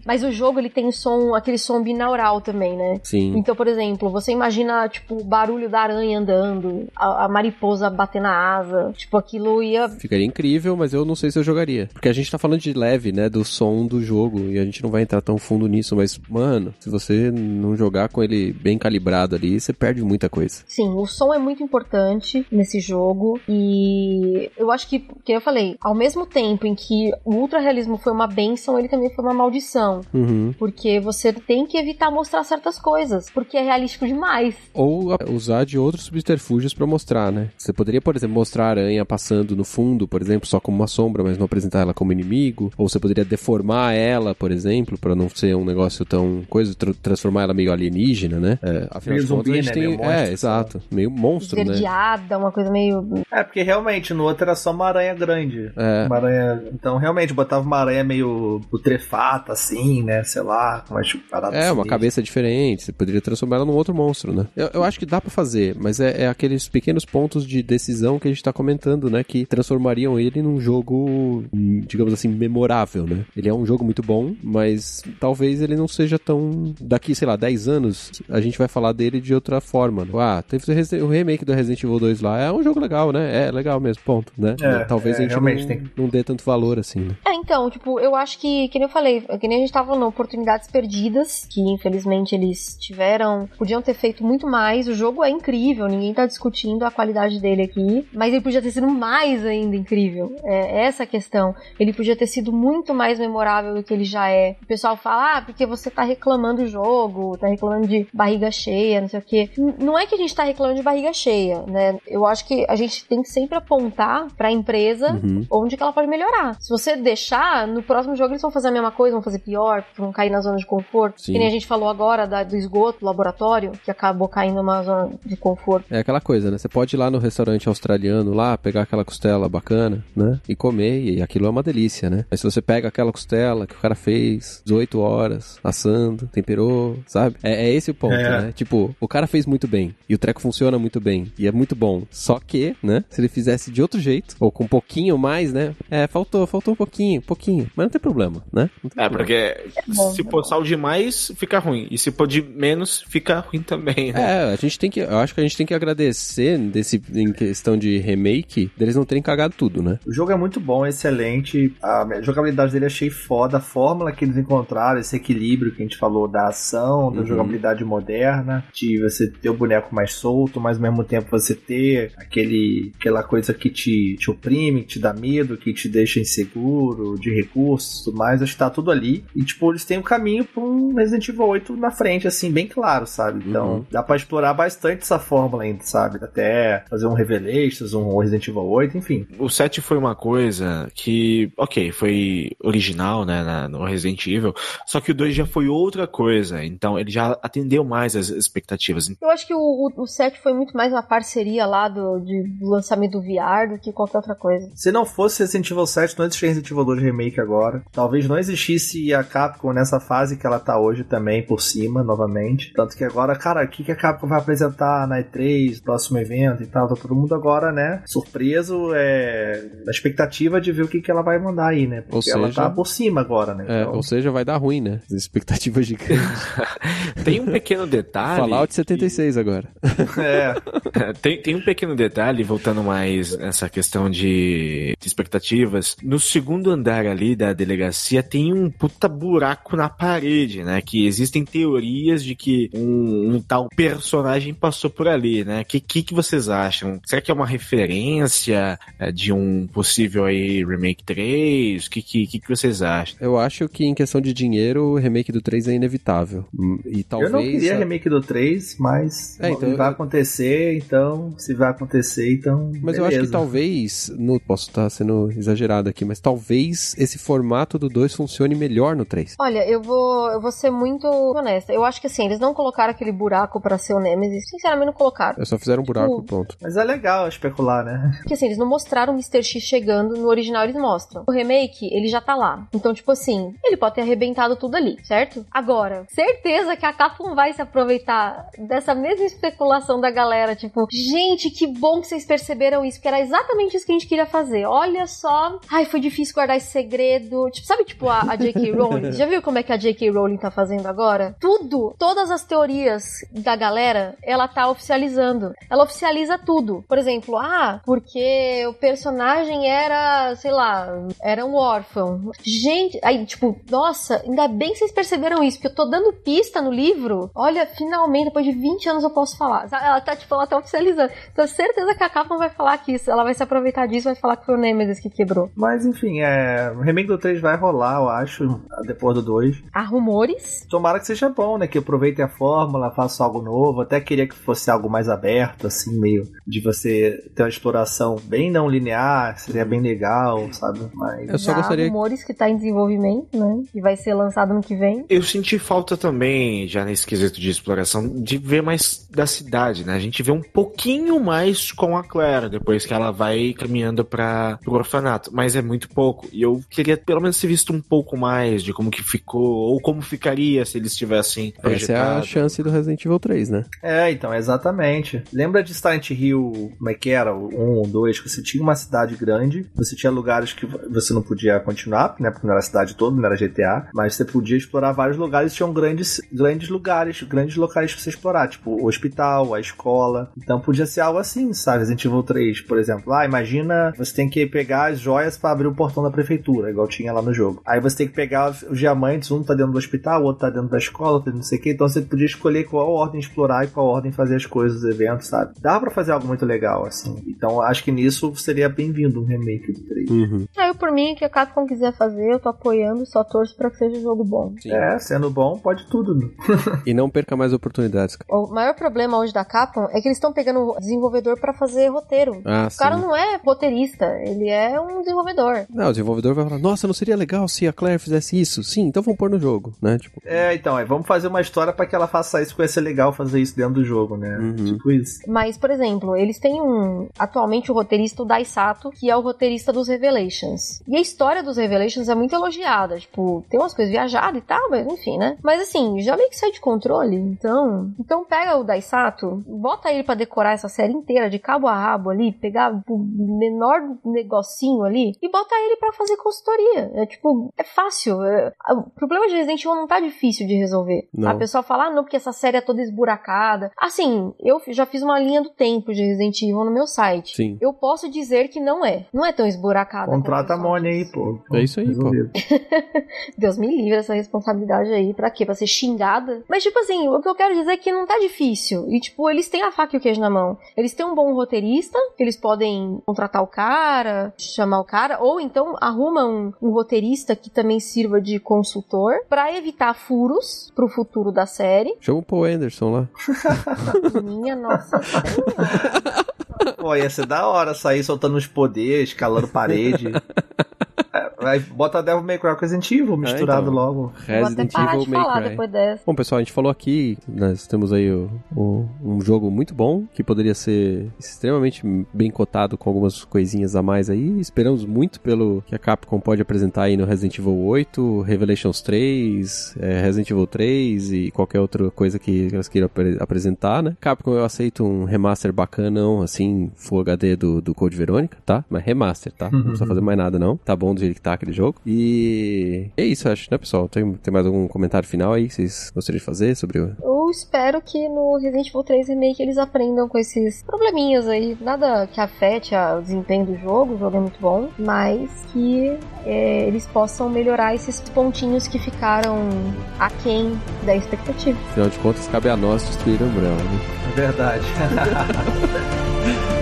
Mas o jogo, ele tem som, aquele som binaural também, né? Sim. Então, por exemplo, você imagina, tipo, o barulho da aranha andando, a, a mariposa batendo a asa. Tipo, aquilo ia... Ficaria incrível, mas eu não sei se eu jogaria. Porque a gente tá falando de leve, né? Do som do jogo. E a gente não vai entrar tão fundo nisso. Mas, mano, se Se você não jogar com ele bem calibrado ali, você perde muita coisa. Sim, o som é muito importante nesse jogo e eu acho que, que eu falei, ao mesmo tempo em que o ultra realismo foi uma benção, ele também foi uma maldição. Uhum. Porque você tem que evitar mostrar certas coisas, porque é realístico demais. Ou a- usar de outros subterfúgios pra mostrar, né? Você poderia, por exemplo, mostrar a aranha passando no fundo, por exemplo, só como uma sombra, mas não apresentar ela como inimigo. Ou você poderia deformar ela, por exemplo, pra não ser um negócio tão coisa, tra- transformar ela meio alienígena, né? É, afinal Meio de contas, zumbi, a gente né? tem. Meio monstro, é, exato. Meio monstro, né? Esverdeada, uma coisa meio. É, porque realmente no outro era só uma aranha grande. É. Uma aranha. Então, realmente, botava uma aranha meio putrefata, assim, né? Sei lá, com umas paradas É, uma sinistras. cabeça diferente. Você poderia transformar ela num outro monstro, né? Eu, eu acho que dá pra fazer, mas é, é aqueles pequenos pontos de decisão que a gente tá comentando, né? Que transformariam ele num jogo, digamos assim, memorável, né? Ele é um jogo muito bom, mas talvez ele não seja tão. Daqui, sei lá, 10 anos, a gente vai falar dele de outra forma. Né? Ah, teve o remake do Resident Evil 2 lá. É um jogo legal, né? É legal mesmo, ponto, né? É, talvez é, a gente realmente não, tem- não dê tanto valor assim, né? É, então, tipo, eu acho que, que nem eu falei, que nem a gente tava falando, oportunidades perdidas, que infelizmente eles tiveram, podiam ter feito muito mais. O jogo é incrível, ninguém tá discutindo a qualidade dele aqui, mas ele podia ter sido mais ainda incrível. É essa a questão. Ele podia ter sido muito mais memorável do que ele já é. O pessoal fala, ah, porque você tá reclamando do jogo, tá reclamando de barriga cheia, não sei o quê. Não é que a gente tá reclamando de barriga cheia, né? Eu acho que a gente tem que sempre apontar pra empresa Uhum. onde que ela pode melhorar. Se você deixar, no próximo jogo eles vão fazer a mesma coisa, vão fazer pior, vão cair na zona de conforto. Sim. Que nem a gente falou agora da- do esgoto, do laboratório, que acabou caindo numa zona de conforto. É aquela coisa, né? Você pode ir lá no restaurante australiano lá, pegar aquela costela bacana, né? E comer, e aquilo é uma delícia, né? Mas se você pega aquela costela que o cara fez 18 horas, assando, temperou, sabe? É, é esse o ponto, É. né? Tipo, o cara fez muito bem, e o treco funciona muito bem, e é muito bom. Só que, né? Se ele fizesse de outro jeito, com um pouquinho mais, né? É, faltou, faltou um pouquinho, pouquinho. Mas não tem problema, né? Tem É, problema. porque bom, se é pôr sal demais, fica ruim. E se pôr de menos, fica ruim também, né? É, a gente tem que. Eu acho que a gente tem que agradecer desse, em questão de remake, deles não terem cagado tudo, né? O jogo é muito bom, excelente. A jogabilidade dele achei foda. A fórmula que eles encontraram, esse equilíbrio que a gente falou da ação, da Uhum. jogabilidade moderna, de você ter o boneco mais solto, mas ao mesmo tempo você ter aquele, aquela coisa que te, te oprime, que te dá medo, que te deixa inseguro, de recursos e tudo mais. Acho que tá tudo ali. E, tipo, eles têm um caminho pra um Resident Evil 8 na frente, assim, bem claro, sabe? Então, Uhum. dá pra explorar bastante essa fórmula ainda, sabe? Até fazer um Revelations, um Resident Evil 8, enfim. O 7 foi uma coisa que, ok, foi original, né, na- no Resident Evil, só que o 2 já foi outra coisa, então ele já atendeu mais as expectativas. Eu acho que o, o, o 7 foi muito mais uma parceria lá do, de- do lançamento do VR do que qualquer outra coisa. Se não fosse Resident Evil 7, não existiria Resident Evil 2 Remake agora. Talvez não existisse a Capcom nessa fase que ela tá hoje também, por cima, novamente. Tanto que agora, cara, o que, que a Capcom vai apresentar na E3, próximo evento e tal? Tá todo mundo agora, né, surpreso, é, na expectativa de ver o que, que ela vai mandar aí, né? Porque Ou ela seja- tá por cima agora, né? É, Então, ou seja, vai dar ruim, né? As expectativas gigantes. Tem um pequeno detalhe. Fallout 76 agora. é, tem, tem um pequeno detalhe, voltando mais nessa questão de, de expectativas. No segundo andar ali da delegacia tem um puta buraco na parede, né? Que existem teorias de que um, um tal personagem passou por ali, né? Que que, que vocês acham? Será que é uma referência é, de um possível aí remake 3? O que, que, que, que vocês acham? Eu acho que em questão de dinheiro, o remake do 3 é inevitável. Hum, E talvez. eu não queria a- remake do 3, mas É, então, vai eu- acontecer, então, se vai acontecer, então. Mas eu acho que beleza. Talvez, não posso estar sendo exagerado aqui, mas talvez esse formato do 2 funcione melhor no 3. Olha, eu vou, eu vou ser muito honesta. Eu acho que assim, eles não colocaram aquele buraco pra ser o Nemesis. Sinceramente, não colocaram. Eu só fizeram um buraco, Tipo, ponto. Mas é legal especular, né? Porque assim, eles não mostraram o Mr. X chegando, no original eles mostram. O remake, ele já tá lá. Então, tipo assim, ele pode ter arrebentado tudo ali, certo? Agora, certeza que a Capcom vai se aproveitar dessa mesma especulação da galera, tipo, gente, que bom que vocês perceberam isso, porque era exatamente isso que a gente queria fazer. Olha só. Ai, foi difícil guardar esse segredo. Tipo, sabe, tipo, a, a J.K. Rowling? Já viu como é que a J.K. Rowling tá fazendo agora? Tudo, todas as teorias da galera, ela tá oficializando. Ela oficializa tudo. Por exemplo, ah, porque o personagem era, sei lá, era um órfão. Gente, aí, tipo, nossa, ainda bem que vocês perceberam isso, porque tô dando pista no livro. Olha, finalmente, depois de 20 anos eu posso falar. Ela tá, tipo, ela tá oficializando. Tenho certeza que a Capcom vai falar que isso. Ela vai se aproveitar disso vai falar que foi o Nemesis que quebrou. Mas enfim, é. O remake do 3 vai rolar, eu acho, depois do 2. Há rumores. Tomara que seja bom, né? Que aproveitem a fórmula, façam algo novo. Até queria que fosse algo mais aberto, assim, meio de você ter uma exploração bem não linear, seria bem legal, sabe? Mas. Eu só gostaria- há rumores que tá em desenvolvimento, né? E vai ser lançado ano que vem. Eu senti falta também, já nesse quesito de exploração, de ver mais da cidade, né? A gente vê um pouquinho mais com a Claire, depois que ela vai caminhando para pro orfanato, mas é muito pouco. E eu queria pelo menos ter visto um pouco mais de como que ficou, ou como ficaria se eles tivessem Essa é a projetado. chance do Resident Evil 3, né? É, então, exatamente. Lembra de Silent Hill, como é que era? O 1 ou 2, que você tinha uma cidade grande, você tinha lugares que você não podia continuar, né? Porque não era a cidade toda, não era GTA, mas você podia explorar vários lugares, tinham grandes, grandes lugares, grandes locais pra você explorar, tipo o hospital, a escola. Então podia ser algo assim, sabe? Resident Evil 3, por exemplo. Ah, imagina você tem que pegar as joias pra abrir o portão da prefeitura, igual tinha lá no jogo. Aí você tem que pegar os diamantes, um tá dentro do hospital, o outro tá dentro da escola, outro não sei o que. Então você podia escolher qual ordem explorar e qual ordem fazer as coisas, os eventos, sabe? Dá pra fazer algo muito legal, assim. Então acho que nisso seria bem-vindo um remake do 3. Uhum. Aí, por mim, o que a Capcom quiser fazer, eu tô apoiando, só torço pra que seja um jogo bom. Sim. É, sendo bom, pode tudo. né? E não perca mais oportunidades. cara. O maior problema hoje da Capcom é que eles estão pegando o desenvolvedor pra fazer roteiro. Ah, O sim. cara não é roteirista, ele é um desenvolvedor. Não, o desenvolvedor vai falar, nossa, não seria legal se a Claire fizesse isso? Sim, então vamos pôr no jogo, né? Tipo, É, então, é, vamos fazer uma história pra que ela faça isso, porque vai ser legal fazer isso dentro do jogo, né? Uhum. Tipo isso. Mas, por exemplo, eles têm um. Atualmente o roteirista, o Daisato, que é o roteirista dos Revelations. E a história dos Revelations é muito elogiada. Tipo, tem umas coisas viajadas e tal, mas enfim, né? Mas assim, já meio que sai de controle. Então. Então pega o Daisato, bota ele pra decorar essa série inteira, de cabo a rabo ali, pegar o menor negocinho ali e bota ele pra fazer consultoria. É tipo, é fácil. É- o problema de Resident Evil não tá difícil de resolver. Não. A pessoa fala, ah, não, porque essa série é toda esburacada. Assim, eu já fiz uma linha do tempo de Resident Evil no meu site. sim. Eu posso dizer que não é. Não é tão esburacada. Contrata a Mônia aí, pô. É isso aí, pô. Deus me livre essa responsabilidade aí. Pra quê? Pra ser xingada? Mas, tipo assim, o que eu quero dizer é que não tá difícil. E, tipo, eles têm a faca e o queijo na mão. Eles têm um bom roteirista, eles podem contratar o cara, chamar o cara, ou então arruma um, um roteirista que também sirva de consultor pra evitar furos pro futuro da série. Chama o Paul Anderson lá. Minha nossa senhora. Pô, ia ser da hora sair soltando os poderes, escalando parede. É, Vai, bota Devil May Cry com Resident Evil misturado então. logo. Vou até Resident parar Evil de May falar Cry. depois dessa. Bom, pessoal, a gente falou aqui, nós temos aí o- o- um jogo muito bom, que poderia ser extremamente bem cotado com algumas coisinhas a mais aí. Esperamos muito pelo que a Capcom pode apresentar aí no Resident Evil 8, Revelations 3, é, Resident Evil 3 e qualquer outra coisa que elas queiram apre- apresentar, né? Capcom, eu aceito um remaster bacanão, assim, Full HD do, do Code Verônica, tá? Mas remaster, tá? Não precisa fazer mais nada, não. Tá bom do jeito que tá aquele jogo. E é isso, acho, né, pessoal? Tem, tem mais algum comentário final aí que vocês gostariam de fazer sobre o. Eu espero que no Resident Evil 3 Remake eles aprendam com esses probleminhas aí. Nada que afete a- o desempenho do jogo, o jogo é muito bom, mas que é, eles possam melhorar esses pontinhos que ficaram aquém da expectativa. Afinal de contas, cabe a nós destruir a Umbrella, né? É verdade.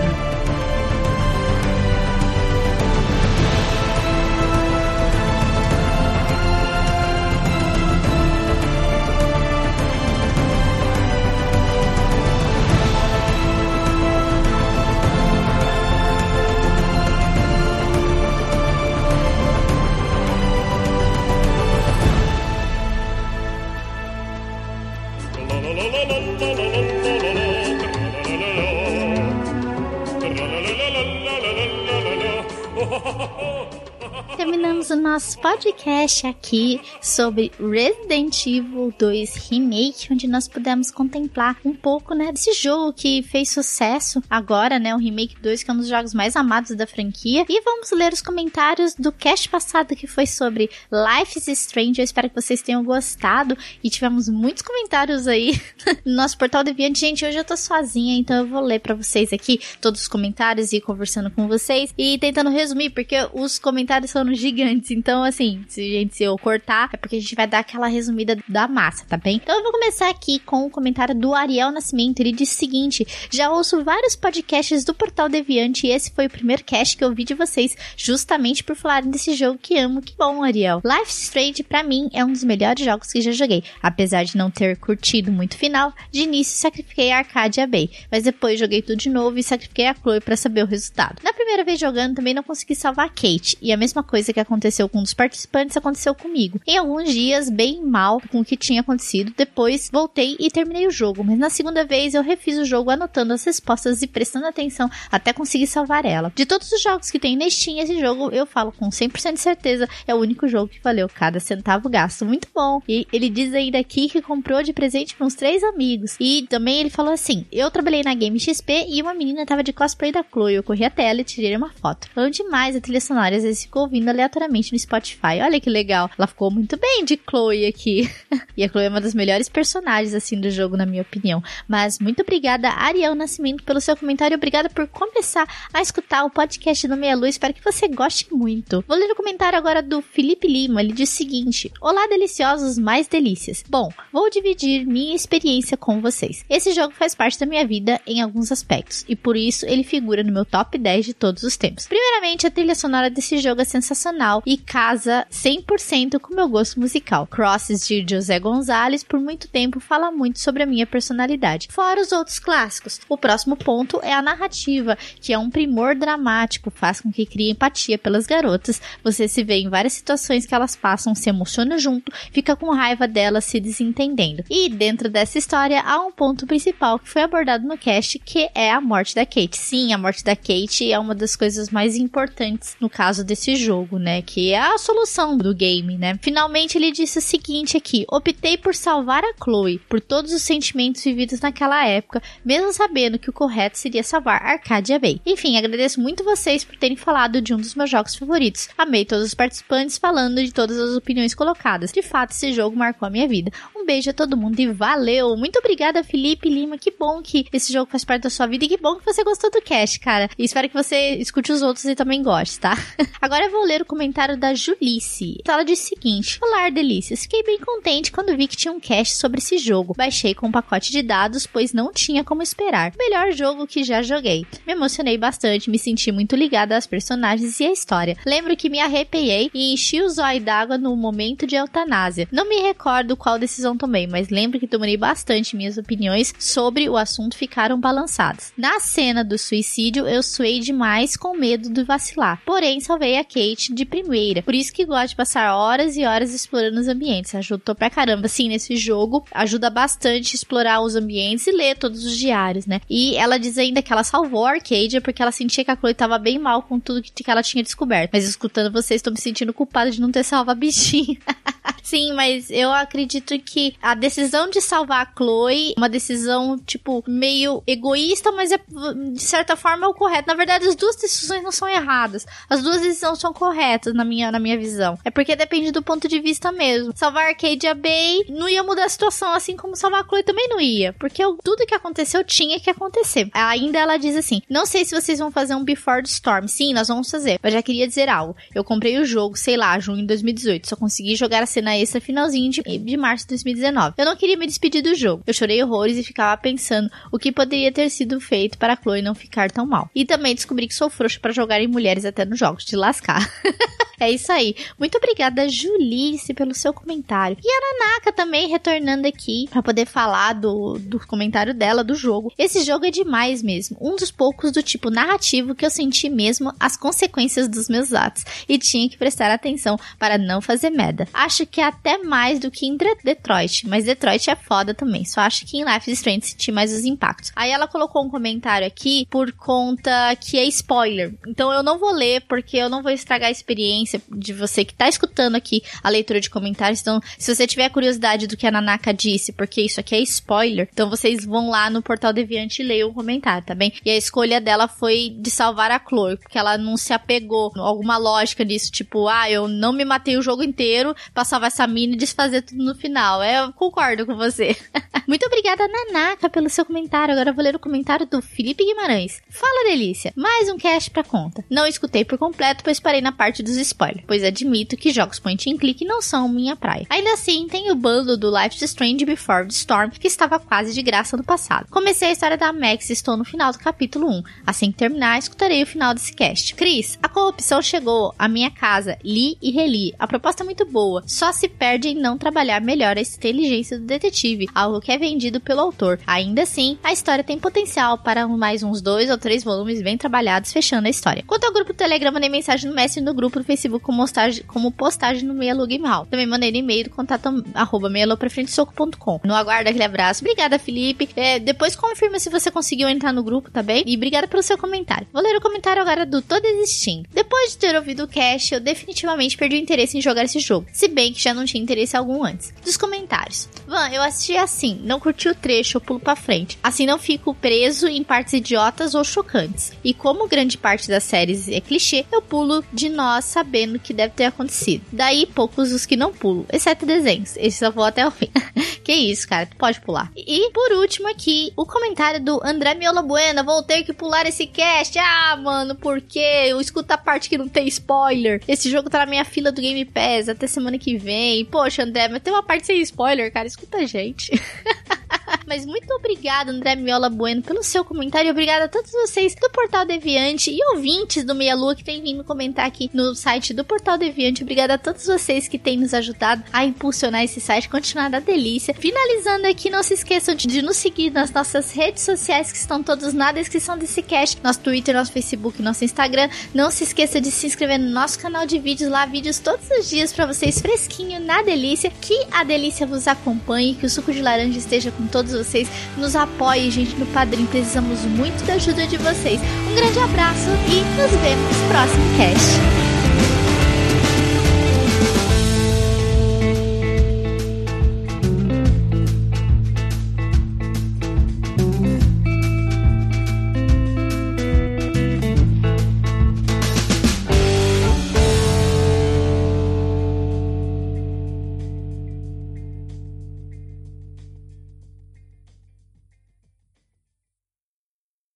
nosso podcast aqui sobre Resident Evil 2 Remake, onde nós pudemos contemplar um pouco, né, desse jogo que fez sucesso agora, né, o Remake 2, que é um dos jogos mais amados da franquia. E vamos ler os comentários do cast passado que foi sobre Life is Strange. Eu espero que vocês tenham gostado e tivemos muitos comentários aí no nosso portal Deviante. Gente, hoje eu tô sozinha, então eu vou ler pra vocês aqui todos os comentários e conversando com vocês e tentando resumir, porque os comentários foram gigantes. Então, assim, se gente se eu cortar, é porque a gente vai dar aquela resumida da massa, tá bem? Então eu vou começar aqui com o comentário do Ariel Nascimento. Ele disse o seguinte: já ouço vários podcasts do Portal Deviante e esse foi o primeiro cast que eu vi de vocês, justamente por falarem desse jogo que amo. Que bom, Ariel. Life Strange, pra mim, é um dos melhores jogos que já joguei. Apesar de não ter curtido muito o final, de início sacrifiquei a Arcadia Bay, mas depois joguei tudo de novo e sacrifiquei a Chloe para saber o resultado. Na primeira vez jogando, também não consegui salvar a Kate, e a mesma coisa que aconteceu com um dos participantes aconteceu comigo. Em alguns dias, bem mal com o que tinha acontecido, depois voltei e terminei o jogo, mas na segunda vez eu refiz o jogo anotando as respostas e prestando atenção até conseguir salvar ela. De todos os jogos que tem na Steam, esse jogo eu falo com 100% de certeza é o único jogo que valeu cada centavo gasto. Muito bom. E ele diz ainda aqui que comprou de presente para uns três amigos. E também ele falou assim: Eu trabalhei na Game XP e uma menina tava de cosplay da Chloe. Eu corri até ela e tirei uma foto. Falando demais a trilha sonora, às vezes ficou ouvindo aleatoriamente no Spotify. Olha que legal. Ela ficou muito bem de Chloe aqui. e a Chloe é uma das melhores personagens assim do jogo, na minha opinião. Mas muito obrigada, Ariel Nascimento, pelo seu comentário. Obrigada por começar a escutar o podcast do Meia Luz. Espero que você goste muito. Vou ler o comentário agora do Felipe Lima. Ele diz o seguinte: Olá, deliciosos mais delícias. Bom, vou dividir minha experiência com vocês. Esse jogo faz parte da minha vida em alguns aspectos e por isso ele figura no meu top 10 de todos os tempos. Primeiramente, a trilha sonora desse jogo é sensacional e casa 100% com meu gosto musical. Crosses de José Gonzalez por muito tempo fala muito sobre a minha personalidade. Fora os outros clássicos. O próximo ponto é a narrativa, que é um primor dramático, faz com que crie empatia pelas garotas. Você se vê em várias situações que elas passam, se emociona junto, fica com raiva delas se desentendendo. E dentro dessa história há um ponto principal que foi abordado no cast, que é a morte da Kate. Sim, a morte da Kate é uma das coisas mais importantes no caso desse jogo, né? Que é a solução do game, né? Finalmente ele disse o seguinte aqui: optei por salvar a Chloe por todos os sentimentos vividos naquela época, mesmo sabendo que o correto seria salvar Arcadia Bay. Enfim, agradeço muito vocês por terem falado de um dos meus jogos favoritos. Amei todos os participantes falando de todas as opiniões colocadas. De fato, esse jogo marcou a minha vida. Um beijo a todo mundo e valeu! Muito obrigada, Felipe Lima. Que bom que esse jogo faz parte da sua vida e que bom que você gostou do cast, cara. E espero que você escute os outros e também goste, tá? Agora eu vou ler o comentário da Julice. Ela disse o seguinte: Olá, delícias. Fiquei bem contente quando vi que tinha um cast sobre esse jogo. Baixei com um pacote de dados, pois não tinha como esperar. Melhor jogo que já joguei. Me emocionei bastante, me senti muito ligada às personagens e à história. Lembro que me arrepiei e enchi o zóio d'água no momento de eutanásia. Não me recordo qual decisão tomei, mas lembro que tomei bastante minhas opiniões sobre o assunto ficaram balançadas. Na cena do suicídio, eu suei demais com medo de vacilar. Porém, salvei a Kate de primeira. Por isso que gosto de passar horas e horas explorando os ambientes. Ajudou pra caramba. Sim, nesse jogo ajuda bastante explorar os ambientes e ler todos os diários, né? E ela diz ainda que ela salvou a Arcadia porque ela sentia que a Chloe tava bem mal com tudo que, que ela tinha descoberto. Mas escutando vocês, estou me sentindo culpada de não ter salvo a bichinha. Sim, mas eu acredito que a decisão de salvar a Chloe, uma decisão, tipo, meio egoísta, mas é, de certa forma é o correto. Na verdade, as duas decisões não são erradas. As duas decisões são corretas, na minha, na minha visão. É porque depende do ponto de vista mesmo. Salvar Arcadia Bay não ia mudar a situação, assim como salvar a Chloe também não ia. Porque tudo que aconteceu tinha que acontecer. Ainda ela diz assim: Não sei se vocês vão fazer um Before the Storm. Sim, nós vamos fazer. Eu já queria dizer algo. Eu comprei o jogo, sei lá, junho de 2018. Só consegui jogar a cena extra finalzinho de, de março de 2019. Eu não queria me despedir do jogo. Eu chorei horrores e ficava pensando o que poderia ter sido feito para a Chloe não ficar tão mal. E também descobri que sou frouxa para jogar em mulheres até nos jogos, de lascar. é isso aí. Muito obrigada, Julice, pelo seu comentário. E a Nanaka também retornando aqui para poder falar do, do comentário dela do jogo. Esse jogo é demais mesmo. Um dos poucos do tipo narrativo que eu senti mesmo as consequências dos meus atos e tinha que prestar atenção para não fazer merda. Acho que até mais do que em Detroit, mas Detroit é foda também. Só acho que em Life is Strange senti mais os impactos. Aí ela colocou um comentário aqui por conta que é spoiler. Então eu não vou ler porque eu não vou estragar a experiência de você que tá escutando aqui a leitura de comentários. Então, se você tiver curiosidade do que a Nanaka disse, porque isso aqui é spoiler, então vocês vão lá no Portal Deviante e leiam o comentário, tá bem? E a escolha dela foi de salvar a Chloe, porque ela não se apegou a alguma lógica disso, tipo, ah, eu não me matei o jogo inteiro pra salvar essa mina e desfazer tudo no final. É, eu concordo com você. Muito obrigada, Nanaka, pelo seu comentário. Agora eu vou ler o comentário do Felipe Guimarães. Fala, delícia. Mais um cast pra conta. Não escutei por completo, pois parei na parte dos spoiler, pois admito que jogos point and click não são minha praia. Ainda assim, tem o bundle do Life Strange Before the Storm, que estava quase de graça no passado. Comecei a história da Max e estou no final do capítulo 1. Assim que terminar, escutarei o final desse cast. Cris, a corrupção chegou à minha casa, li e reli. A proposta é muito boa, só se perde em não trabalhar melhor a inteligência do detetive, algo que é vendido pelo autor. Ainda assim, a história tem potencial para mais uns dois ou três volumes bem trabalhados, fechando a história. Quanto ao grupo do Telegram, mandei mensagem no Messenger no grupo do Facebook como postagem, como postagem no Meialu Game Hall. Também mandei no e-mail do contato arroba meialuprefrentesoco.com. No aguardo aquele abraço. Obrigada, Felipe. É, depois confirma se você conseguiu entrar no grupo, tá bem? E obrigada pelo seu comentário. Vou ler o comentário agora do Todo Existindo. Depois de ter ouvido o cast, eu definitivamente perdi o interesse em jogar esse jogo. Se bem que já não tinha interesse algum antes. Dos comentários. Van, eu assisti assim, não curti o trecho, eu pulo pra frente. Assim não fico preso em partes idiotas ou chocantes. E como grande parte das séries é clichê, eu pulo de nós sabendo que deve ter acontecido. Daí poucos os que não pulo, exceto desenhos. Esse só vou até o fim. que isso, cara, tu pode pular. E por último aqui, o comentário do André Miola Buena, vou ter que pular esse cast. Ah, mano, por quê? Eu escuto a parte que não tem spoiler. Esse jogo tá na minha fila do Game Pass até semana que vem. Poxa, André, mas tem uma parte sem spoiler, cara, escuta a gente. Mas muito obrigada, André Miola Bueno, pelo seu comentário. Obrigada a todos vocês do Portal Deviante e ouvintes do Meia Lua que têm vindo comentar aqui no site do Portal Deviante. Obrigada a todos vocês que têm nos ajudado a impulsionar esse site, continuar da delícia. Finalizando aqui, não se esqueçam de, de nos seguir nas nossas redes sociais que estão todos na descrição desse cast, nosso Twitter, nosso Facebook, nosso Instagram. Não se esqueça de se inscrever no nosso canal de vídeos lá, vídeos todos os dias para vocês fresquinho na delícia. Que a delícia vos acompanhe, que o suco de laranja esteja com todos vocês. Nos apoiem, gente, no Padrim. Precisamos muito da ajuda de vocês. Um grande abraço e nos vemos no próximo cast.